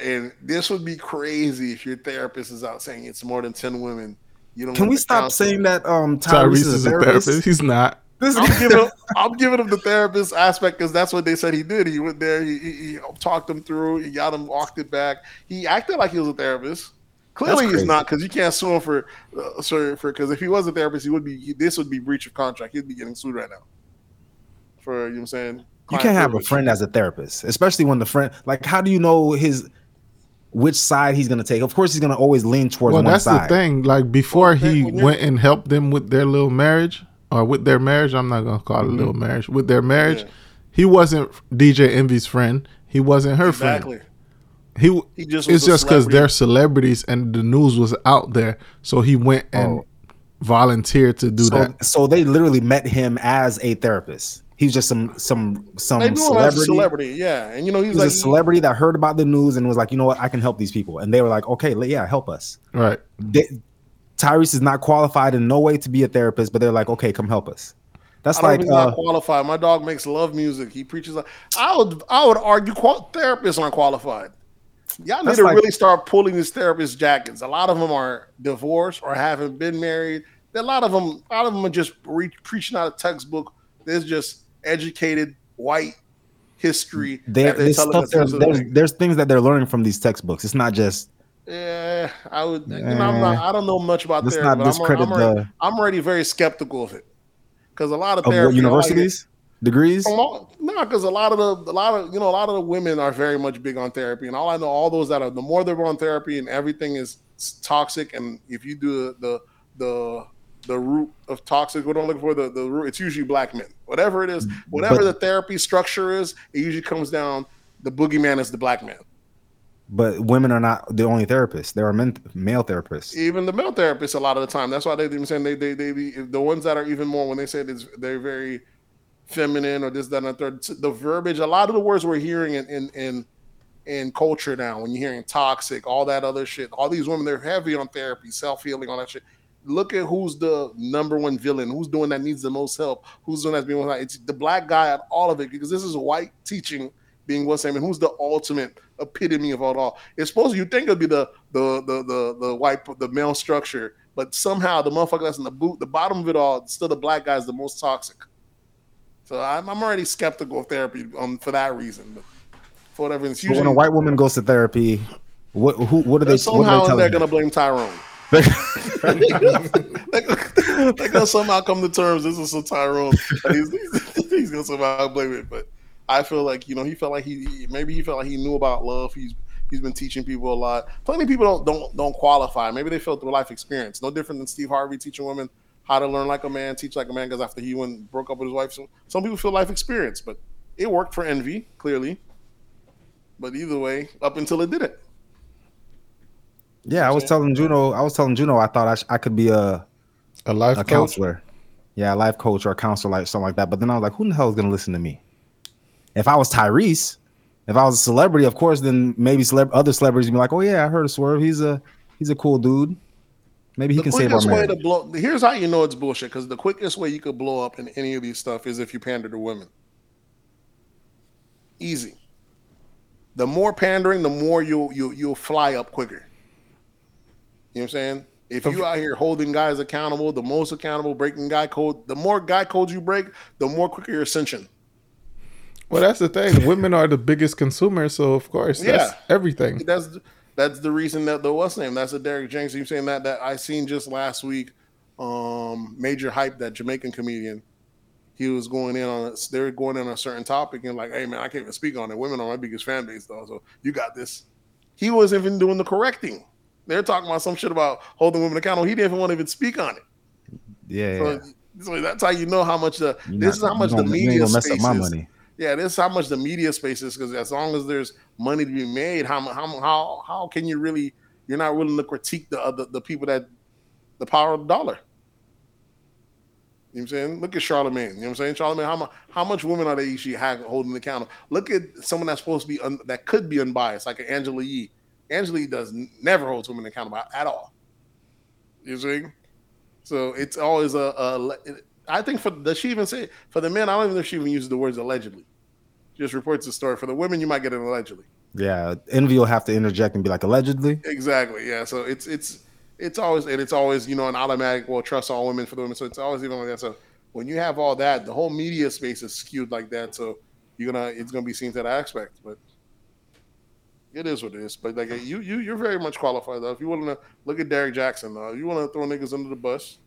and this would be crazy if your therapist is out saying it's more than ten women. You don't. Can we stop counsel. saying that um Tyrese, Tyrese is a therapist. He's not. This I'm giving [LAUGHS] I'm giving him the therapist aspect because that's what they said he did. He went there, he, he, he talked him through, he got him walked it back. He acted like he was a therapist. Clearly, he's not because you can't sue him for uh, sorry for because if he was a therapist, he would be. He, this would be breach of contract. He'd be getting sued right now. For you know what I'm saying. you can't have a friend as a therapist, especially when the friend like how do you know his which side he's gonna take? Of course, he's gonna always lean towards one side. Well, one that's side. the thing. Like before he went and helped them with their little marriage or with their marriage, I'm not gonna call it a little marriage. With their marriage, Yeah. he wasn't DJ Envy's friend. He wasn't her Exactly. friend. He, He just it's just because they're celebrities and the news was out there, so he went and Oh. volunteered to do So, that. so they literally met him as a therapist. He was just some some some They knew him as a celebrity. celebrity, yeah. And you know, He he's was like a celebrity that heard about the news and was like, you know what, I can help these people. And they were like, okay, yeah, help us. Right. They, Tyrese is not qualified in no way to be a therapist, but they're like, okay, come help us. That's I like think he's not uh, qualified. My dog makes love music. He preaches. Like, I would I would argue qual- therapists aren't qualified. Y'all need to like- really start pulling these therapist jackets. A lot of them are divorced or haven't been married. A lot of them, a lot of them are just re- preaching out a textbook. There's just educated white history. that they're there's telling stuff us there's, there's, there's things that they're learning from these textbooks. It's not just Yeah, I would. You know, I'm eh, not, I don't know much about let's therapy, not but I'm, discredit I'm, already, the I'm already very skeptical of it because a lot of of therapy universities degrees. No, because a lot of the, a lot of you know, a lot of the women are very much big on therapy, and all I know, all those that are, the more they're on therapy, and everything is toxic, and if you do the the the root of toxic, what I'm looking for, the the root, it's usually black men. Whatever it is, whatever But- the therapy structure is, it usually comes down. The boogeyman is the black man. But women are not the only therapists. There are men, male therapists. even the male therapists a lot of the time. That's why they even saying they they they be the ones that are even more when they say this they're very feminine or this that and the third. The verbiage, a lot of the words we're hearing in in in, in culture now, when you're hearing toxic, all that other shit, all these women they're heavy on therapy, self healing, all that shit. Look at who's the number one villain, who's doing that needs the most help, who's doing that's being it's the black guy at all of it because this is white teaching being what's and who's the ultimate epitome of it all. It's supposed to you think it'd be the the the the the white the male structure, but somehow the motherfucker that's in the boot, the bottom of it all, still the black guy is the most toxic. So I'm, I'm already skeptical of therapy um, for that reason. But for whatever it's But when a white woman goes to therapy, what who what are they? What somehow are they they're gonna you? blame Tyrone. [LAUGHS] [LAUGHS] they gonna [LAUGHS] somehow come to terms. This is some Tyrone. He's, he's, he's gonna somehow blame it. But I feel like you know he felt like he he- maybe he felt like he knew about love. He's he's been teaching people a lot. Plenty of people don't don't don't qualify. Maybe they felt through life experience. No different than Steve Harvey teaching women how to learn like a man, teach like a man. Because after he went broke up with his wife, so some people feel life experience, but it worked for Envy clearly. But either way, up until it didn't. Yeah, I was telling Juno. I was telling Juno. I thought I, sh- I could be a A life a coach. counselor. Yeah, a life coach or a counselor, like something like that. But then I was like, who the hell is gonna listen to me? If I was Tyrese, if I was a celebrity, of course, then maybe celeb- other celebrities would be like, oh yeah, I heard of Swerve. He's a he's a cool dude. Maybe he the can save our quickest way to blow here's how you know it's bullshit because the quickest way you could blow up in any of these stuff is if you pander to women easy the more pandering the more you'll you'll, you'll fly up quicker you know what i'm saying if you out here holding guys accountable the most accountable breaking guy code the more guy codes you break the more quicker your ascension Well, that's the thing. Women are the biggest consumers, so of course, that's Yeah. everything. that's that's the reason that the what's name that's a Derek Jenks. You saying that that I seen just last week. Um, Majah Hype that Jamaican comedian. He was going in on. They were going in on a certain topic and like, hey man, I can't even speak on it. Women are my biggest fan base though, so you got this. He wasn't even doing the correcting. They're talking about some shit about holding women accountable. He didn't even want to even speak on it. Yeah, So, yeah. so that's how you know how much uh, the You're this is how much the media space is. money. Yeah, this is how much the media space is because as long as there's money to be made, how how how how can you really? You're not willing to critique the other the people that the power of the dollar. You know what I'm saying? Look at Charlemagne. You know what I'm saying? Charlemagne, how much how much women are they actually holding accountable? Look at someone that's supposed to be un, that could be unbiased, like an Angela Yee. Angela Yee does never holds women accountable at all. You see? So it's always a, a I think for does she even say for the men? I don't even know if she even uses the words allegedly. She just reports the story. For the women, you might get it allegedly. Yeah, Envy will have to interject and be like, allegedly. Exactly. Yeah. So it's it's it's always and it's always you know an automatic well trust all women for the women. So it's always even like that. So when you have all that, the whole media space is skewed like that. So you're gonna it's gonna be seen to that aspect. But it is what it is. But like you you you're very much qualified though. If you want to look at Derek Jackson though, you want to throw niggas under the bus.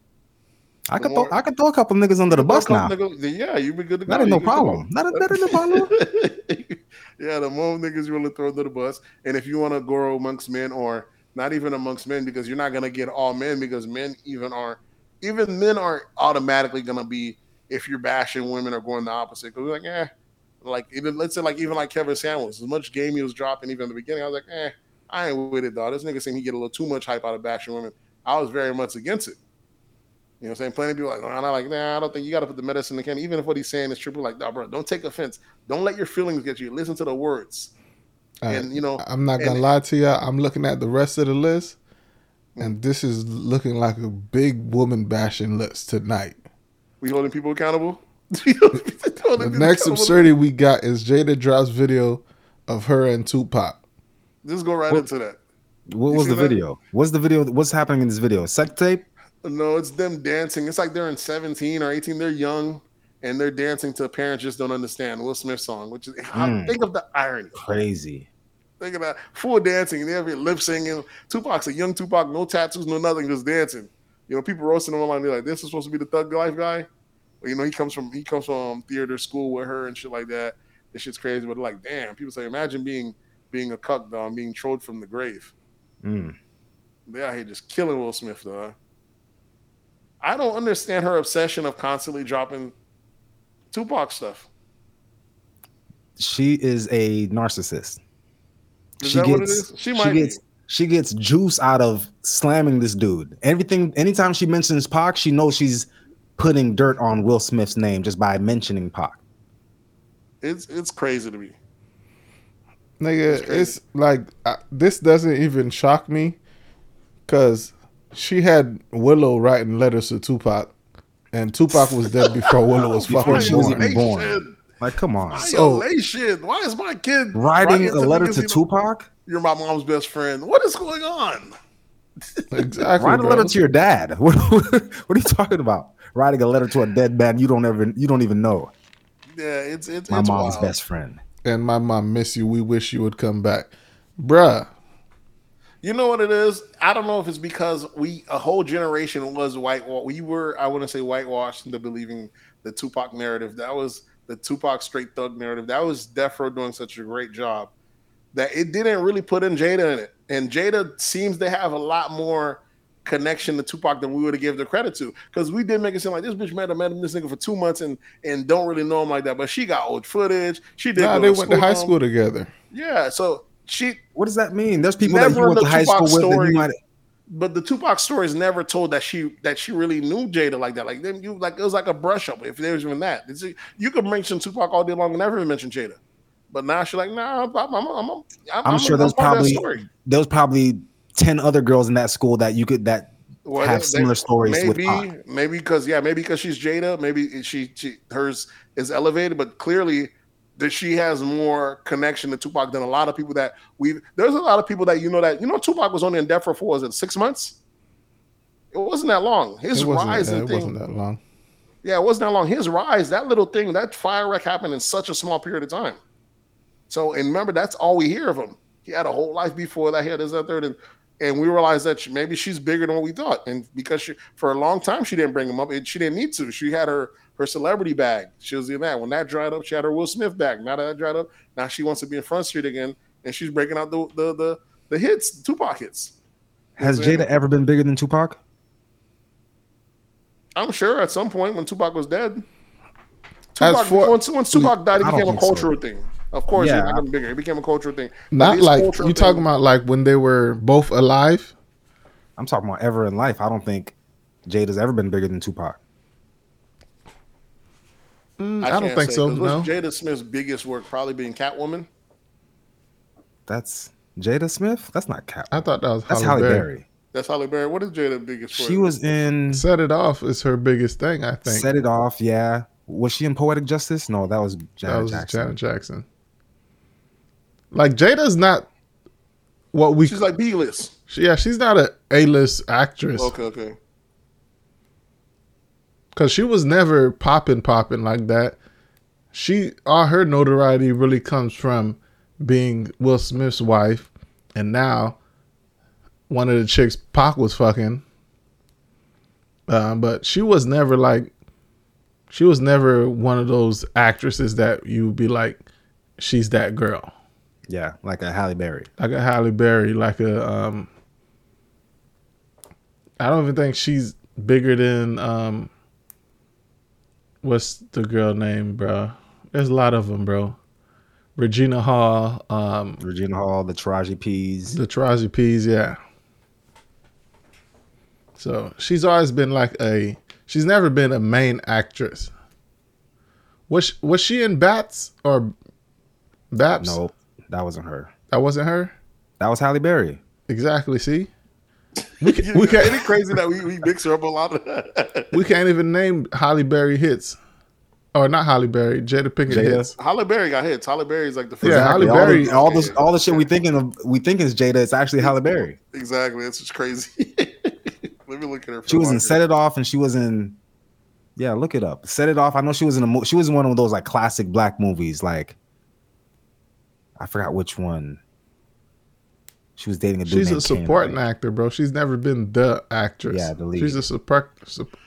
I could more- throw, I could throw a couple niggas under the bus now. Niggas, yeah, you'd be good to go. That ain't no good to go. problem. That is, that is no problem. yeah, the more niggas you want to throw under the bus, and if you want to go amongst men or not even amongst men, because you're not gonna get all men, because men even are, even men aren't automatically gonna be if you're bashing women or going the opposite. Because like, eh, like even let's say like even like Kevin Samuels, as much game he was dropping even in the beginning, I was like, eh, I ain't with it, dog. This nigga saying he get a little too much hype out of bashing women. I was very much against it. You know what I'm saying? Plenty of people like, nah, not like, nah, I don't think you got to put the medicine in the can. Even if what he's saying is true, like, nah, bro, don't take offense. Don't let your feelings get you. Listen to the words. And, you know, I'm not gonna and- lie to you. I'm looking at the rest of the list, and this is looking like a big woman bashing list tonight. We holding people accountable. The [LAUGHS] next [LAUGHS] absurdity we got is Jada drops video of her and Tupac. Just go right into that. What You was the that? video? What's the video? What's happening in this video? Sex tape? No, it's them dancing. It's like they're in 17 or 18. They're young and they're dancing to parents just don't understand Will Smith song, which is Mm. think of the irony. Crazy. Think of that full dancing and they have your lip singing. Tupac's a young Tupac, no tattoos, no nothing, just dancing. You know, people roasting him online. They're like, "This is supposed to be the thug life guy." You know, he comes from he comes from theater school with her and shit like that. This shit's crazy. But like, damn, people say, imagine being being a cuck dog, being trolled from the grave. Mm. They out here just killing Will Smith, though. I don't understand her obsession of constantly dropping Tupac stuff. She is a narcissist. Is she that gets, what it is? She She, might gets she gets juice out of slamming this dude. Everything anytime she mentions Pac, she knows she's putting dirt on Will Smith's name just by mentioning Pac. It's it's crazy to me. Nigga, crazy. it's like I, this doesn't even shock me because she had Willow writing letters to Tupac, and Tupac was dead [LAUGHS] before Willow was Before fucking she was born. even born. Like, come on. So- Why is my kid Writing a letter to Tupac? You're my mom's best friend. What is going on? Exactly. Write a bro. letter to your dad. [LAUGHS] What, what are you talking about? Writing a letter to a dead man you don't ever you don't even know. Yeah, it's it's My it's mom's wild. best friend. and my mom miss you. We wish you would come back, bruh. You know what it is? I don't know if it's because we a whole generation was white. We were I want to say whitewashed into believing the Tupac narrative. That was the Tupac straight thug narrative. That was Death Row doing such a great job that it didn't really put in Jada in it. And Jada seems to have a lot more connection to Tupac than we would have given the credit to. Because we did make it seem like this bitch met, met this nigga for two months and and don't really know him like that. But she got old footage. She did. Nah, go they went to high school together. Yeah, so she What does that mean? There's people that Never you went to the high Tupac school with that story. you might but the Tupac story is never told that she that she really knew Jada like that. Like then you like it was like a brush up if there was even that. It's, you could mention Tupac all day long and never even mention Jada. But now she's like, nah, I'm I'm I'm, I'm, I'm, I'm sure there's part of probably story. there was probably ten other girls in that school that you could that Well, have they- similar stories with maybe Pac. maybe because yeah maybe because she's Jada maybe she, she hers is elevated but clearly that she has more connection to Tupac than a lot of people that we there's a lot of people that you know that you know Tupac was only in death row for was it six months? It wasn't that long. His It wasn't, rise yeah, and it thing wasn't that long. yeah it wasn't that long. His rise that little thing that fire wreck happened in such a small period of time. So and remember that's all we hear of him. He had a whole life before that. He had this that third and and we realized that she, maybe she's bigger than what we thought. And because she, for a long time she didn't bring him up, and she didn't need to. She had her her celebrity bag. She was in that. When that dried up, she had her Will Smith bag. Now that that dried up, now she wants to be in Front Street again, and she's breaking out the the the, the hits, the Tupac hits. Has That's it. Jada ever been bigger than Tupac? I'm sure at some point when Tupac was dead, Tupac, for- once, once Tupac died, it became a think so. cultural thing. Of course, Yeah. it became bigger. It became a cultural thing. But Not like cultural you thing- talking about like when they were both alive. I'm talking about ever in life. I don't think Jade has ever been bigger than Tupac. Mm, I, can't don't think say, so. 'cause what's No, Jada Smith's biggest work probably being Catwoman. That's Jada Smith. That's not Cap. I thought that was That's Halle Halle Berry. Berry. That's Halle Berry. What is Jada's biggest work? She was in Set it off is her biggest thing. I think Set It Off. Yeah. Was she in Poetic Justice? No, that was Janet that was Jackson. Janet Jackson. Like Jada's not what we. She's like B list. she- yeah, she's not a A list actress Okay, okay. because she was never popping popping like that. She all her notoriety really comes from being Will Smith's wife, and now one of the chicks Pac was fucking. Um, but she was never like, she was never one of those actresses that you would be like, she's that girl. Yeah, like a Halle Berry. like a Halle Berry, like a um I don't even think she's bigger than um what's the girl name, bro? There's a lot of them, bro. Regina Hall, um Regina Hall, the Taraji P's. the Taraji P's, yeah. So she's always been like a she's never been a main actress. Was she, was she in Bats or Baps? No, that wasn't her. That wasn't her? That was Halle Berry. Exactly, see? [LAUGHS] We, can, we can't. Isn't it crazy that we, we mix her up a lot? [LAUGHS] we can't even name Halle Berry hits. or not Halle Berry, Jada Pinkett Jada? hits. Halle Berry got hits. Halle Berry's like the first. Yeah, Halle all Berry- The, all the all the shit we thinking of, we think is Jada. It's actually Halle Berry. Exactly. It's just crazy. [LAUGHS] Let me look at her. She was in. Set It Off, and she was in. Yeah, look it up. Set It Off. I know she was in a. mo- She was in one of those like classic black movies. Like, I forgot which one. She was dating a dude. She's a supporting right? actor, bro. She's never been the actress. Yeah, the lead. She's a support. sup-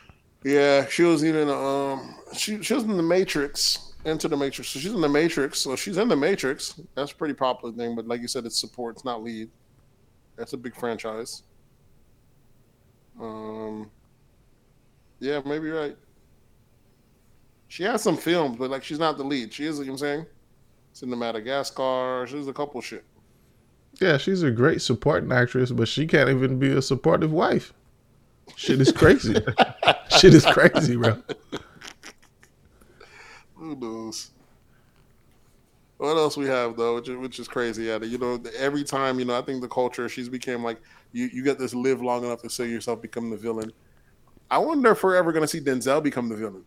Yeah, she was even um she she was in the Matrix, Into the Matrix. So she's in the Matrix. So she's in the Matrix. That's a pretty popular thing, but like you said, it's support, it's not lead. That's a big franchise. Um Yeah, maybe you're right. She has some films, but like she's not the lead. She is, you know what I'm saying? It's in Madagascar. She's a couple shit. Yeah, she's a great supporting actress, but she can't even be a supportive wife. Shit is crazy. [LAUGHS] Shit is crazy, bro. Who knows? What else we have though, which is, which is crazy. Yeah, you know, every time you know, I think the culture she's became like you. You get this live long enough to see yourself become the villain. I wonder if we're ever going to see Denzel become the villain.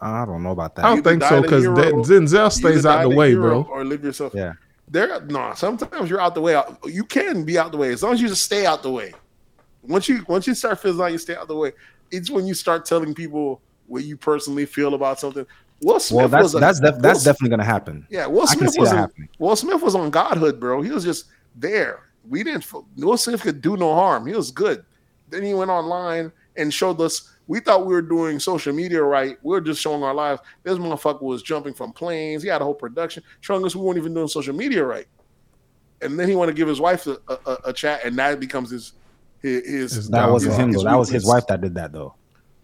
I don't know about that. I don't think so because hero- Denzel stays out the the way, bro. or live yourself. Yeah. There, no. Sometimes you're out the way. You can be out the way as long as you just stay out the way. Once you once you start feeling like you stay out the way, it's when you start telling people what you personally feel about something. Will Smith Well, that's was a- that's def- that's definitely gonna happen. Yeah, Will Smith was on. Will Smith was on Godhood, bro. He was just there. We didn't. Will Smith could do no harm. He was good. Then he went online and showed us. We thought we were doing social media right. We were just showing our lives. This motherfucker was jumping from planes. He had a whole production showing us we weren't even doing social media right. And then he wanted to give his wife a, a, a chat, and that becomes his his. his His That wasn't His- him though. That was his wife that did that though.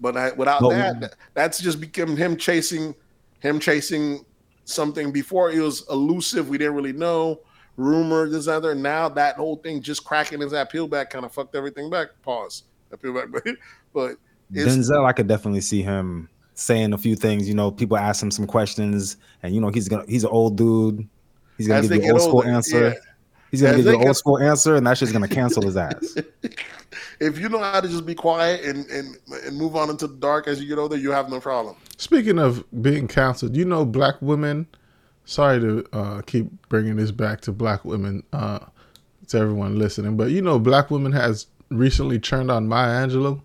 But I, without No. that, that- that's just become him chasing, him chasing something. Before it was elusive, we didn't really know. Rumor, this other. Now that whole thing just cracking his that peel back kind of fucked everything back. Pause. That peel back, [LAUGHS] but but Denzel, I could definitely see him saying a few things. You know, people ask him some questions, and you know he's gonna he's an old dude. He's gonna give they you an get old school older, answer. yeah. He's gonna As give they you an get- old school answer, and that's just gonna cancel his ass. [LAUGHS] if you know how to just be quiet and and and move on into the dark as you get older, you have no problem. Speaking of being counseled, you know, black women. Sorry to uh, keep bringing this back to black women, uh, to everyone listening, but you know, black women has recently turned on Maya Angelou.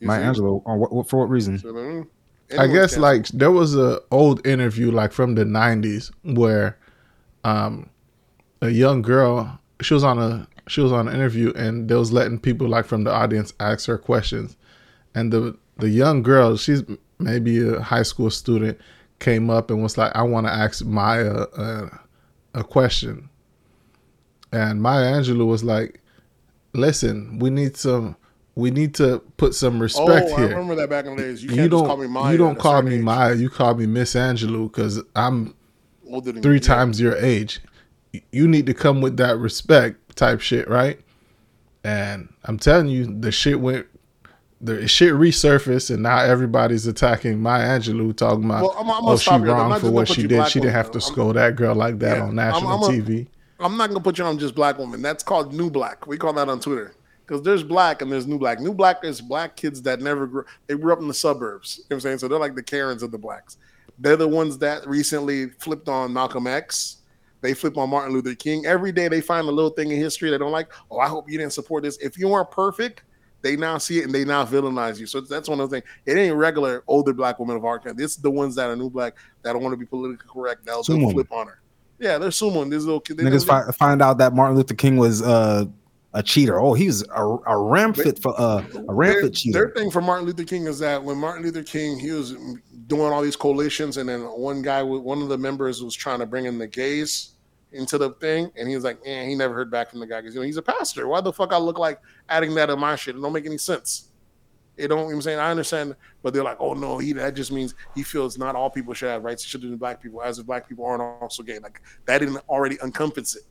You My see? Angelo, on what, what for what reason? You I mean? I Anyone's guess canceled. like there was a old interview like from the '90s where um, a young girl she was on a she was on an interview and they was letting people like from the audience ask her questions, and the the young girl she's maybe a high school student came up and was like, "I want to ask Maya a, a question," and Maya Angelou was like, "Listen, we need some." We need to put some respect Oh, respect I here remember that back in the days. You you, can't don't just call me Maya. you don't call me age. Maya. You call me Miss Angelou because I'm Older than three you. Yeah. times your age. You need to come with that respect type shit, right? And I'm telling you, the shit went, the shit resurfaced, and now everybody's attacking Maya Angelou, talking about, Well, I'm- I'm oh, she here. I'm wrong for what she did. She didn't have to scold that girl like that Yeah, on I'm- national I'm TV. I'm not gonna put you on just black women. That's called new black. We call that on Twitter because there's black and there's new black. New black is black kids that never grew. They grew up in the suburbs. You know what I'm saying? So they're like the Karens of the blacks. They're the ones that recently flipped on Malcolm X. They flip on Martin Luther King. Every day they find a little thing in history they don't like. Oh, I hope you didn't support this. If you weren't perfect, they now see it and they now villainize you. So that's one of the things. It ain't regular older black women of our time. It's the ones that are new black that don't want to be politically correct. They'll, they'll flip on her. Yeah, they're sumoing this little kid. They Niggas fi- find out that Martin Luther King was uh, a cheater. Oh, he was a, a rampant for uh, a their, rampant their cheater. thing for Martin Luther King is that when Martin Luther King he was doing all these coalitions, and then one guy, one of the members, was trying to bring in the gays into the thing, and he was like, "Man, he never heard back from the guy because you know he's a pastor. Why the fuck I look like adding that in my shit? It don't make any sense. It don't. You know what I'm saying I understand, but they're like, "Oh no, he that just means he feels not all people should have rights. It should do black people, as if black people aren't also gay. Like that didn't already encompass it.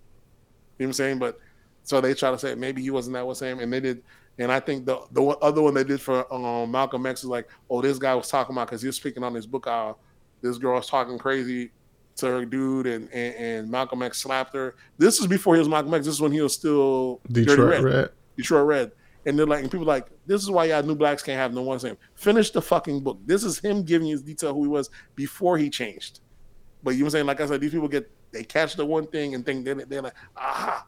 You know what I'm saying? But so they try to say maybe he wasn't that was same, and they did. And I think the the other one they did for um, Malcolm X is like, oh, this guy was talking about because he was speaking on his book how this girl was talking crazy to her dude, and, and and Malcolm X slapped her. This is before he was Malcolm X. This is when he was still Detroit Red. Detroit Red. and they're like, and people are like, this is why y'all new blacks can't have no one saying, finish the fucking book. This is him giving you his detail who he was before he changed. But you know what I'm saying? Like I said, these people get they catch the one thing and think they're, they're like, aha,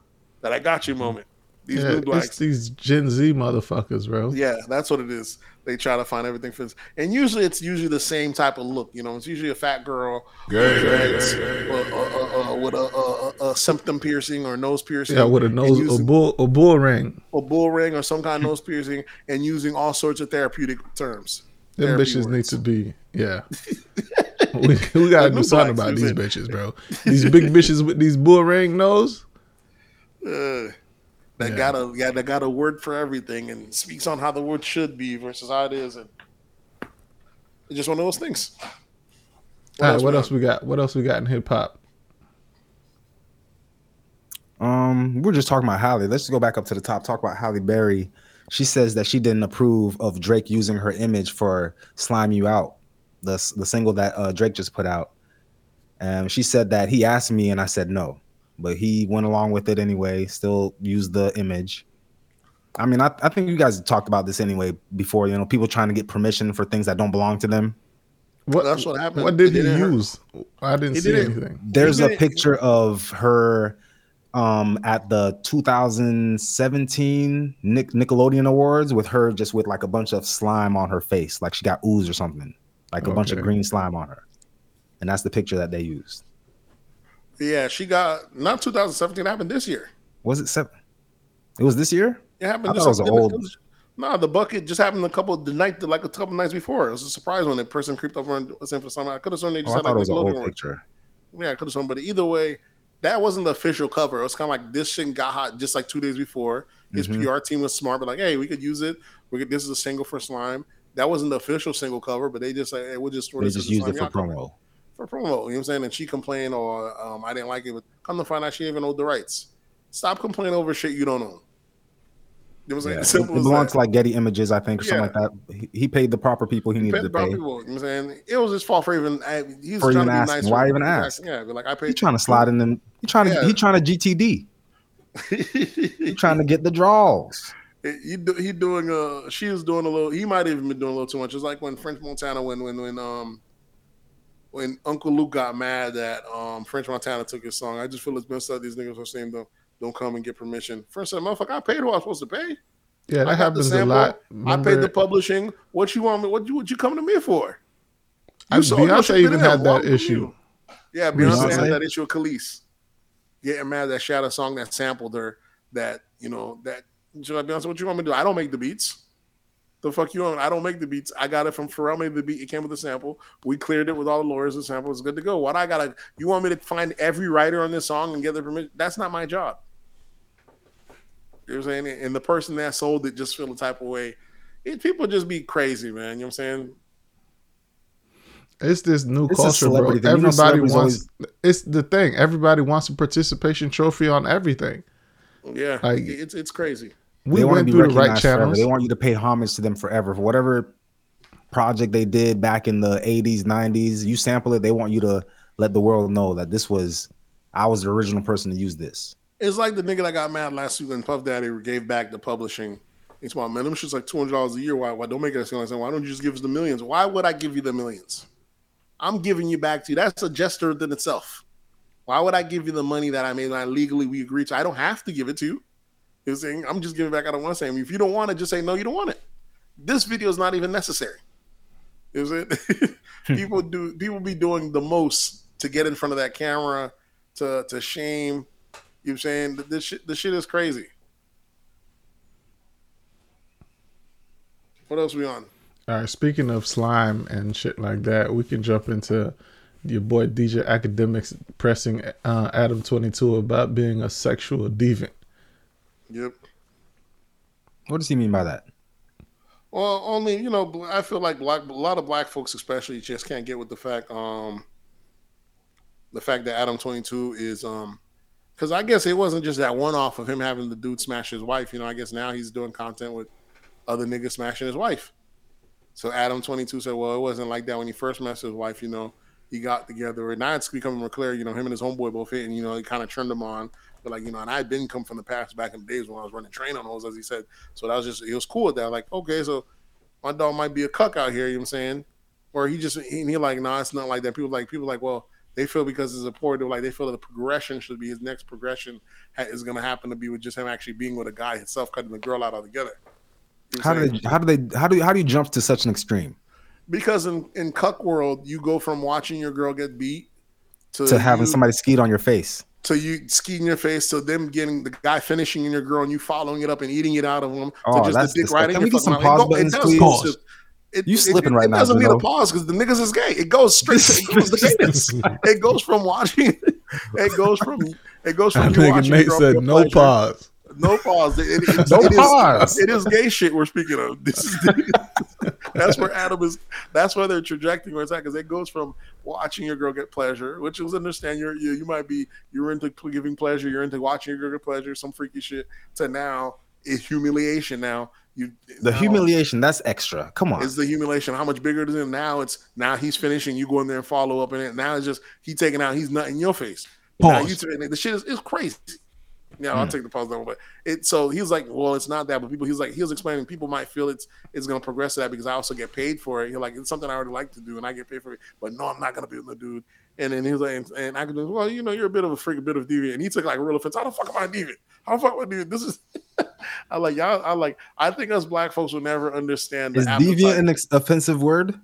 that I got you moment. These Yeah, new it's blacks. these Gen Z motherfuckers, bro. Yeah, that's what it is. They try to find everything for this. And usually it's usually the same type of look. You know, it's usually a fat girl with dreads, or- or- or- or with a, a, a, a septum piercing or nose piercing. Yeah, with a and nose, a bull, a bull ring. a bull ring or some kind of nose piercing and using all sorts of therapeutic terms. Them Therapy bitches need to be, yeah. [LAUGHS] we, we gotta The do something about these bitches, bro. These big bitches with these bull ring nose. Uh, that Yeah. got a yeah, that got a word for everything and speaks on how the word should be versus how it is, and it's just one of those things. All right, what we else we got? What else we got in hip hop? Um, we're just talking about Halle. Let's just go back up to the top. Talk about Halle Berry. She says that she didn't approve of Drake using her image for "Slime You Out," the the single that uh, Drake just put out. And she said that he asked me, and I said no, but he went along with it anyway. Still used the image. I mean, I, I think you guys talked about this anyway before. You know, people trying to get permission for things that don't belong to them. What That's what happened. What did It he didn't hurt. use? I didn't He see didn't- anything. There's a picture of her um at the 2017 Nick Nickelodeon Awards with her just with like a bunch of slime on her face, like she got ooze or something, like a bunch of green slime on her. And that's the picture that they used. Yeah, she got not 2017. It happened this year. Was it seven? It was this year? It happened. I this thought it was old- No, the bucket just happened a couple the night, like a couple nights before. It was a surprise when that person creeped over and was in for something. I could have sworn they Oh, just I had like it was an old one. picture. Yeah, I could have sworn, but either way, that wasn't the official cover. It was kind of like this shit got hot just like two days before. His Mhm. PR team was smart, but like, hey, we could use it. We could. This is a single for Slime. That wasn't the official single cover, but they just like, hey, we'll just They this just used it for promo. cover. For promo, you know what I'm saying? And she complained, or um, I didn't like it. But come to find out, she even own the rights. Stop complaining over shit you don't own. You know what I'm saying? Yeah. [LAUGHS] It, Simple it as belonged that. to like Getty Images, I think, or something like that. He, he paid the proper people he He needed paid to pay. people, you know what I'm saying? It was his fault for even uh, he's For trying to be asking. nice. Why even ask? Yeah, but like I He paid. trying to slide in them. He trying to Yeah. he trying to GTD. He trying to get the draws. [LAUGHS] he do, he doing uh she was doing a little he might have even been doing a little too much. It's like when French Montana when when when um when Uncle Luke got mad that um French Montana took his song. I just feel it's up. These niggas are saying don't don't come and get permission. French said, "Motherfucker, I paid who I'm supposed to pay. Yeah, I that happens a lot. I paid the publishing. What you want me? What you what you coming to me for? I- sold your Beyonce even had that issue. you? Yeah, Beyonce, had that issue with Kelis. Getting mad that she had a song that sampled her that, you know, that she's like, Beyonce, what you want me to do? I don't make the beats. The fuck you on? I don't make the beats. I got it from Pharrell made the beat. It came with a sample. We cleared it with all the lawyers. The sample was good to go. What I gotta you want me to find every writer on this song and get their permission? That's not my job. You know what I'm saying? And the person that sold it just feel the type of way. It, people just be crazy, man. You know what I'm saying? It's this new It's culture, bro. celebrity thing. You know, Everybody celebrities wants. It's the thing. Everybody wants a participation trophy on everything. Yeah, Like- it's it's crazy. We they want to be through the recognized right forever. They want you to pay homage to them forever for whatever project they did back in the 80s, 90s. You sample it, they want you to let the world know that this was I was the original person to use this. It's like the nigga that got mad last week when Puff Daddy gave back the publishing. He's like, man, them shit's like two hundred dollars a year. Why? Why don't make it? I said, why don't you just give us the millions? Why would I give you the millions? I'm giving you back to you. That's a gesture within itself. Why would I give you the money that I made? And I legally we agreed to. I don't have to give it to you. Saying I'm just giving back. I don't want to say. If you don't want it, just say no. You don't want it. This video is not even necessary. Is [LAUGHS] it? people do. People be doing the most to get in front of that camera to to shame. You know saying this shit. This shit is crazy. What else we on? All right. Speaking of slime and shit like that, we can jump into your boy DJ Akademiks pressing uh, Adam Twenty Two about being a sexual deviant. Yep. What does he mean by that? Well, only you know, I feel like black, a lot of black folks, especially, just can't get with the fact, um, the fact that Adam Twenty Two is, um, because I guess it wasn't just that one off of him having the dude smash his wife. You know, I guess now he's doing content with other niggas smashing his wife. So Adam Twenty Two said, "Well, it wasn't like that when he first met his wife. You know, he got together. And now it's becoming more clear, you know, him and his homeboy both hit, and you know, he kind of turned them on. But like, you know, and I didn't come from the past back in the days when I was running train on those, as he said. So that was just, it was cool with that. Like, okay, so my dog might be a cuck out here, you know what I'm saying? Or he just, he, he like, no, nah, it's not like that. People like, people like, well, they feel because it's a poor, like they feel that the progression should be his next progression is going to happen to be with just him actually being with a guy himself, cutting the girl out altogether. You know how do they, how do they, how do, you? how do you jump to such an extreme? Because in, in cuck world, you go from watching your girl get beat to, to having you, somebody skeet on your face. To you skiing your face, to them getting the guy finishing in your girl and you following it up and eating it out of him. Oh, to just the dick right in your fucking pause it, buttons, it, please? Pause. It, you slipping right it now. It doesn't need a pause because the niggas is gay. It goes straight. To, [LAUGHS] it goes the gayness. it goes from watching. [LAUGHS] It goes from. It goes from. That nigga Nate said no pleasure. pause. No pause. It, it, no it pause. Is, it is gay shit we're speaking of. This is [LAUGHS] that's where Adam is. That's where they're trajecting where it's at because it goes from watching your girl get pleasure, which is understand you're you, you might be you're into giving pleasure, you're into watching your girl get pleasure, some freaky shit. To now is humiliation. Now you the now, humiliation that's extra. Come on, is the humiliation how much bigger it is? Now it's now he's finishing. You go in there and follow up in it. Now it's just he taking out. He's not in your face. Pause. Now you, the shit is, is crazy. Yeah, I'll mm. take the pause down, but it. So he was like, well, it's not that, but people. He's like, he was explaining. People might feel it's it's going to progress to that because I also get paid for it. He's like, it's something I already like to do, and I get paid for it. But no, I'm not going to be the dude. And then he was like, and, and I could, well, you know, you're a bit of a freak, a bit of deviant. And he took like real offense. How the fuck am I deviant? How the fuck am I deviant? This is, [LAUGHS] I like y'all. I like. I think us black folks will never understand. Is deviant an offensive word?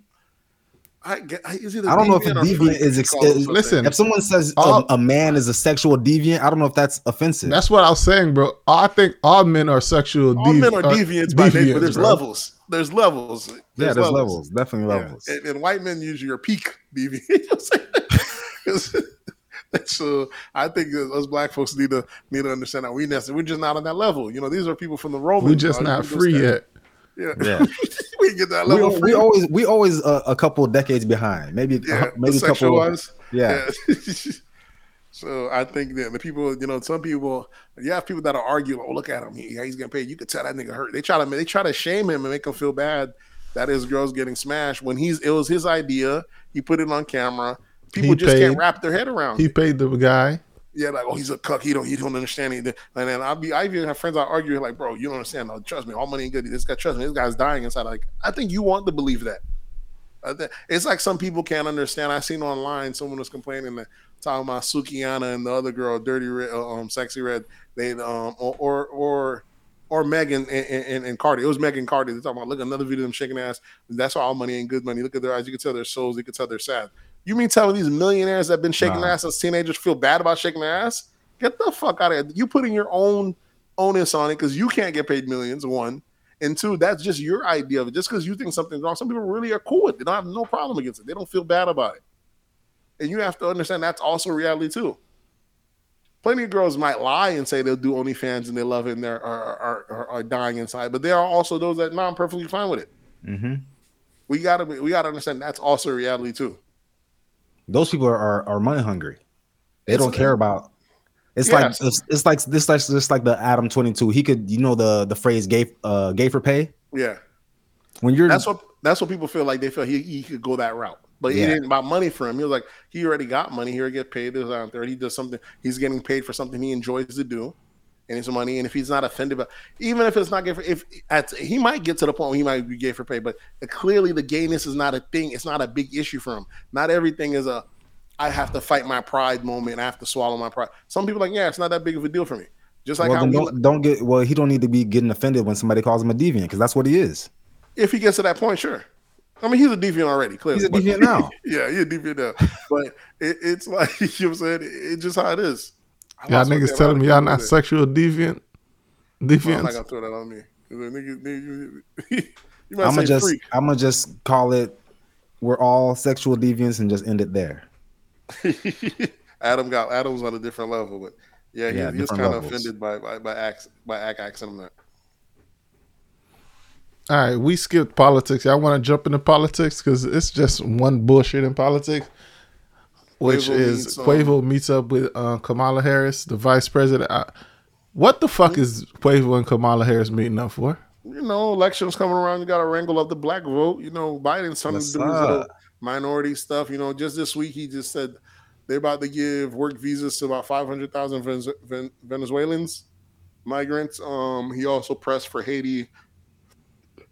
I, I, I don't know if a deviant is. Ex- listen, if someone says a, a, man is a sexual deviant, I don't know if that's offensive. That's what I was saying, bro. I think all men are sexual. All devi- men are uh, deviants, by deviants, but there's bro. levels. There's levels. There's yeah, there's levels. levels. Definitely levels. Yeah. And, and, white men use your peak deviant. [LAUGHS] so I think us black folks need to need to understand that we we're just not on that level. You know, these are people from the Romans. We're just not free yet. Yeah. yeah. [LAUGHS] we get that level. We, we always we always uh, a couple decades behind. Maybe yeah, maybe a couple. Ones. Yeah. yeah. [LAUGHS] so I think that the people, you know, some people, you have people that are arguing. Oh, look at him. He, he's getting paid. You could tell that nigga hurt. They try to they try to shame him and make him feel bad that his girl's getting smashed when he's it was his idea. He put it on camera. People he just paid, can't wrap their head around. He it. paid the guy yeah, like, oh, he's a cuck. He don't, he don't understand anything. And then I'll be, I even have friends I argue like, bro, you don't understand. No, trust me, all money ain't good. This guy, trust me, this guy's dying inside. Like, I think you want to believe that. It's like some people can't understand. I seen online someone was complaining that talking about Sukihana and the other girl, Dirty Red, uh, um, Sexy Red, they um or or or, or Megan and, and, and, Cardi. It was Megan Cardi. They're talking about look another video of them shaking ass. That's why all money ain't good money. Look at their eyes. You can tell their souls. You can tell they're sad. You mean telling these millionaires that have been shaking nah. ass as teenagers feel bad about shaking their ass? Get the fuck out of here. You putting your own onus on it because you can't get paid millions, one. And two, that's just your idea of it. Just because you think something's wrong, some people really are cool with it. They don't have no problem against it. They don't feel bad about it. And you have to understand that's also reality too. Plenty of girls might lie and say they'll do OnlyFans and they love it and they're are, are, are, are dying inside, but there are also those that no, I'm perfectly fine with it. Mm-hmm. We gotta we gotta understand that's also reality too. Those people are are, are money hungry. They it's don't care about. It's yeah. like it's, it's, like this like just like the Adam twenty two. He could you know the the phrase gay uh gay for pay. Yeah. When you're that's what that's what people feel like they feel he, he could go that route. But yeah. didn't about money for him. He was like, he already got money. He already get paid. There's out there. He does something. He's getting paid for something he enjoys to do and his money. And if he's not offended, but even if it's not gay for, if at, he might get to the point where he might be gay for pay, but clearly the gayness is not a thing. It's not a big issue for him. Not everything is a I have to fight my pride moment. I have to swallow my pride. Some people like, yeah, it's not that big of a deal for me. Just like well, how don't, don't, get well. He don't need to be getting offended when somebody calls him a deviant because that's what he is. If he gets to that point, sure. I mean, he's a deviant already. Clearly, he's a deviant now. [LAUGHS] yeah, he's a deviant now. but it, it's like [LAUGHS] you know what I'm saying. It's just how it is. Y'all niggas telling me y'all not sexual deviant. Deviant. I'm not gonna throw that on me. [LAUGHS] I'm gonna just I'm gonna just call it. We're all sexual deviants and just end it there. [LAUGHS] Adam got Adam was on a different level, but yeah, he, yeah, he was kind of offended by by by ax by act accent. All right, we skipped politics. Y'all want to jump into politics because it's just one bullshit in politics, which Quavo is meets, um, Quavo meets up with uh, Kamala Harris, the vice president. I, what the fuck is Quavo and Kamala Harris meeting up for? You know, elections coming around. You got to wrangle up the black vote. You know, Biden's trying to do his little minority stuff. You know, just this week he just said they're about to give work visas to about 500,000 Venezuelans, migrants. Um, he also pressed for Haiti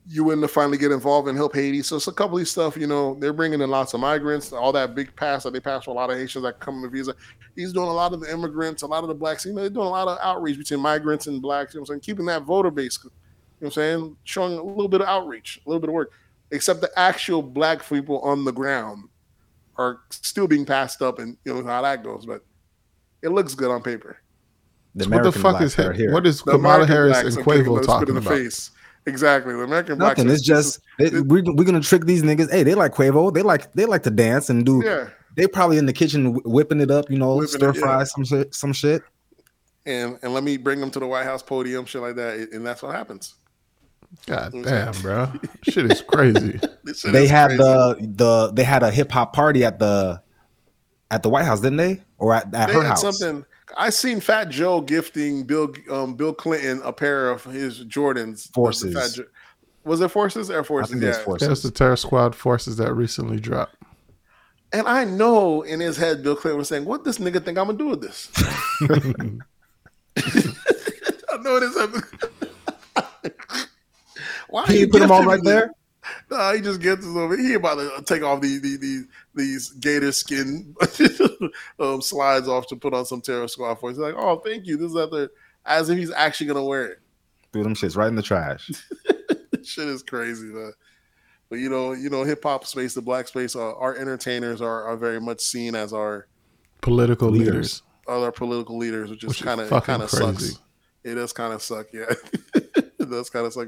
UN to finally get involved and help Haiti. So it's a couple of stuff, you know, they're bringing in lots of migrants, all that big pass that they pass for a lot of Haitians that come with visa. He's doing a lot of the immigrants, a lot of the blacks, you know, they're doing a lot of outreach between migrants and blacks, you know I'm saying? Keeping that voter base, you know what I'm saying? Showing a little bit of outreach, a little bit of work. Except the actual black people on the ground are still being passed up and you know how that goes, but it looks good on paper. The what the fuck is here? What is Kamala Harris and Quavo talking about? Face. Exactly. The American Nothing. It's just it, it, we're, we're gonna trick these niggas. Hey, they like Quavo. They like they like to dance and do. Yeah. They probably in the kitchen whipping it up. You know, whipping stir it, fry yeah. some shit. Some shit. And and let me bring them to the White House podium, shit like that, and that's what happens. God damn, bro, [LAUGHS] shit is crazy. they had crazy. the the they had a hip hop party at the at the White House, didn't they? Or at, at her house? Something I seen Fat Joe gifting Bill um, Bill Clinton a pair of his Jordans. Forces. Jo- was it Forces? Air Forces. Yeah. Forces. That's the Terror Squad Forces that recently dropped. And I know in his head, Bill Clinton was saying, "What this nigga think I'm gonna do with this?" [LAUGHS] I know it is. [LAUGHS] Why Can you put them all right there? Nah, he just gets us over. He about to take off these these these, gator skin [LAUGHS] um, slides off to put on some Terror Squad for. He's like, oh, thank you. This is other as if he's actually gonna wear it. Threw them shits right in the trash. [LAUGHS] Shit is crazy, man. But you know, you know, hip hop space, the black space, uh, our entertainers are, are very much seen as our political leaders, leaders. other political leaders, which is kind of kind of sucks. It does kind of suck, yeah. [LAUGHS] it does kind of suck.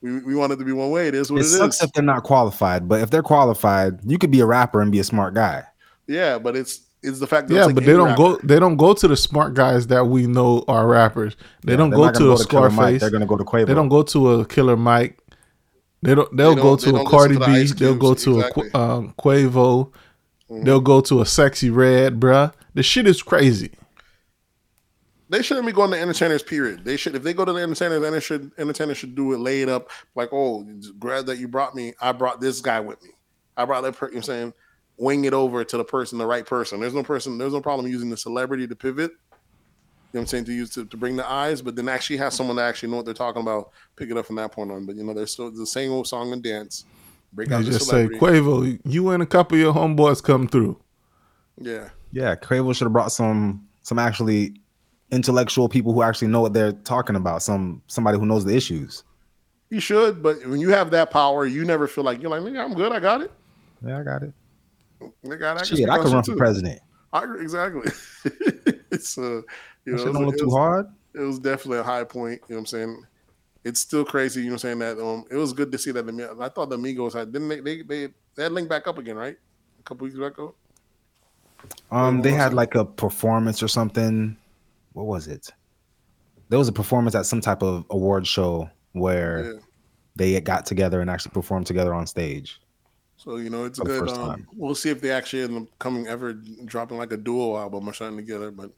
We, we want it to be one way. It is what it, it sucks is. if they're not qualified, but if they're qualified, you could be a rapper and be a smart guy. Yeah, but it's it's the fact that yeah, but they don't rapper. go they don't go to the smart guys that we know are rappers. They yeah, don't go to a go Scarface. They're gonna go to Quavo. They don't go to a Killer Mike. They don't. They'll they go to a Cardi to B. They'll go to exactly. a um, Quavo. Mm-hmm. They'll go to a Sexy Red, bruh. The shit is crazy. They shouldn't be going to entertainers. Period. They should if they go to the entertainers, then should entertainers should do it laid up like, oh, glad that you brought me. I brought this guy with me. I brought that. Per-, you're saying wing it over to the person, the right person. There's no person. There's no problem using the celebrity to pivot. You know what I'm saying to use to, to bring the eyes, but then actually have someone that actually know what they're talking about, pick it up from that point on. But you know, they're still the same old song and dance. Break out just say Quavo, you and a couple of your homeboys come through. Yeah, yeah. Quavo should have brought some some actually intellectual people who actually know what they're talking about. Some somebody who knows the issues. You should, but when you have that power, you never feel like you're like, I'm good. I got it. Yeah, I got it. I got it. Shit, I can run for president. I, exactly. [LAUGHS] it's uh, you know, it was, too hard. It was definitely a high point. You know what I'm saying? It's still crazy. You know what I'm saying? That um, it was good to see that. The I thought the Migos had didn't they they they, they had linked back up again, right? A couple weeks ago. Um, they had like a performance or something what was it? There was a performance at some type of award show where yeah. they got together and actually performed together on stage. So you know, it's good. Um, we'll see if they actually end up coming ever dropping like a duo album or something together. But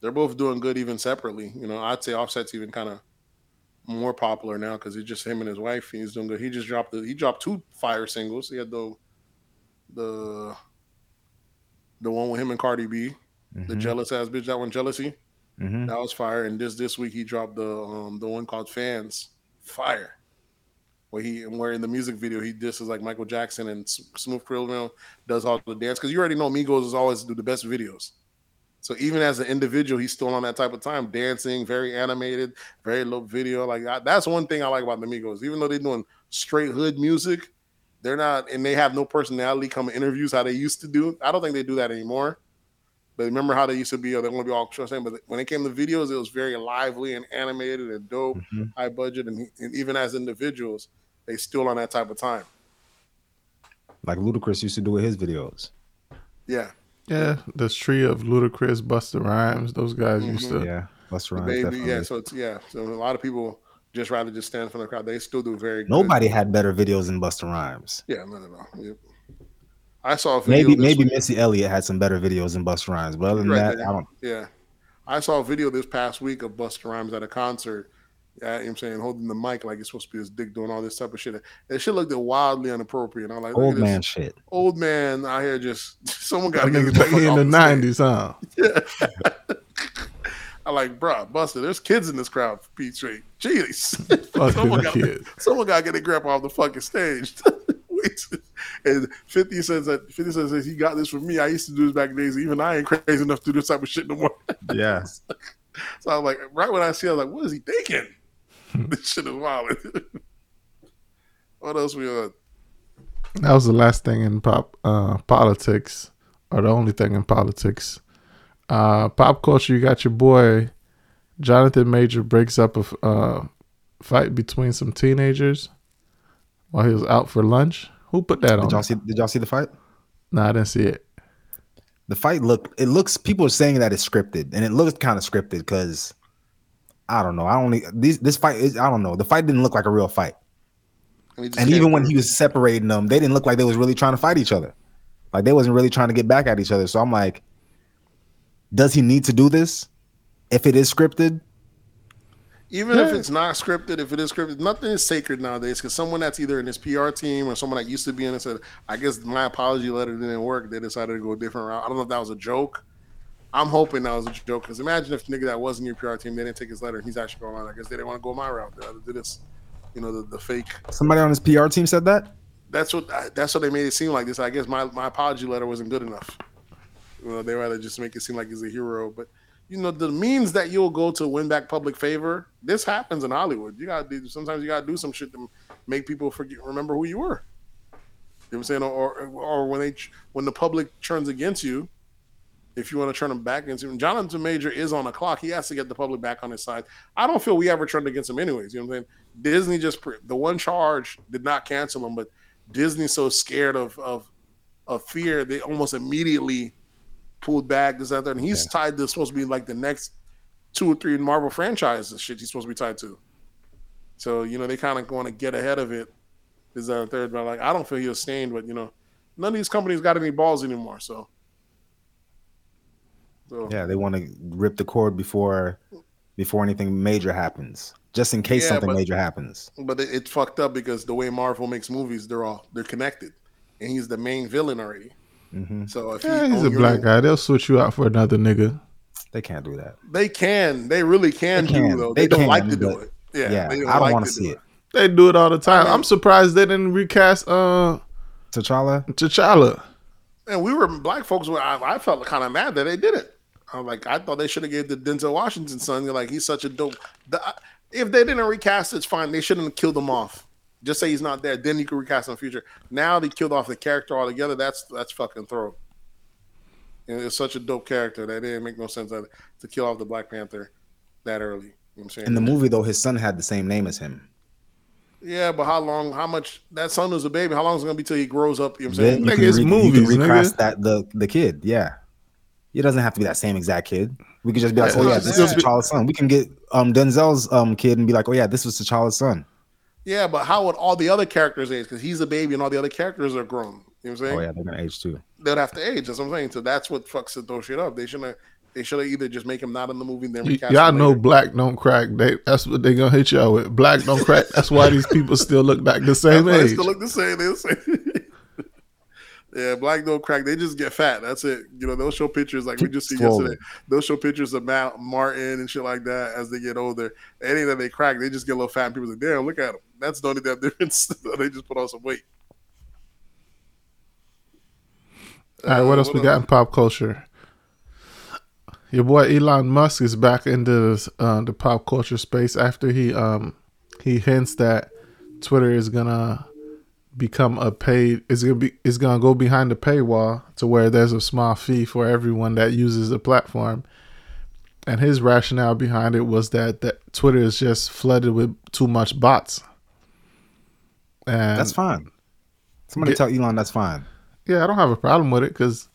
they're both doing good even separately. You know, I'd say Offset's even kind of more popular now because it's just him and his wife. He's doing good. He just dropped the, he dropped two fire singles. He had the the the one with him and Cardi B, mm-hmm. the jealous ass bitch. That one, jealousy. Mm-hmm. That was fire. And this this week he dropped the um the one called Fans Fire. Where he where in the music video he is like Michael Jackson and Smooth Criminal does all the dance because you already know Migos is always do the best videos. So even as an individual, he's still on that type of time, dancing, very animated, very low video. Like I, that's one thing I like about the Migos. Even though they're doing straight hood music, they're not, and they have no personality come interviews how they used to do. I don't think they do that anymore. But remember how they used to be? Or they want to be all saying, but when it came to videos, it was very lively and animated and dope, mm-hmm. high budget, and, and, even as individuals, they still on that type of time. Like Ludacris used to do with his videos. Yeah. Yeah, the tree of Ludacris, Busta Rhymes, those guys mm-hmm. used to. Yeah, Busta Rhymes. Baby, yeah, so it's yeah. So a lot of people just rather just stand from the crowd. They still do very. Nobody had better videos than Busta Rhymes. Yeah, no, no, no. Yep. I saw maybe maybe week. Missy Elliott had some better videos than Busta Rhymes, but other than right, that, I don't. Yeah, I saw a video this past week of Busta Rhymes at a concert, Yeah, you know I'm saying holding the mic like it's supposed to be his dick doing all this type of shit. That shit looked wildly inappropriate. I'm like, Old man shit. old man out here just [LAUGHS] someone got That to get back in the nineties, huh? [LAUGHS] Yeah. I like, bruh, Buster, there's kids in this crowd for Pete's sake. Jeez. Fuck [LAUGHS] someone, got, someone got to get their grandpa off the fucking stage. Wait. And 50 says that 50 says that he got this from me. I used to do this back in the days. Even I ain't crazy enough to do this type of shit no more. Yeah. [LAUGHS] So I was like, right when I see it, I was like, what is he thinking? [LAUGHS] this shit is wild. [LAUGHS] what else we on? That was the last thing in pop uh, politics, or the only thing in politics. Uh, pop culture. You got your boy Jonathan Major breaks up a uh, fight between some teenagers while he was out for lunch. Who put that on? Did y'all see? Did y'all see the fight? No, I didn't see it. The fight look. It looks. People are saying that it's scripted, and it looks kind of scripted because I don't know. I only these this fight is. I don't know. The fight didn't look like a real fight, and even when he was separating them, they didn't look like they was really trying to fight each other. Like they wasn't really trying to get back at each other. So I'm like, does he need to do this? If it is scripted, Even if it's not scripted, if it is scripted, nothing is sacred nowadays. Because someone that's either in his PR team or someone that used to be in it said, "I guess my apology letter didn't work." They decided to go a different route. I don't know if that was a joke. I'm hoping that was a joke. Because imagine if the nigga that was in your PR team they didn't take his letter, and he's actually going on. I guess they didn't want to go my route. They had to do this, you know, the, the fake. somebody on his PR team said that. That's what that's what they made it seem like. This, I guess, my my apology letter wasn't good enough. You know, they rather just make it seem like he's a hero. But you know, the means that you'll go to win back public favor. This happens in Hollywood. You gotta do sometimes you gotta do some shit to make people forget remember who you were. You know what I'm saying? Or or when they when the public turns against you, if you want to turn them back against him, Jonathan Major is on the clock. He has to get the public back on his side. I don't feel we ever turned against him anyways. You know what I'm saying? Disney just the one charge did not cancel him, but Disney's so scared of of of fear, they almost immediately pulled back this other, and he's tied to supposed to be like the next two or three Marvel franchises shit he's supposed to be tied to. So you know they kind of want to get ahead of it. Is that a third? But like I don't feel he was stained, but you know none of these companies got any balls anymore. So, so Yeah, they want to rip the cord before before anything major happens, just in case Yeah, something but- major happens. but it, it's fucked up because the way Marvel makes movies, they're all they're connected, and he's the main villain already. Hmm So if Yeah, he, he's a black guy. They'll switch you out for another nigga. They can't do that. They can, they really can, They can. do though. They, They don't can, like to do but- it. Yeah, Yeah, they I don't like want to see it. They do it all the time. I mean- I'm surprised they didn't recast uh T'Challa. T'Challa. And we were black folks. Were I, I felt kind of mad that they did it. I'm like, I thought they should have gave the Denzel Washington son. You're like, he's such a dope. The, if they didn't recast, it's fine. They shouldn't have killed him off. Just say he's not there. Then you can recast in the future. Now they killed off the character altogether. That's that's fucking throw. And it's such a dope character that it didn't make no sense that, to kill off the Black Panther that early. You know what I'm saying? In the movie, though, his son had the same name as him. Yeah, but how long? How much? That son was a baby. How long is it gonna be till he grows up? You know what I'm Then saying? you Nigga, can, it's re- you movies, nigga. recast that the the kid. Yeah, it doesn't have to be that same exact kid. We could just be like, Yeah, oh yeah, this just- is T'Challa's son. We can get um Denzel's um kid and be like, oh yeah, this was T'Challa's son. Yeah, but how would all the other characters age? Because he's a baby and all the other characters are grown. You know what I'm oh, saying? Oh yeah, they're gonna age too. They'd have to age. That's what I'm saying. So that's what fucks those shit up. They shouldn't. They should have either just make him not in the movie, then recast. y'all know black don't crack. They that's what they gonna hit y'all with. Black don't crack. That's why these people still look like the same age. still look the same. [LAUGHS] They the same. yeah, black don't crack. They just get fat. That's it. You know, they'll show pictures like we just see yesterday. They'll show pictures of Mount Martin and shit like that as they get older. Any that they crack, they just get a little fat. And people say, "Damn, look at them." That's the only damn [LAUGHS] difference. [LAUGHS] they just put on some weight. All right, what else we got in pop culture? Your boy Elon Musk is back into this, uh, the pop culture space after he um he hints that Twitter is gonna become a paid it's gonna be is gonna go behind the paywall to where there's a small fee for everyone that uses the platform. And his rationale behind it was that that Twitter is just flooded with too much bots. And That's fine. Somebody Yeah. tell Elon that's fine. yeah, I don't have a problem with it because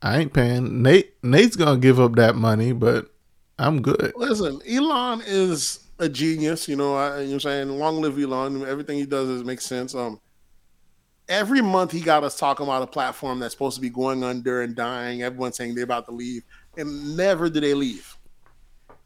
I ain't paying. Nate Nate's gonna give up that money, but I'm good. Listen, Elon is a genius. You know, I, you know what I'm saying? Long live Elon. Everything he does is makes sense. Um, every month he got us talking about a platform that's supposed to be going under and dying. Everyone's saying they're about to leave, and never do they leave.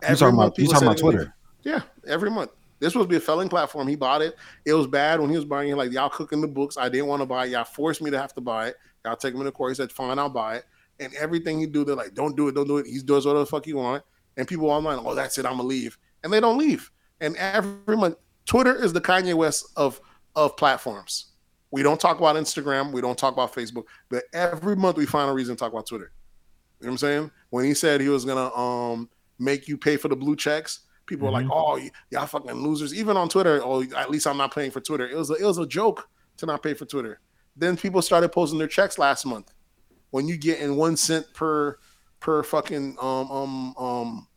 You talking about you talking about Twitter? Yeah, every month. This was be a felling platform. He bought it. It was bad when he was buying it. Like y'all cooking the books. I didn't want to buy it. Y'all forced me to have to buy it. Y'all take him to court. He said, "Fine, I'll buy it." And everything he do, they're like, "Don't do it, don't do it." He does whatever the fuck he want. And people online, "Oh, that's it. I'm gonna leave," and they don't leave. And every month, Twitter is the Kanye West of of platforms. We don't talk about Instagram. We don't talk about Facebook. But every month we find a reason to talk about Twitter. You know what I'm saying? When he said he was gonna um make you pay for the blue checks, people were like, "Oh, y- y'all fucking losers." Even on Twitter, oh, at least I'm not paying for Twitter. It was a, it was a joke to not pay for Twitter. Then people started posting their checks last month. When you get in one cent per per fucking um um um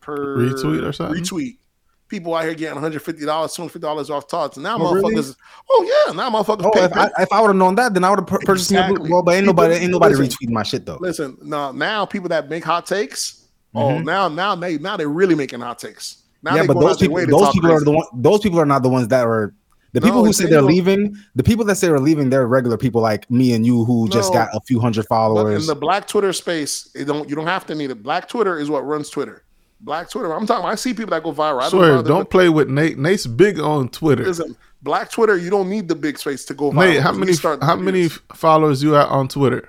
per Retweet or something? retweet. People out here getting 150 dollars, 250 dollars off tots. Now Oh, really? motherfuckers, oh yeah, now motherfuckers. Oh, pay if I, if I would have known that, then I would have purchased me a Exactly. blue. Well, but ain't nobody, ain't nobody listen. retweeting my shit though. Listen, now now people that make hot takes, oh Mhm. now now they now they're really making hot takes. Now yeah, but those people, those people are the one. Those people are not the ones that are the people No, who say they're leaving. The people that say they're leaving, they're regular people like me and you who just got a few hundred But in the black Twitter space, it don't you don't have to need it. Black Twitter is what runs Twitter. Black Twitter. I'm talking. I see people that go viral. I Swear, bother- don't play with Nate. Nate's big on Twitter. Listen, Black Twitter. You don't need the big space to go viral. Nate, how many start how videos. many followers you at on Twitter?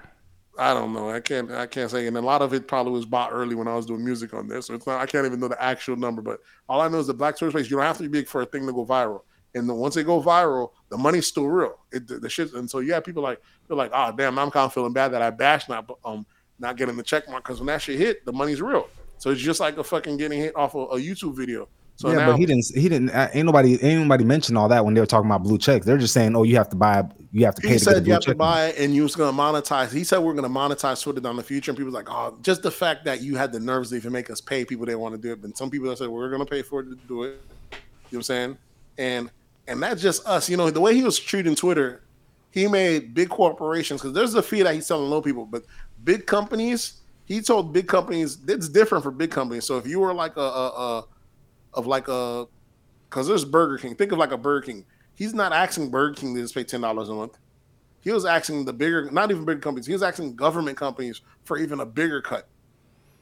I don't know. I can't. I can't say. And a lot of it probably was bought early when I was doing music on this. So it's not. I can't even know the actual number. But all I know is the Black Twitter space. You don't have to be big for a thing to go viral. And then once they go viral, the money's still real. It, the, the shit. And so you have people like they're like, oh damn, I'm kind of feeling bad that I bashed not um not getting the check mark because when that shit hit, the money's real. So it's just like a fucking getting hit off of a YouTube video. So yeah, now, but he didn't. He didn't. uh, Ain't nobody. Ain't nobody mentioned all that when they were talking about blue checks. They're just saying, "Oh, you have to buy. You have to pay he to said you have to buy it and you was going to monetize. He said we're going to monetize Twitter down the future. And people like, oh, just the fact that you had the nerves to even make us pay. People didn't want to do it, but some people said we're going to pay for it to do it. You know what I'm saying? And and that's just us. You know the way he was treating Twitter, he made big corporations because there's a fee that he's selling low people, but big companies. He told big companies it's different for big companies. So if you were like a, a, a of like a because there's Burger King. Think of like a Burger King. He's not asking Burger King to just pay ten dollars a month. He was asking the bigger, not even bigger companies. He was asking government companies for even a bigger cut,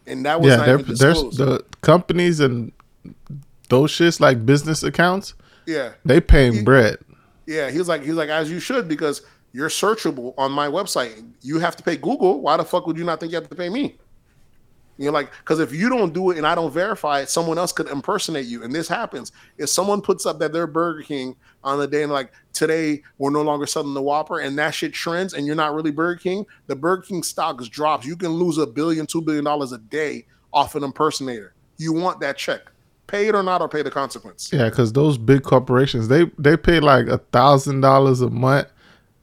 and that was Yeah, not there, even there's the companies and those shits like business accounts. yeah, They paying He- bread. yeah. He was like, he was like, as you should because you're searchable on my website. You have to pay Google. Why the fuck would you not think you have to pay me? You're like, because if you don't do it and I don't verify it, someone else could impersonate you. And this happens. If someone puts up that they're Burger King on the day and like today we're no longer selling the Whopper and that shit trends and you're not really Burger King, the Burger King stocks drops. You can lose a billion, two billion dollars a day off an impersonator. You want that check. Pay it or not or pay the consequence. Yeah, because those big corporations they they pay like a thousand dollars a month,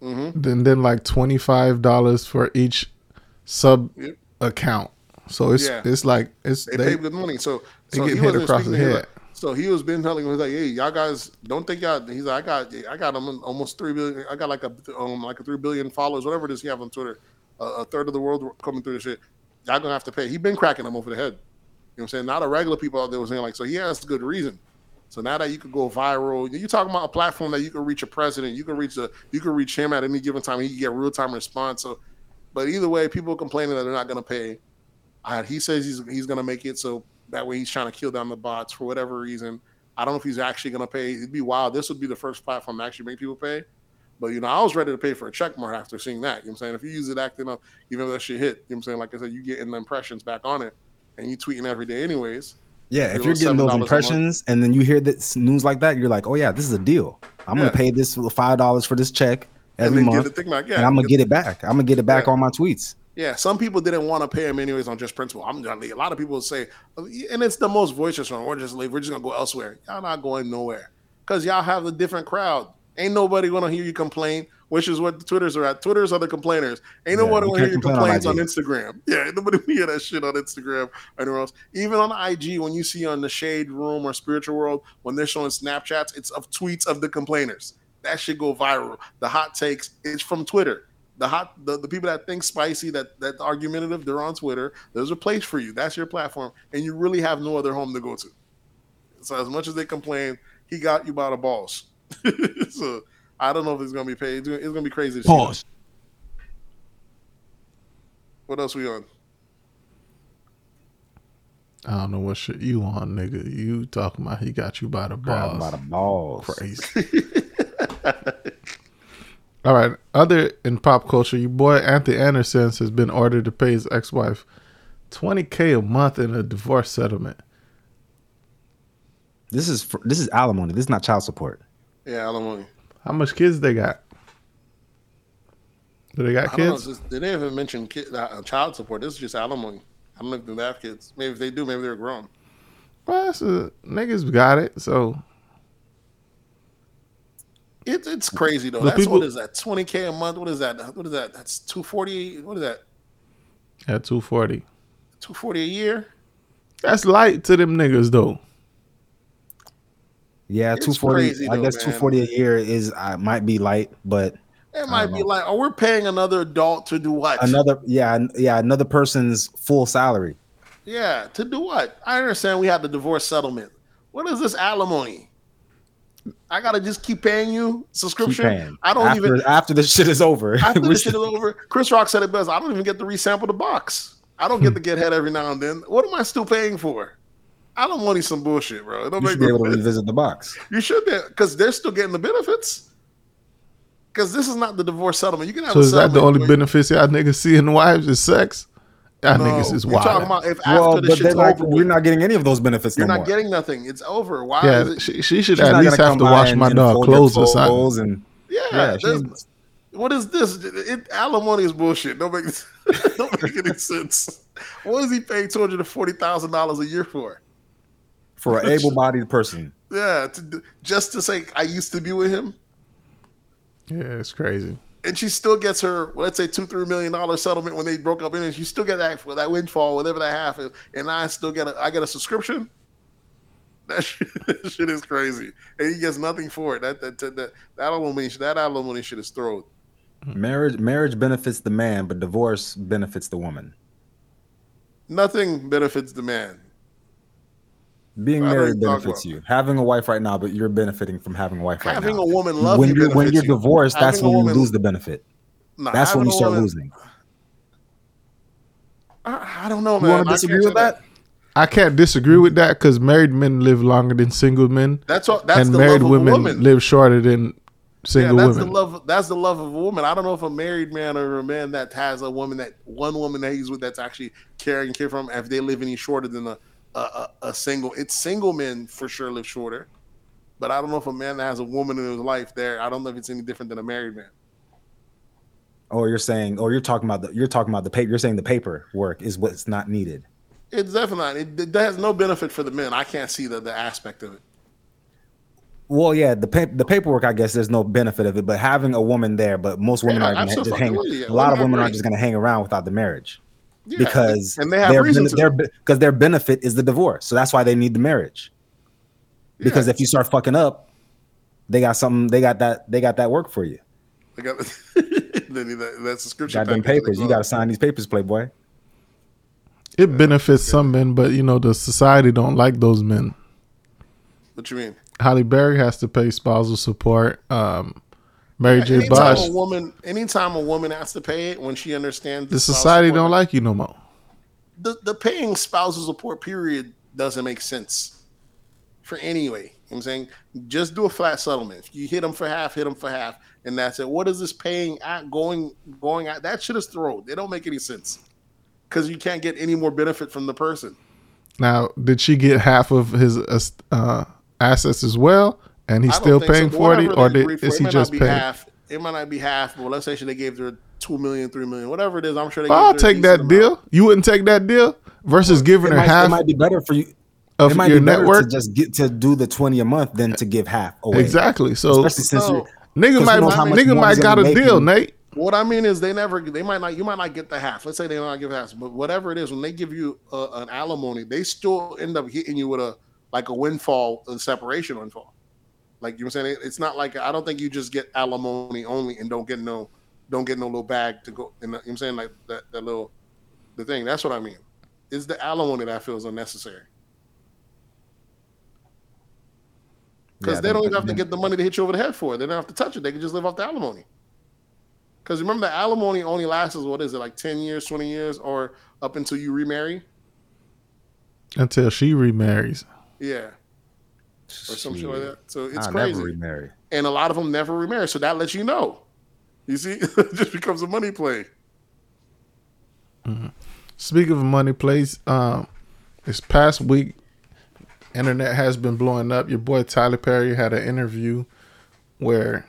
Mm-hmm. then then like twenty five dollars for each sub Yep. account. So it's Yeah. it's like it's They, they, pay good money. So, they so get he hit across speaking the head. like- so he was been telling me, he was like, "Hey, y'all guys, don't think y'all." He's like, "I got, I got him almost three billion. I got like a, um, like a three billion followers, whatever it is he have on Twitter. A, a third of the world coming through this shit. Y'all gonna have to pay." He been cracking them over the head. You know what I'm saying? Not a regular people out there was saying like, so he has good reason. So now that you could go viral, you're talking about a platform that you can reach a president, you can reach a, you can reach him at any given time. He can get real time response. So, but either way, people complaining that they're not gonna pay. Uh, he says he's he's gonna make it so that way he's trying to kill down the bots for whatever reason. I don't know if he's actually gonna pay. It'd be wild. This would be the first platform to actually make people pay. But you know, I was ready to pay for a check mark after seeing that. You know what I'm saying? If you use it acting up, even if that shit hit, you know what I'm saying? Like I said, you getting the impressions back on it and you tweeting every day anyways. Yeah, if you're getting those impressions and then you hear this news like that, you're like, "Oh yeah, this is a deal. I'm Yeah. gonna pay this five dollars for this check And every get month, thing. Yeah. and I'm gonna get it back. I'm gonna get it back Yeah. on my tweets." Yeah, some people didn't want to pay him anyways on just principle. I'm gonna leave. a lot of people say, oh, and it's the most voiceless one. We're just leave. We're just gonna go elsewhere. Y'all not going nowhere because y'all have a different crowd. Ain't nobody gonna hear you complain, which is what the Twitters are at. Twitters are the complainers. Ain't Yeah, nobody gonna hear your complain on complaints on, IG. Instagram. [LAUGHS] Yeah, nobody will hear that shit on Instagram or anywhere else. Even on IG, when you see on the Shade Room or Spiritual World when they're showing Snapchats, it's of tweets of the complainers. That should go viral. The hot takes, it's from Twitter the hot the, the people that think spicy that that argumentative they're on twitter there's a place for you that's your platform and you really have no other home to go to so as much as they complain he got you by the balls [LAUGHS] so i don't know if it's gonna be paid it's gonna, it's gonna be crazy to see. Pause. what else we on I don't know what shit you on, nigga. You talking about he got you by the Grab balls. by the balls. Crazy. [LAUGHS] All right. Other in pop culture, your boy Anthony Anderson has been ordered to pay his ex-wife 20k a month in a divorce settlement. This is for, this is alimony. This is not child support. Yeah, alimony. How much kids they got? Do they got know. kids? It's just- They didn't even mention kid, uh, child support. This is just alimony. I don't know if they have kids. Maybe if they do, maybe they're grown. Well, that's a, niggas got it. So It's it's crazy though. The That's people- what is that? Twenty k a month. What is that? What is that? That's two forty. What is that? at 240. Two forty a year. That's light to them niggas though. Yeah, two forty. I guess two forty a year is uh, might be light, but It might be know. like, oh, we're paying another adult to do what? another yeah yeah another person's full salary. Yeah, to do what? I understand we have the divorce settlement. What is this alimony? I gotta just keep paying you subscription. paying. I don't after, even after this shit is over. [LAUGHS] after this shit is [LAUGHS] over. Chris Rock said it best. I don't even get to resample the box. I don't get to get head every now and then. What am I still paying for? I don't want some bullshit, bro. It don't you make should be no able to revisit the box. You should be because they're still getting the benefits. Because this is not the divorce settlement. You can have So a is that the only where- benefits y'all niggas see in wives is sex? Y'all No, niggas is we're talking wild. about if Well, after the but they're shit's like, over, we're not getting any of those benefits you're no not more. getting nothing. It's over. Why Yeah, is it? she, she should at least have to wash my dog clothes or something. And Yeah, Yeah, she there's- ain't- what is this? It, alimony is bullshit. Don't make [LAUGHS] don't make any sense. What is he paying two hundred and forty thousand dollars a year for? For an [LAUGHS] able-bodied person. Yeah, to, just to say I used to be with him, Yeah, it's crazy. and she still gets her well, let's say two three million dollar settlement when they broke up, in, and she still get that for that windfall, whatever that half is, and I still get a I get a subscription. [LAUGHS] That shit, that shit is crazy, and he gets nothing for it. That that that that, that alimony that alimony shit is thrown. Marriage marriage benefits the man, but divorce benefits the woman. Nothing benefits the man. Being I married benefits about- you. Having a wife right now, but you're benefiting from having a wife right Having now. a woman love when you you're when you're you. divorced, that's Having a when you woman- lose the benefit. Nah, That's when you start woman- losing. I, I don't know, You man. want to disagree can't with say that? I can't disagree with that because married men live longer than single men, That's what. That's and the married love of women a woman. live shorter than yeah, single that's women. the love. That's the love of a woman. I don't know if a married man or a man that has a woman that one woman that he's with that's actually caring care for him if they live any shorter than a a, a, a single. It's single men for sure live shorter, but I don't know if a man that has a woman in his life there. I don't know if it's any different than a married man. Or you're saying, or you're talking about the you're talking about the paper. You're saying the paper work is what's not needed. It's definitely it, it has no benefit for the men. I can't see the the aspect of it. Well, yeah, the pa- the paperwork, I guess there's no benefit of it, but having a woman there, but most women Yeah, gonna just hang. yeah. A lot of Women are aren't just gonna hang around without the marriage Yeah, because and they have their reason bene- to. their because their benefit is the divorce, so that's why they need the marriage. Because if you start fucking up, they got something. They got that. They got that work for you. They got [LAUGHS] they need that, that subscription. Got them papers. You got to sign these papers, Playboy. it benefits some men, but you know the society don't like those men. What you mean? Halle Berry has to pay spousal support. Um, Mary J. anytime Blige, a woman, anytime a woman has to pay it when she understands the spousal society support, don't like you no more. the the paying spousal support period doesn't make sense for anyway. You know what I'm saying just do a flat settlement. If you hit them for half, hit them for half, and that's it. What is this paying at going going at? That shit is thrown. They don't make any sense because you can't get any more benefit from the person. Now, did she get half of his uh, assets as well, and he's still think so, paying but for it, whatever or did, for, is he just paying? half. It might not be half, but let's say they gave her two million, three million, whatever it is. I'm sure they. I'll gave her a take that decent deal. You wouldn't take that deal versus giving It her might, it half might be better for you. of it might your be network. to just get to do the twenty a month than to give half away. Exactly. So Especially since No. you're, nigga 'cause might who how much nigga might got a deal, you. Nate. What I mean is, they never, they might not, you might not get the half. Let's say they don't give half, but whatever it is, when they give you uh, an alimony, they still end up hitting you with a like a windfall, a separation windfall. Like you know what I'm saying, it's not like I don't think you just get alimony only and don't get no, don't get no little bag to go. And you know what I'm saying, like that, that little, the thing. That's what I mean. Is the alimony that feels unnecessary because Yeah, they don't even have to get the money to hit you over the head for it. They don't have to touch it. They can just live off the alimony. Because remember, the alimony only lasts what is it like ten years, twenty years, or up until you remarry. Until she remarries. Yeah, or something shit like that. So it's I'll crazy. never remarry. and a lot of them never remarry. So that lets you know. You see, [LAUGHS] it just becomes a money play. Speaking of money plays, um, this past week, internet has been blowing up. Your boy Tyler Perry had an interview where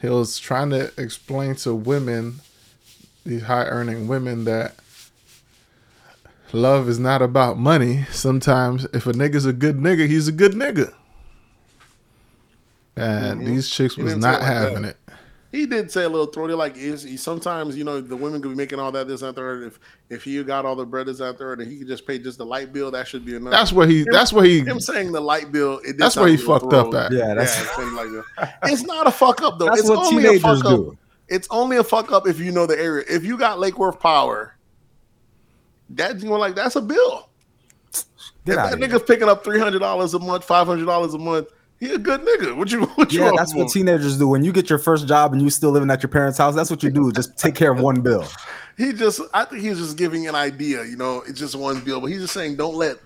he was trying to explain to women, these high earning women, that love is not about money. Sometimes, if a nigga's a good nigga, he's a good nigga. And these chicks was didn't say it not like having it. He did say a little throaty, like is he, sometimes you know the women could be making all that this and that, third. If if he got all the bread this and that, and he could just pay just the light bill, that should be enough. That's where he. That's where he. him saying the light bill. It That's where he a little fucked up throaty. at. Yeah, that's yeah, it seemed like that. it's not a fuck up though. that's it's what only a teenagers fuck up. do. It's only a fuck up if you know the area. If you got Lake Worth Power, that's you know, like that's a bill. Get if that nigga's picking up three hundred dollars a month, five hundred dollars a month, he a good nigga. What you [LAUGHS] what you Yeah, that's what from teenagers do. When you get your first job and you still living at your parents' house, that's what you do. Just take care of one bill. [LAUGHS] he just I think he's just giving an idea, you know, it's just one bill, but he's just saying don't let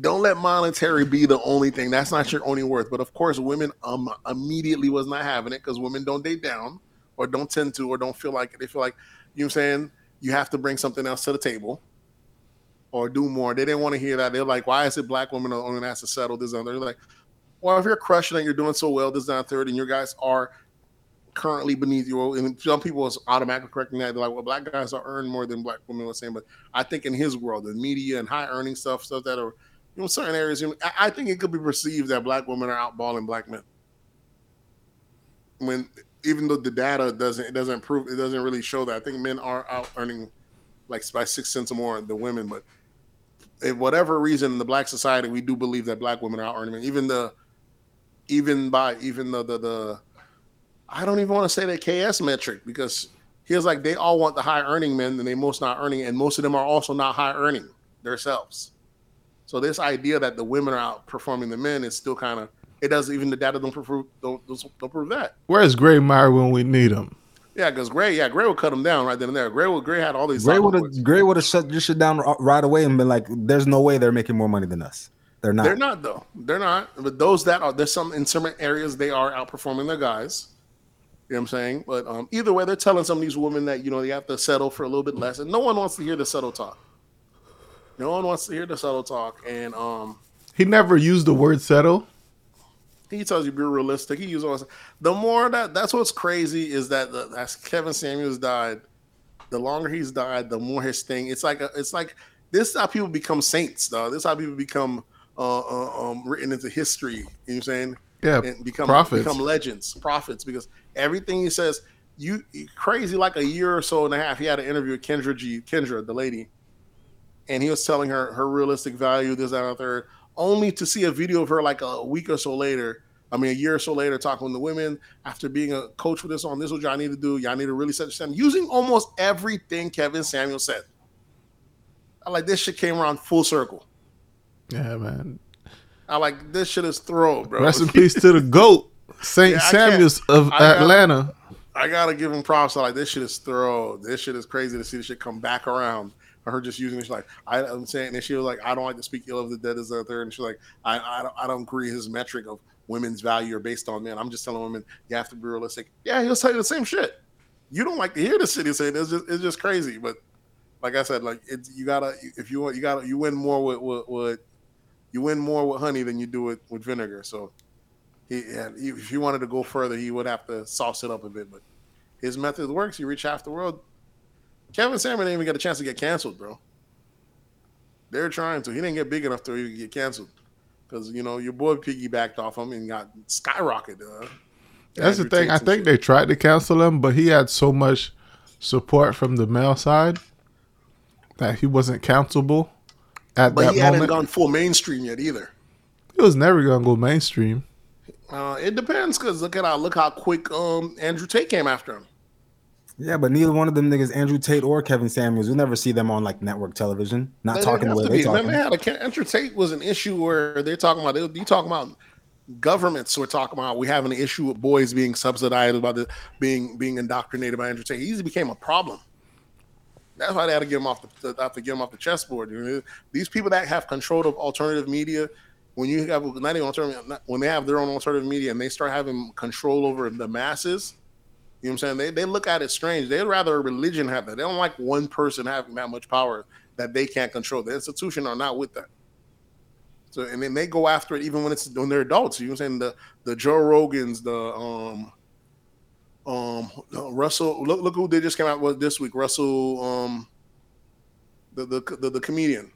don't let monetary be the only thing. That's not your only worth. But of course, women um immediately was not having it because women don't date down or don't tend to or don't feel like it. They feel like you know what I'm saying you have to bring something else to the table or do more. They didn't want to hear that. They're like, why is it black women are only has to settle this and? They're like, well, if you're crushing it, you're doing so well, this, and third, and your guys are currently beneath you. And some people was automatically correcting that. They're like, well, black guys are earn more than black women were saying. But I think in his world, the media and high earning stuff, stuff that are, you know, certain areas, you know, I, I think it could be perceived that black women are outballing black men. When even though the data doesn't, it doesn't prove, it doesn't really show that. I think men are out earning like by six cents or more than women. But if whatever reason in the black society, we do believe that black women are out earning. Even the, even by even the the, the I don't even want to say the KS metric because he's like they all want the high earning men and they most not earning, and most of them are also not high earning themselves. So this idea that the women are outperforming the men is still kind of it doesn't even the data don't prove don't, don't, don't prove that. Where's Gray Meyer when we need him? Yeah, because Gray, yeah, Gray would cut him down right then and there. Gray would Gray had all these Gray would have Gray would have shut your shit down right away and been like, "There's no way they're making more money than us. They're not." They're not though. They're not. But those that are there's some in some areas they are outperforming their guys. You know what I'm saying? But um, either way, they're telling some of these women that you know they have to settle for a little bit less, and no one wants to hear the subtle talk. No one wants to hear the subtle talk, and um, He never used the word settle. he tells you be realistic. He uses all this- the more that that's what's crazy is that the, as Kevin Samuels died, the longer he's died, the more his thing. It's like a, it's like this is how people become saints, though. This is how people become uh, uh, um, written into history. You know what I'm saying? Yeah, and become prophets. become legends, prophets, because everything he says, you crazy like a year or so and a half. He had an interview with Kendra G, Kendra, the lady, and he was telling her her realistic value, this, that, and the third, only to see a video of her like a week or so later. I mean, a year or so later, talking to women after being a coach with this on this, is what y'all need to do. Y'all need to really set standard using almost everything Kevin Samuel said. I like this shit came around full circle. Yeah, man. I like this shit is throw, bro. Rest in [LAUGHS] peace to the goat, Saint Yeah, Samuel's of I gotta- Atlanta. I gotta give him props. I like this shit is throw. This shit is crazy to see this shit come back around. Or her just using this like I, I'm saying, and she was like, I don't like to speak ill of the dead as the third. And she's like, I, I don't, I don't agree. His metric of women's value are based on men. I'm just telling women you have to be realistic. Yeah, he'll tell you the same shit. You don't like to hear the shit he said. It's just, it's just crazy. But like I said, like it's you gotta if you want, you gotta you win more with with, with you win more with honey than you do with with vinegar. So he, if he wanted to go further, he would have to sauce it up a bit. But his method works. He reached half the world. Kevin Samuel didn't even get a chance to get canceled, bro. They're trying to. He didn't get big enough to even get canceled because you know your boy piggybacked off him and got skyrocketed. Uh, That's the thing. I think shit. they tried to cancel him, but he had so much support from the male side that he wasn't cancelable at But that he hadn't gone full mainstream yet either. he was never gonna go mainstream. Uh, it depends because look at how look how quick um, Andrew Tate came after him. Yeah, but neither one of them niggas, Andrew Tate or Kevin Samuels, we never see them on like network television, not They talking the way they be. talking. Man, they had a, Andrew Tate was an issue where they're talking about. They, you talking about governments were talking about we having an issue with boys being subsidized by the being being indoctrinated by Andrew Tate. He became a problem. That's why they had to get them off the have to get him off the chessboard. You know? These people that have control of alternative media, when you have not even alternative, when they have their own alternative media and they start having control over the masses, you know what I'm saying? They, they look at it strange. They'd rather a religion have that. They don't like one person having that much power that they can't control. The institution are not with that. So and then they go after it even when it's when they're adults. You know what I'm saying? The the Joe Rogans, the um um Russell look look who they just came out with this week. Russell um the the the, the comedian.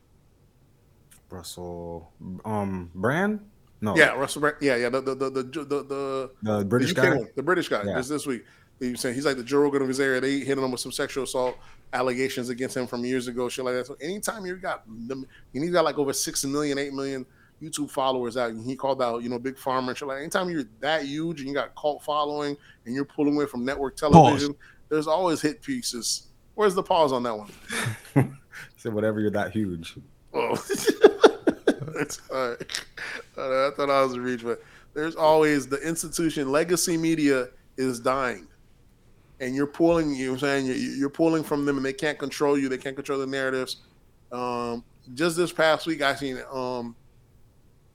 Russell um Brand? No. Yeah, Russell Brand- yeah, yeah, the the the the the, the, The the British UK guy. one, the British guy. Yeah. This this week. He was saying he's like the Joe Rogan of his area. They hit him with some sexual assault allegations against him from years ago, shit like that. So anytime you got them, and he's got like over six million, eight million YouTube followers out, and he called out, you know, big pharma and shit like. Anytime you're that huge and you got cult following and you're pulling away from network television, there's always hit pieces. Where's the pause on that one? [LAUGHS] Say whatever you're that huge. Oh, [LAUGHS] it's all right. I thought I was a reach, but there's always the institution. Legacy media is dying, and you're pulling. You know what I'm saying you're, you're pulling from them, and they can't control you. They can't control the narratives. Um, just this past week, I seen um,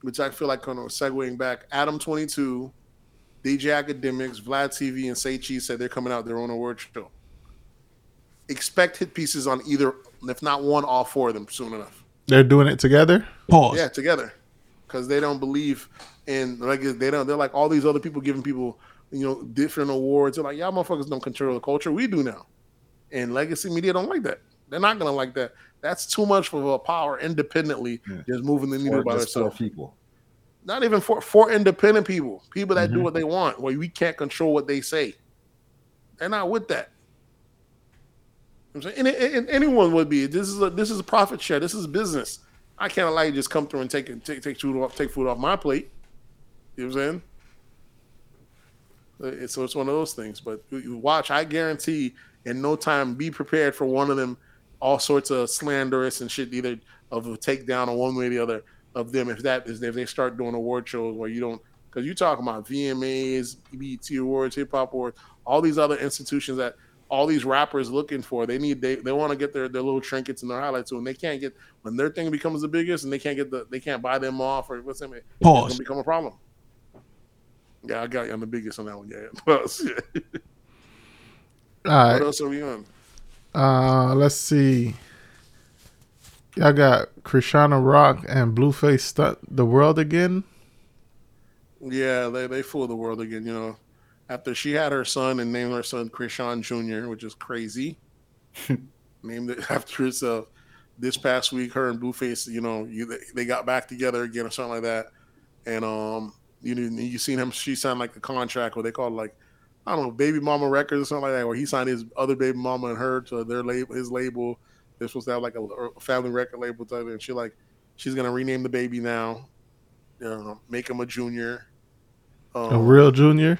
which I feel like kind of segueing back. Adam 22, DJ Akademiks, Vlad TV, and Say Cheese said they're coming out their own award show. Expect hit pieces on either, if not one, all four of them soon enough. They're doing it together. Pause. Yeah, together, because they don't believe in like they don't. They're like all these other people giving people you know different awards. They're like y'all motherfuckers don't control the culture. We do now, and legacy media don't like that. They're not gonna like that. That's too much for a power independently, Yeah. just moving the needle by themselves. people. Not even for for independent people, people that do Mhm. what they want, where we can't control what they say. They're not with that. You know what I'm saying, and, and anyone would be. This is a this is a profit share. This is business. I can't allow you to just come through and take take take food off take food off my plate. You know what I'm saying? So it's one of those things. But you watch, I guarantee, in no time, be prepared for one of them, all sorts of slanderous and shit, either of a takedown or one way or the other of them. If that is, if they start doing award shows where you don't, because you're talking about VMAs, BET Awards, Hip Hop Awards, all these other institutions that all these rappers looking for. They need they, they want to get their, their little trinkets and their highlights too, and they can't get when their thing becomes the biggest and they can't get the they can't buy them off or what's it? It's Pause. gonna become a problem. Yeah, I got you on the biggest on that one. Yeah. [LAUGHS] Pause. All what else are we on? Uh, let's see. Y'all got Chrisean Rock and Blueface stunt the world again. Yeah, they they fool the world again. You know, after she had her son and named her son Chrisean Jr., which is crazy. [LAUGHS] named it after herself. This past week, her and Blueface, you know, you they, they got back together again or something like that. And um, you know, you seen him. She signed like a contract, what they call it, like I don't know, baby mama records or something like that, where he signed his other baby mama and her to their label, his label. They're supposed to have like a, family record label type, and she like she's gonna rename the baby now, you know, make him a junior. Um, A real junior.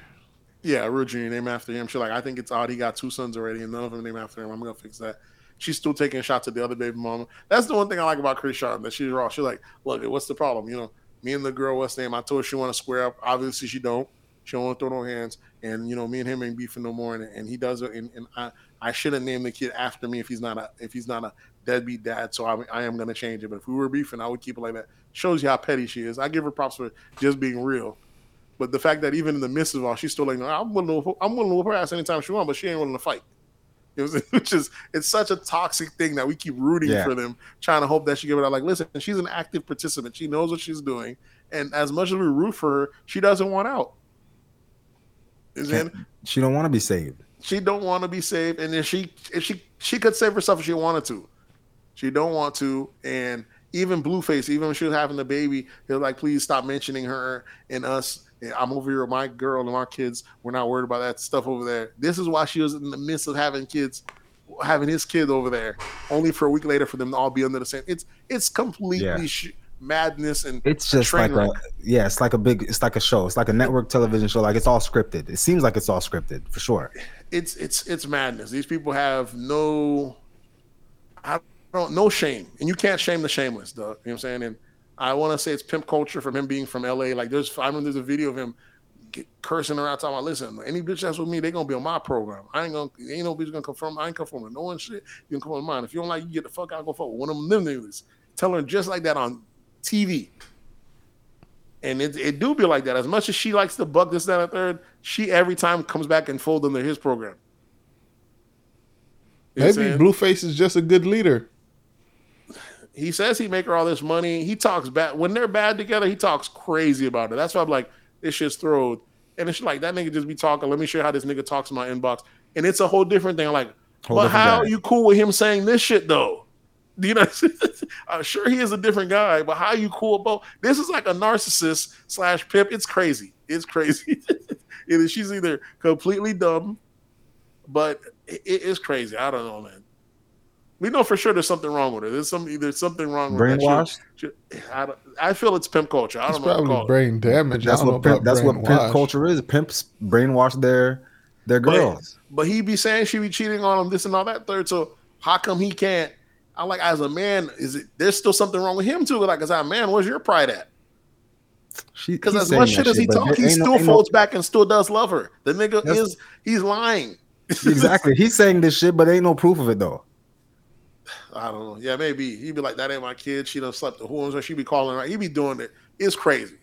yeah, a real junior name after him. She's like, I think it's odd. He got two sons already, and none of them named after him. I'm gonna fix that. She's still taking shots at the other baby mama. That's the one thing I like about Chris Sharp, that she's raw. She's like, look, what's the problem? You know, me and the girl, what's the name? I told her she want to square up. Obviously, she don't. She don't want to throw no hands. And you know, me and him ain't beefing no more. And, and he does it. And, and I, I shouldn't name the kid after me if he's not a if he's not a deadbeat dad. So I, I am gonna change it. But if we were beefing, I would keep it like that. Shows you how petty she is. I give her props for just being real. But the fact that even in the midst of all, she's still like, no, I'm willing to, I'm willing to whoop her ass anytime she wants, but she ain't willing to fight. It was, [LAUGHS] which is, it's such a toxic thing that we keep rooting Yeah. for them, trying to hope that she give it out. Like, listen, she's an active participant. She knows what she's doing, and as much as we root for her, she doesn't want out. Is in She don't want to be saved. she don't want to be saved, and if she if she she could save herself if she wanted to, she don't want to. And even Blueface, even when she was having the baby, he was like, "Please stop mentioning her and us. I'm over here with my girl and my kids. We're not worried about that stuff over there." This is why she was in the midst of having kids, having his kid over there, only for a week later for them to all be under the same. It's it's completely Yeah. sh- madness and It's just like a yeah, it's like a big, it's like a show. It's like a network television show. Like it's all scripted. It seems like it's all scripted for sure. it's it's it's madness. These people have no, I don't no shame, and you can't shame the shameless, though. You know what I'm saying? And I want to say it's pimp culture from him being from LA. Like there's, I remember there's a video of him get cursing around talking about listen, any bitch that's with me, they gonna be on my program. I ain't gonna ain't no bitch gonna confirm. I ain't confirming no one shit. You can come on mine. If you don't like, you get the fuck out. Go fuck with one of them niggas. Tell her just like that on TV. And it, it do be like that. As much as she likes to buck this, that, and third, she every time comes back and fold under his program. You know what I'm Maybe? Blueface is just a good leader. he says he make her all this money. He talks bad when they're bad together. He talks crazy about it. That's why I'm like, this shit's throwed. And it's like that nigga just be talking. Let me show you how this nigga talks in my inbox. And it's a whole different thing. I'm Like, Whole but how guy. are you cool with him saying this shit though? Do you know? [LAUGHS] I'm sure he is a different guy, but how you cool about this? Is like a narcissist slash pimp. It's crazy. It's crazy. [LAUGHS] Either she's either completely dumb, but it, it's crazy. I don't know, man. We know for sure there's something wrong with her. There's some there's something wrong with her. Brainwashed. She- she- I, I feel it's pimp culture. I don't know. Probably call it. brain damage. That's what know pimp, that's what pimp culture is. Pimps brainwash their their But- girls. But he be saying she be cheating on him, this and all that third. So how come he can't? I like as a man, is it there's still something wrong with him too? Like as a man, where's your pride at? She Because as much shit as he talks, he no- still no- folds back and still does love her. The nigga That's- is he's lying. [LAUGHS] exactly. He's saying this shit, but ain't no proof of it though. I don't know. Yeah, maybe he'd be like, "That ain't my kid. She done slept the horns, or she be calling her. He be doing it. It's crazy.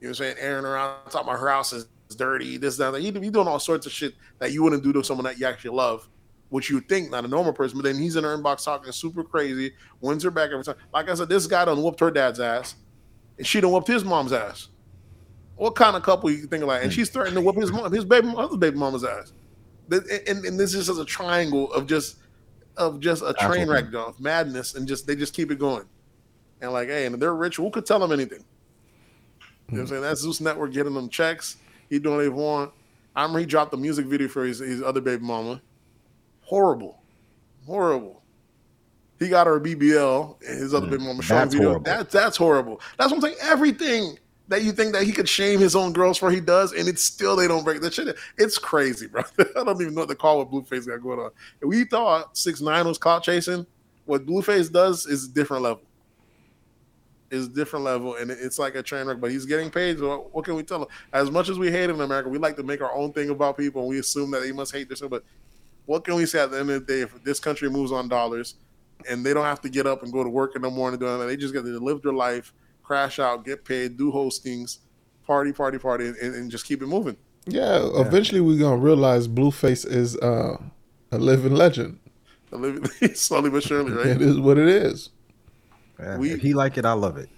You know what I'm saying? Airing around, talking about her house is dirty. This, that, that. He be doing all sorts of shit that you wouldn't do to someone that you actually love, which you think not a normal person. But then he's in her inbox talking super crazy, wins her back every time. Like I said, this guy done whooped her dad's ass, and she done whooped his mom's ass. What kind of couple you think like? And she's threatening to whoop his mom, his baby, other baby mama's ass. Th- And, and this is just a triangle of just of just a train wreck of madness, and just they just keep it going. And like, hey, and they're rich. Who could tell them anything? You know what I'm saying? That's Zeus Network getting them checks. He doing what they want. I remember he dropped the music video for his, his other baby mama. Horrible, horrible. He got her a BBL and his other mm, baby mama showing that's video. horrible. That that's horrible. That's what I'm saying. Everything that you think that he could shame his own girls for, he does, and it's still they don't break that shit. It's crazy, bro. [LAUGHS] I don't even know what to call what Blueface got going on. And we thought six nine was clout chasing. What Blueface does is a different level. Is different level, and it's like a train wreck. But he's getting paid. So what- can we tell him? As much as we hate him in America, we like to make our own thing about people, and we assume that they must hate this. But what can we say at the end of the day? If this country moves on dollars, and they don't have to get up and go to work in the morning doing that, they just get to live their life, crash out, get paid, do hostings, party, party, party, and, and just keep it moving. Yeah, eventually we're gonna realize Blueface is uh, a living legend. Live- [LAUGHS] Slowly but surely, right? It is what it is. Yeah, We- if he like it, I love it.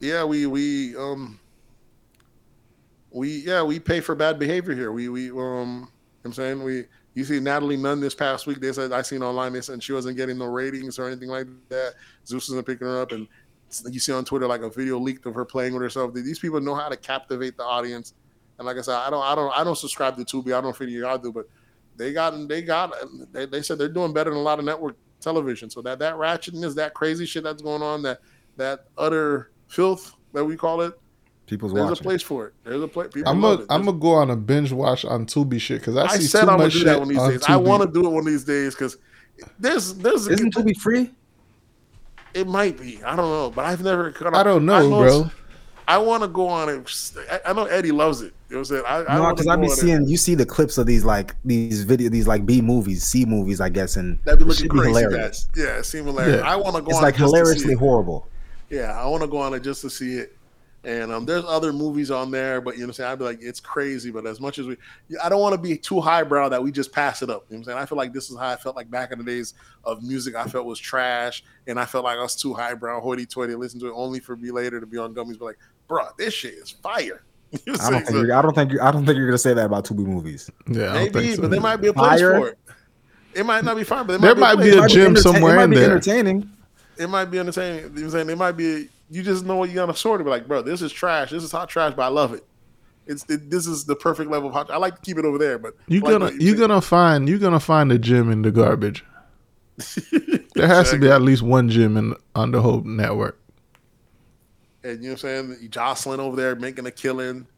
yeah, we we um we yeah we pay for bad behavior here. We we um you know what I'm saying we you see Natalie Nunn this past week. They said I seen online they said she wasn't getting no ratings or anything like that. Zeus isn't picking her up, and you see on Twitter like a video leaked of her playing with herself. These people know how to captivate the audience. And like I said, I don't I don't I don't subscribe to Tubi. I don't figure y'all do, but they got they got they, they said they're doing better than a lot of network television. So that that ratchetness, that crazy shit that's going on, that that utter filth that we call it, People's there's watching. a place for it. There's a place. People I'm gonna. I'm gonna go on a binge watch on Tubi shit because I I see said too I'm much shit that one these on days. I want to do it one of these days because there's there's Isn't Tubi free? it might be I don't know, but I've never. I don't know, it's- bro. I want to go on it. I, I know Eddie loves it. You know what I'm saying? I, I No, because go I be on it. seeing you see the clips of these like these video these like B movies, C movies, I guess, and That'd be it looking should be hilarious. That, yeah, it seemed hilarious. Yeah. I want to go It's on like it just to see hilariously it. horrible. Yeah, I want to go on it just to see it. And um, there's other movies on there, but you know what I'm saying? I'd be like, it's crazy. But as much as we, I don't want to be too highbrow that we just pass it up. You know what I'm saying? I feel like this is how I felt like back in the days of music I felt was trash. And I felt like I was too highbrow, hoity toity, listen to it only for be later to be on gummies. But like, bro, this shit is fire. [LAUGHS] You know I don't saying? think you're, I don't think you I don't think you're gonna say that about Tubi movies. Yeah, I don't Maybe, think so. but there might be a place Fire? for it. It might not be fire, but There might be place. a gym entertain- somewhere it might in be there. entertaining. it might be entertaining. You know what I'm saying? It might be you just know what you're gonna sort of be like, bro, this is trash. This is hot trash, but I love it. It's it, this is the perfect level of hot. I like to keep it over there, but you like gonna what you said. gonna find you're gonna find a gym in the garbage. [LAUGHS] There has to be at least one gym in on the whole network. and you know what I'm saying? Joseline over there making a killing.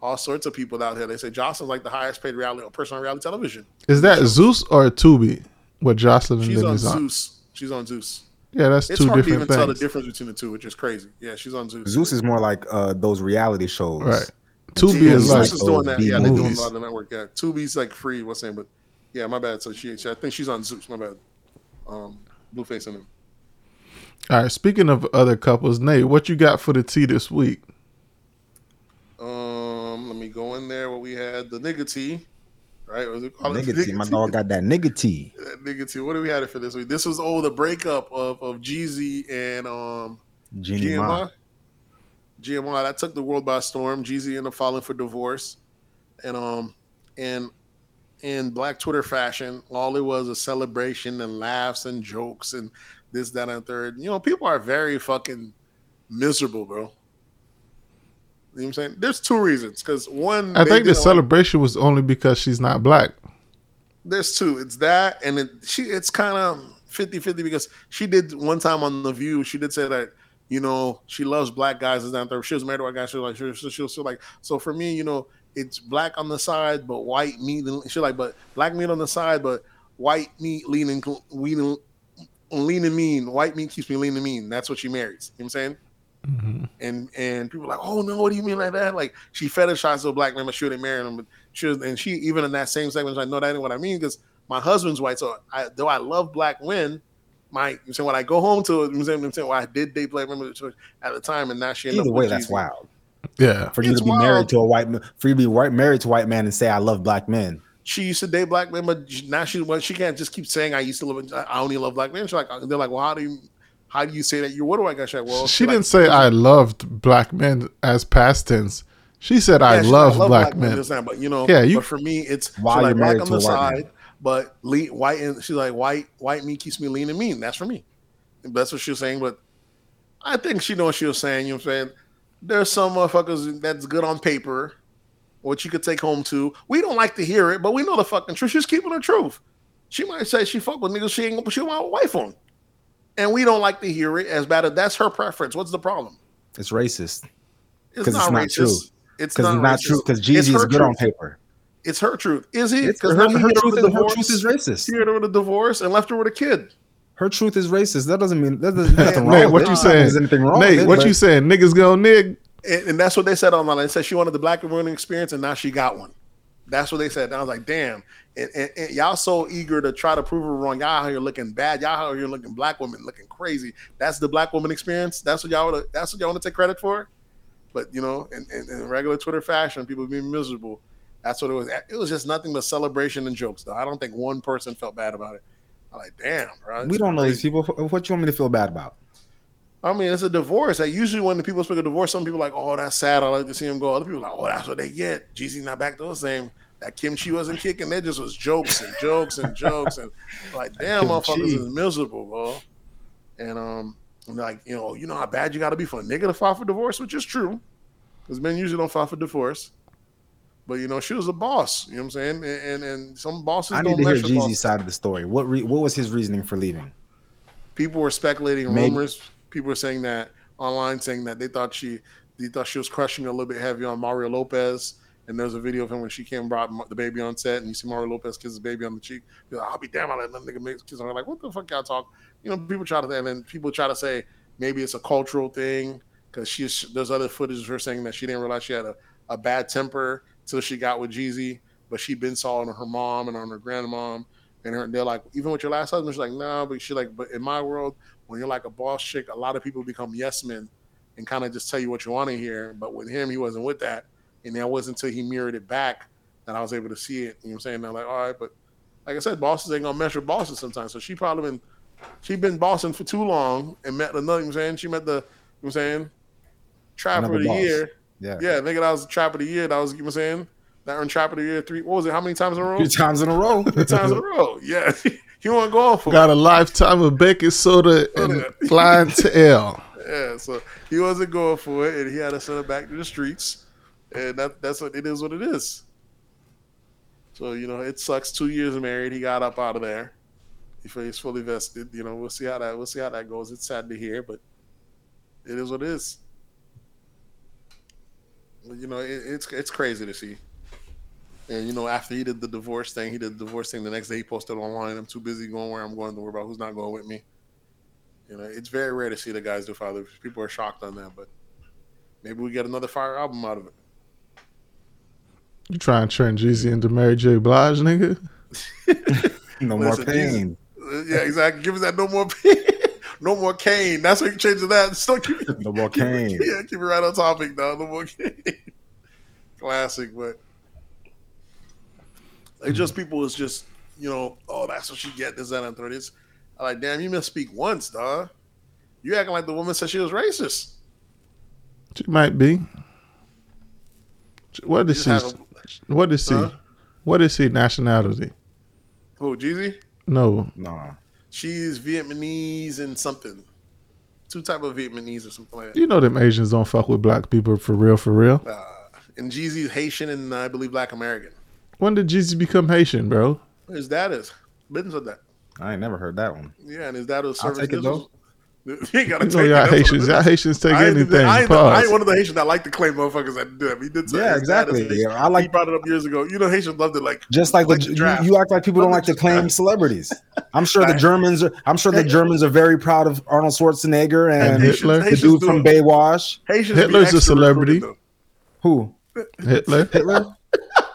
All sorts of people out here. They say Joseline's like the highest paid reality person on reality television. Is that Zeus or Tubi? What Joseline She's on is on? Zeus. She's on Zeus. Yeah, that's It's two hard to even different tell the difference between the two, which is crazy. Yeah, she's on Zeus. Zeus is more like uh those reality shows. Right. Tubi Yeah, is Zeus like is doing that. Yeah, they're doing a lot of the network. Yeah, Tubi's like free. What's name? But yeah, my bad. So she, she- I think she's on Zeus. My bad. Um, Blueface and him. All right. Speaking of other couples, Nate, what you got for the tea this week? Um, let me go in there. What we had the nigga tea, right? Was it called Nigga T, my dog got that nigga T. That nigga tea. What do we had it for this week? This was oh the breakup of of Jeezy and um Ma. GMI. GMI that took the world by storm. Jeezy ended up filing for divorce, and um, and in Black Twitter fashion, all it was a celebration and laughs and jokes and this, that, and third. You know, people are very fucking miserable, bro. You know what I'm saying? There's two reasons. Because one, I think the didn't like- celebration was only because she's not black. there's two. It's that, and it, she. It's kind of 50-50 because she did one time on the View. She did say that you know she loves black guys. Is down there. She was married to a guy. She was like she, she, she was like so for me, you know, it's black on the side, but white meat. She like, but black meat on the side, but white meat leaning leaning leaning mean. White meat keeps me leaning mean. That's what she marries. You know what I'm saying? Mm-hmm. And and people are like, oh no, what do you mean like that? Like she fetishizes a black man, but she wouldn't marry him. But she was, and she even in that same segment, was like, no, that ain't what I mean because my husband's white. So I, though I love black men, my you know, when I go home to it, you know, I'm saying, well, I did date black women at the time, and now she ended Either up way, that's Jeezy. wild. Yeah. For you It's to be wild. married to a white man, for you to be white married to a white man and say I love black men. She used to date black men, but now she well, she can't just keep saying I used to love. I only love black men. She's like, they're like, well, how do you? How do you say that? You what do I got? She's like, well, she like, didn't say I loved black men as past tense. She said I Yeah, she's love like, black men. this and that, but you know, Yeah, you- But for me, it's While she's you're like black on to the white man. side, but le- white and she's like white. White meat keeps me lean and mean. That's for me. That's what she was saying. But I think she knows what she was saying. You know what I'm saying? There's some motherfuckers that's good on paper, what you could take home to. We don't like to hear it, but we know the fucking truth. She's keeping the truth. She might say she fuck with niggas she ain't gonna put my wife on, and we don't like to hear it as bad as that's her preference. What's the problem? It's racist It's 'Cause not it's not racist. true. It's not, it's not true. Because It's Jeezy is her good on paper. It's her truth. Is he? Because her, her, her truth with is, her truth is racist. He hit her with a divorce and left her with a kid. Her truth is racist. That doesn't mean that there's nothing wrong. Nate, with what it. you saying? There's anything wrong? Nate, with it, what but you saying? Niggas go nig. And, and that's what they said online. They said she wanted the black woman experience, and now she got one. That's what they said. And I was like, damn. And, and, and y'all so eager to try to prove her wrong. Y'all out here looking bad. Y'all out here looking black woman, looking crazy. That's the black woman experience. That's what y'all. Wanna, that's what y'all want to take credit for. But you know, in, in, in regular Twitter fashion, people being miserable. That's what it was. It was just nothing but celebration and jokes. Though I don't think one person felt bad about it. I'm like, damn, bro. we don't know these people. What you want me to feel bad about? I mean, it's a divorce. Like usually when the people speak of divorce, some people are like, oh, that's sad. I like to see him go. Other people are like, oh, that's what they get. Jeezy not back to the same. That kimchi wasn't kicking. They just was jokes and jokes and jokes and like, damn, motherfuckers is miserable, bro. And um, and like you know, you know how bad you got to be for a nigga to file for divorce, which is true, because men usually don't file for divorce. But you know, she was a boss. You know what I'm saying? And and, and some bosses I don't need to hear. Jeezy's side of the story. What re- what was his reasoning for leaving? people were speculating Maybe- rumors. People were saying that online, saying that they thought she, they thought she was crushing a little bit heavy on Mario Lopez. And there's a video of him when she came and brought the baby on set, and you see Mario Lopez kiss baby on the cheek. Like, I'll be damn, I let that nigga kiss on her. Like, what the fuck y'all talk? You know, people try to, and then people try to say maybe it's a cultural thing because she's there's other footage of her saying that she didn't realize she had a, a bad temper till she got with Jeezy, but she'd been saw on her mom and on her grandmom. And her, they're like, even with your last husband, she's like, no, but she's like, but in my world, when you're like a boss chick, a lot of people become yes men and kind of just tell you what you want to hear. But with him, he wasn't with that. And that wasn't until he mirrored it back that I was able to see it. You know what I'm saying? I'm like, all right, but like I said, bosses ain't gonna measure bosses sometimes. So she probably been she been bossing for too long and met another, you know what I'm saying? She met the, you know what I'm saying, trapper Another of the boss. year. Yeah. Yeah, nigga, that was the trap of the year. That was, you know what I'm saying? That earned trap of the year three, what was it? How many times in a row? Three times in a row. Three times in a row. [LAUGHS] Yeah. [LAUGHS] he wasn't going for it. Got a lifetime of baking soda and [LAUGHS] clientele. Yeah, so he wasn't going for it, and he had to send it back to the streets, and that that's what it is. What it is. So you know, it sucks. Two years married, he got up out of there. He's fully vested. You know, we'll see how that we'll see how that goes. It's sad to hear, but it is what it is. You know, it, it's it's crazy to see. And you know, after he did the divorce thing, he did the divorce thing. The next day, he posted online, "I'm too busy going where I'm going to worry about who's not going with me." You know, it's very rare to see the guys do father. People are shocked on that, but maybe we get another fire album out of it. You trying to turn Jeezy into Mary J. Blige, nigga? [LAUGHS] No more Listen, pain. Uh, Yeah, exactly. Give us that no more pain. [LAUGHS] no more cane. That's what you change to that. Still keep it, No more keep it- cane. [LAUGHS] Yeah, keep it right on topic, dog. No more cane. Classic, but it's just people is just you know, oh, that's what she get. This, that, and third. It's I'm like, damn, you misspeak once, dog. You acting like the woman said she was racist. She might be. What Just she? Have a- What is she? Huh? What is she nationality? Who, Jeezy? No, Nah. She's Vietnamese and something. Two type of Vietnamese or something like that. you know them Asians don't fuck with black people for real, for real. Uh, and Jeezy's Haitian and uh, I believe Black American. When did Jeezy become Haitian, bro? His dad is. Bitten said that. I ain't never heard that one. Yeah, and his dad was I'll take it, this was- [LAUGHS] You ain't gotta You take know it. y'all Haitians. Y'all. Haitians take I ain't, anything. I, ain't, I ain't one of the Haitians that like to claim motherfuckers that do it. He did Yeah, his dad is exactly. Yeah, I like- he brought it up years ago. You know, Haitians love to like Just like the, Like the you, draft. you act like people don't Like to claim celebrities. I'm sure the Germans are. I'm sure the Germans are very proud of Arnold Schwarzenegger and Haitians- Hitler. the Haitians dude from it. Baywatch. Haitians Hitler's a celebrity. Who? Hitler. Hitler.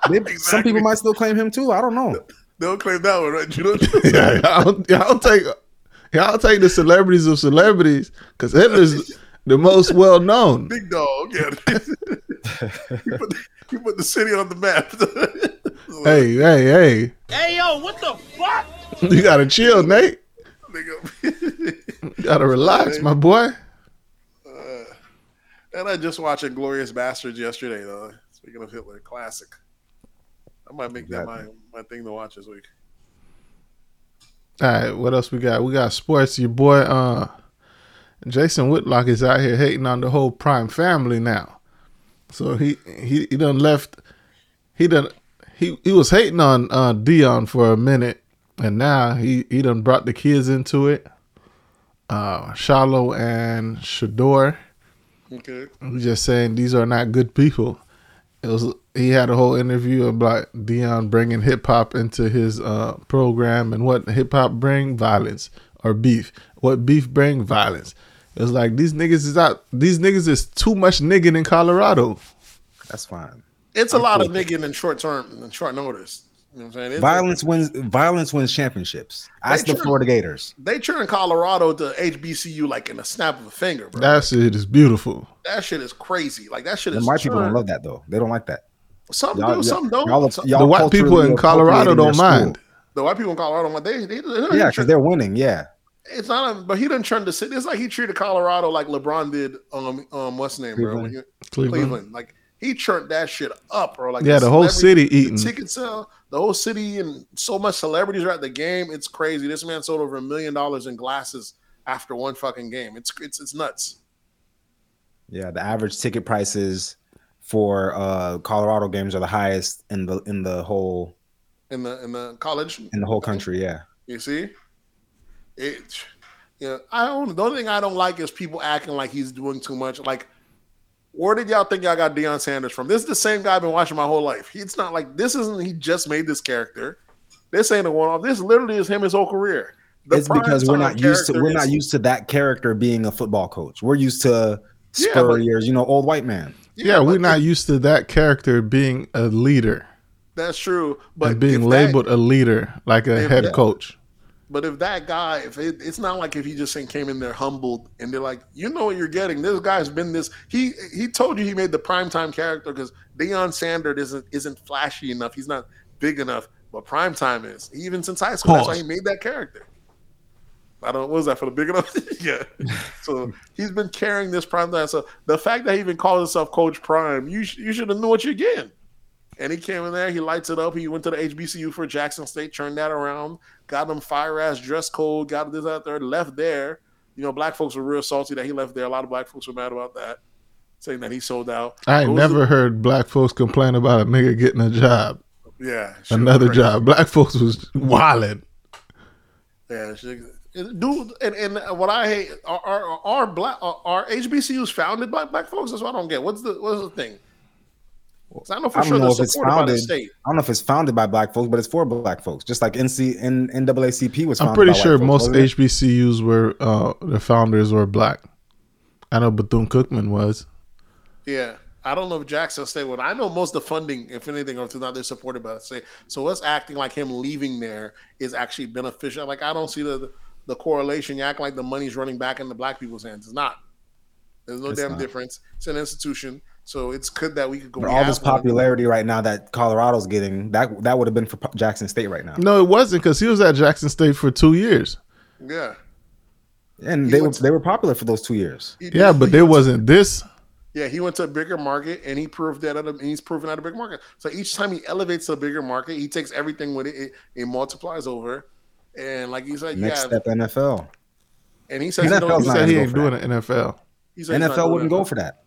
Maybe Some people might still claim him too. I don't know. They don't claim that one, right? You know. [LAUGHS] yeah, y'all, y'all take y'all take the celebrities of celebrities because Hitler's the most well known. [LAUGHS] Big dog. Yeah. [LAUGHS] you, put the, you put the city on the map. [LAUGHS] Hey, hey, hey! Hey yo, what the fuck? You gotta chill, Nate. Nigga. You gotta relax, my boy. Uh, and I just watched Glorious Bastards yesterday, though. Speaking of Hitler, classic. I might make that my, my thing to watch this week. All right, what else we got? We got sports. Your boy, uh, Jason Whitlock is out here hating on the whole Prime family now. So he he he done left. He done he he was hating on uh, Deion for a minute, and now he he done brought the kids into it. Uh, Shilo and Shedeur. Okay. He's just saying these are not good people. It was he had a whole interview about Deion bringing hip hop into his uh, program and what hip hop bring violence or beef. What beef bring violence. It's like these niggas is out. These niggas is too much nigging in Colorado. That's fine. It's a lot of nigging in short term, in short notice. You know what I'm saying? It's Violence wins. Violence wins championships. Ask the true. Florida Gators. they turn Colorado to HBCU like in a snap of a finger, bro. That shit is beautiful. that shit is crazy. Like that shit And is. white people don't love that though. They don't like that. Some Y'all- do, some don't. y'all- y'all The white people in Colorado don't their school. mind. the white people in Colorado, like they, they, they Yeah, because they're winning. Yeah. It's not, a, but he didn't turn the city. It's like he treated Colorado like LeBron did. Um, um, what's his name, bro? Cleveland. When Cleveland. Cleveland. Like he turned that shit up, bro. Like Yeah, the whole celebrity- city eating. ticket sale, the whole city, and so much celebrities are at the game. It's crazy. This man sold over a million dollars in glasses after one fucking game. It's it's it's nuts. Yeah. The average ticket prices for uh Colorado games are the highest in the in the whole In the in the college, in the whole country. Yeah. You see, it. You know, I don't. The only thing I don't like is people acting like he's doing too much. Like, where did y'all think y'all got Deion Sanders from? This is the same guy I've been watching my whole life. It's not like this isn't. He just made this character. This ain't a one off. This literally is him his whole career. The it's because we're not used to we're not used to that character being a football coach. We're used to Yeah, but- you know, old white man. Yeah, we're but not used to that character being a leader That's true. But and being if that- labeled a leader like a head that- coach. But if that guy, if it, it's not like if he just came in there humbled and they're like, you know what you're getting. This guy's been this. He he told you he made the primetime character because Deion Sanders isn't isn't flashy enough. He's not big enough. But primetime is even since high school. That's why he made that character. I don't. What was that for the big enough? [LAUGHS] yeah. So he's been carrying this primetime. So the fact that he even calls himself Coach Prime, you sh- you should have knew what you're getting. And he came in there, he lights it up. He went to the HBCU for Jackson State, turned that around, got them fire ass dress code, got this out there, left there. You know, black folks were real salty that he left there. A lot of black folks were mad about that, saying that he sold out. I never to- heard black folks complain about a nigga getting a job, yeah, another job. Black folks was wilding. Yeah. Dude. And, and what I hate are are, are black are, are HBCUs founded by black folks? That's what I don't get. What's the what's the thing? 'Cause I know for I don't sure know if it's supported by the founded. state. I don't know if it's founded by black folks, but it's for black folks. Just like NC N, NAACP was. I'm pretty by sure folks, most wasn't? HBCUs were uh, the founders were black. I know Bethune Cookman was. Yeah, I don't know if Jackson State would. I know most of the funding, if anything, or not they're supported by the state. So us acting like him leaving there is actually beneficial. Like I don't see the the correlation. You act like the money's running back into black people's hands. It's not. There's no It's damn not. difference. It's an institution. So it's good that we could go. For all have this one. popularity right now that Colorado's getting, that that would have been for Jackson State right now. No, it wasn't because he was at Jackson State for two years. Yeah. And He they were to- they were popular for those two years. Did- Yeah, but there wasn't this. Yeah, he went to a bigger market and he proved that at a, and he's proven at a big market. So each time he elevates to a bigger market, he takes everything with it, it, it multiplies over. And like you said, Next yeah, step NFL. and he says NFL he, 's don't, He he said said he ain't doing an NFL. he said he's NFL wouldn't go for that.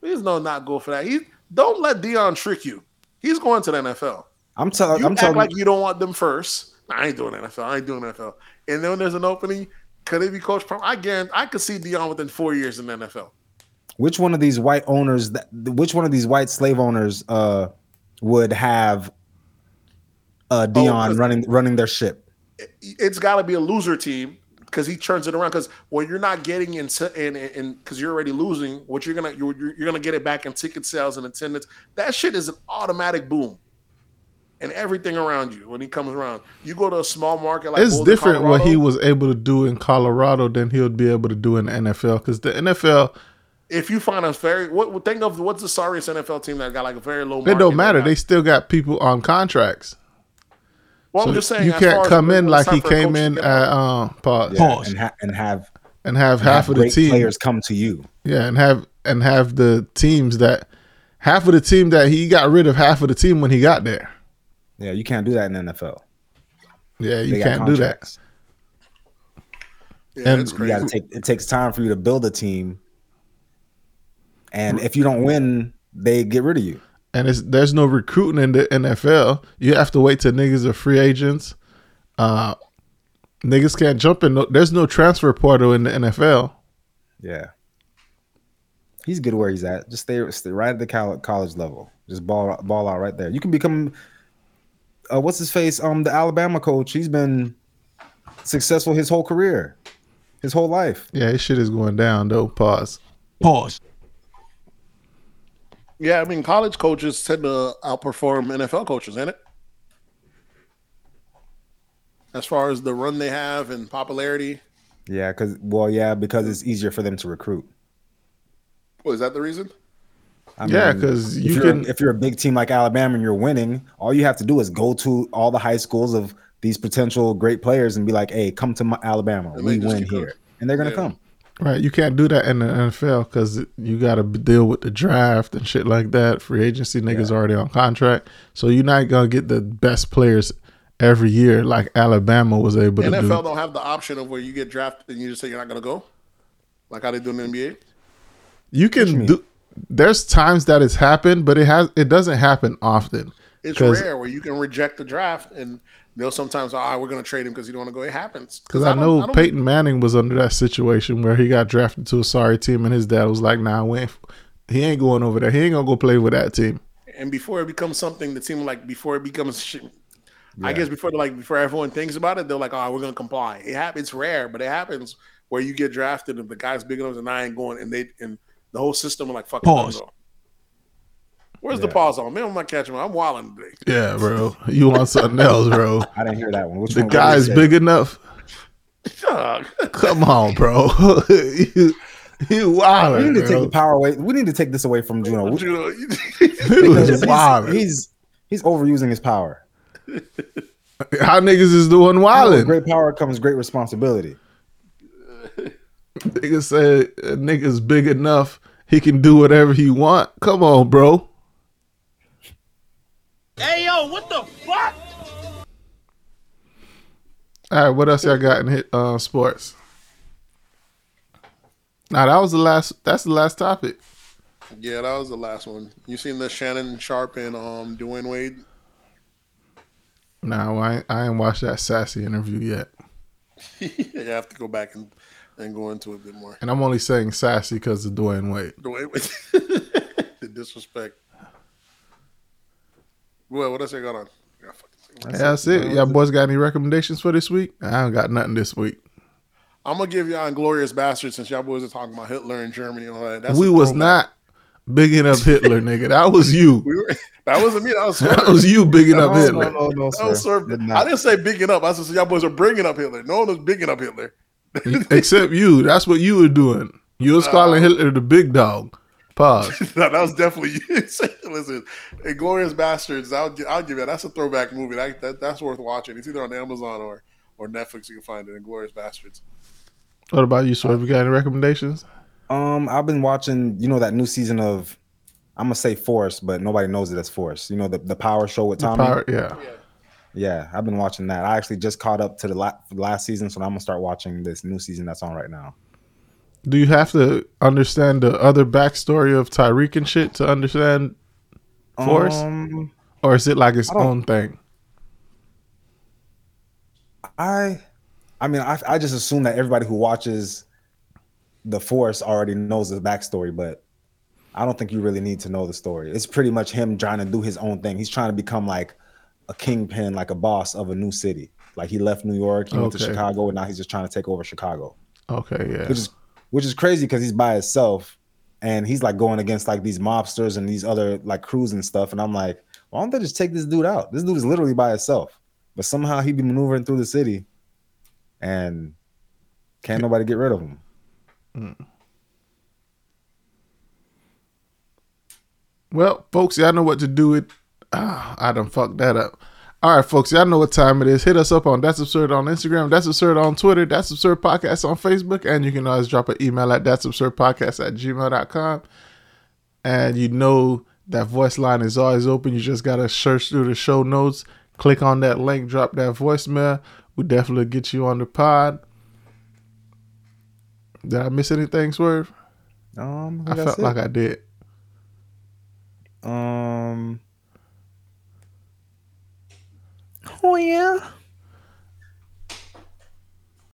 There's no not go for that. He don't let Deion trick you. He's going to the NFL. I'm telling You I'm act telling like you don't want them first. I ain't doing NFL. I ain't doing NFL. And then when there's an opening, could it be Coach Prime? I guarantee I could see Deion within four years in the NFL. which one of these white owners that which one of these white slave owners uh would have uh Deion Oh, running running their ship. It's got to be a loser team because he turns it around. Because when you're not getting into and and because you're already losing, what you're gonna you're, you're gonna get it back in ticket sales and attendance. That shit is an automatic boom, and everything around you when he comes around. You go to a small market like it's Boulder, different what he was able to do in Colorado than he'll be able to do in the NFL because the NFL If you find a very what think of what's the sorriest NFL team that got like a very low. it don't matter. They still got people on contracts. Well, I'm just saying you can't come in like he came in get at out. um pause, Yeah, and, ha- and have and have and half have of the team players come to you. Yeah, and have and have the teams that half of the team that he got rid of half of the team when he got there. Yeah, you can't do that in the NFL. Yeah, you They can't do that. Yeah, and You got to take it takes time for you to build a team. And if you don't win, they get rid of you. And it's there's no recruiting in the NFL. You have to wait till niggas are free agents. Uh niggas can't jump in. No, there's no transfer portal in the NFL. Yeah. He's good where he's at. Just stay, stay right at the col- college level. Just ball ball out right there. You can become uh, what's his face? Um, the Alabama coach. He's been successful his whole career, his whole life. Yeah, his shit is going down though. Pause. Pause. Yeah, I mean, college coaches tend to outperform NFL coaches, ain't it? As far as the run they have and popularity. Yeah, because well, yeah, because it's easier for them to recruit. Was that the reason? I Yeah, because you can- if you're a big team like Alabama and you're winning, all you have to do is go to all the high schools of these potential great players and be like, "Hey, come to my Alabama. And we win keep here," and they're gonna Yeah. come. Right, you can't do that in the NFL because you got to deal with the draft and shit like that. Free agency niggas already on contract, so you're not gonna get the best players every year like Alabama was able to NFL do. don't have the option of where you get drafted and you just say you're not going to go, like how they do in the NBA. You can do. There's times that it's happened, but it has it doesn't happen often. It's rare where you can reject the draft and they'll sometimes, ah, we're going to trade him because you don't want to go. It happens. Because I, don't- know don't- Peyton Manning was under that situation where he got drafted to a sorry team, and his dad was like, "Nah, we ain't, he ain't going over there. He ain't gonna go play with that team." and before it becomes something that seems like before it becomes shit, I guess before like before everyone thinks about it, they're like, "Oh, we're gonna comply." It happens. It's rare, but it happens where you get drafted and the guy's big enough and I ain't going, and they and the whole system are like, "Fuck, Pause. Go." Where's the pause on? Man, I'm not catching. One. I'm wilding today. Yeah, bro, you want something else, bro? [LAUGHS] I didn't hear that one. Which The one? guy's big enough. [LAUGHS] Come on, bro. [LAUGHS] you you wild, We need to take the power away. We need to take this away from Juno. We- You know, You because was he's, wild. he's he's overusing his power. How niggas is doing wilding? great power comes great responsibility. Niggas said a nigga's big enough. He can do whatever he want. Come on, bro. Hey yo, what the fuck? All right, what else y'all got in hit uh, sports? Nah, that was the last. That's the last topic. yeah, that was the last one. You seen the Shannon Sharpe and um Dwyane Wade? Nah, I ain't, I ain't watched that sassy interview yet, [LAUGHS] you have to go back and, and go into it a bit more. and I'm only saying sassy because of Dwyane Wade. Dwyane Wade, [LAUGHS] the disrespect. Well, what else I got on? Yeah, fucking- that's it. Y'all boys got any recommendations for this week? I don't got nothing this week. I'm gonna give y'all Inglourious Basterds since y'all boys are talking about Hitler and Germany and all that. That's we was throwback. not. bigging up Hitler, [LAUGHS] nigga. That was you. We were, that wasn't me. That was That was you bigging up No, Hitler. no, no, no, sir. Did I didn't say bigging up. I said y'all boys are bringing up Hitler. No one was bigging up Hitler. Except you. That's what you were doing. You was [LAUGHS] calling Hitler the big dog. Pause. [LAUGHS] no, that was definitely [LAUGHS] you. Listen, Inglourious Basterds. I'll I'll give you that. That's a throwback movie. That, that that's worth watching. It's either on Amazon or or Netflix. You can find it. Inglourious Basterds. What about you, Swerve? You got any recommendations? Um, I've been watching, you know, that new season of I'm gonna say Force, but nobody knows it as Force. You know, the, the Power Show with Tommy. Power, yeah. Yeah, I've been watching that. I actually just caught up to the la- last season, so I'm gonna start watching this new season that's on right now. Do you have to understand the other backstory of Tyreek and shit to understand Force? Um, or is it like its own thing? I, I mean, I, I just assume that everybody who watches the Force already knows the backstory, but I don't think you really need to know the story. It's pretty much him trying to do his own thing. He's trying to become like a kingpin, like a boss of a new city. Like he left New York, he went to Chicago, and now he's just trying to take over Chicago. Okay, yeah. which is which is crazy because he's by himself and he's like going against like these mobsters and these other like crews and stuff. And I'm like, why don't they just take this dude out? This dude is literally by himself, but somehow he'd be maneuvering through the city, and can't nobody get rid of him. Well, folks, y'all know what to do with. Ah, I done fucked that up. All right, folks, y'all know what time it is. Hit us up on That's Absurd on Instagram, That's Absurd on Twitter, That's Absurd Podcast on Facebook, and you can always drop an email at That's Absurd Podcast at gmail.com. And you know that voice line is always open. You just got to search through the show notes, click on that link, drop that voicemail. We definitely get you on the pod. Did I miss anything, Swerve? Um, I felt like I did. um. Oh yeah.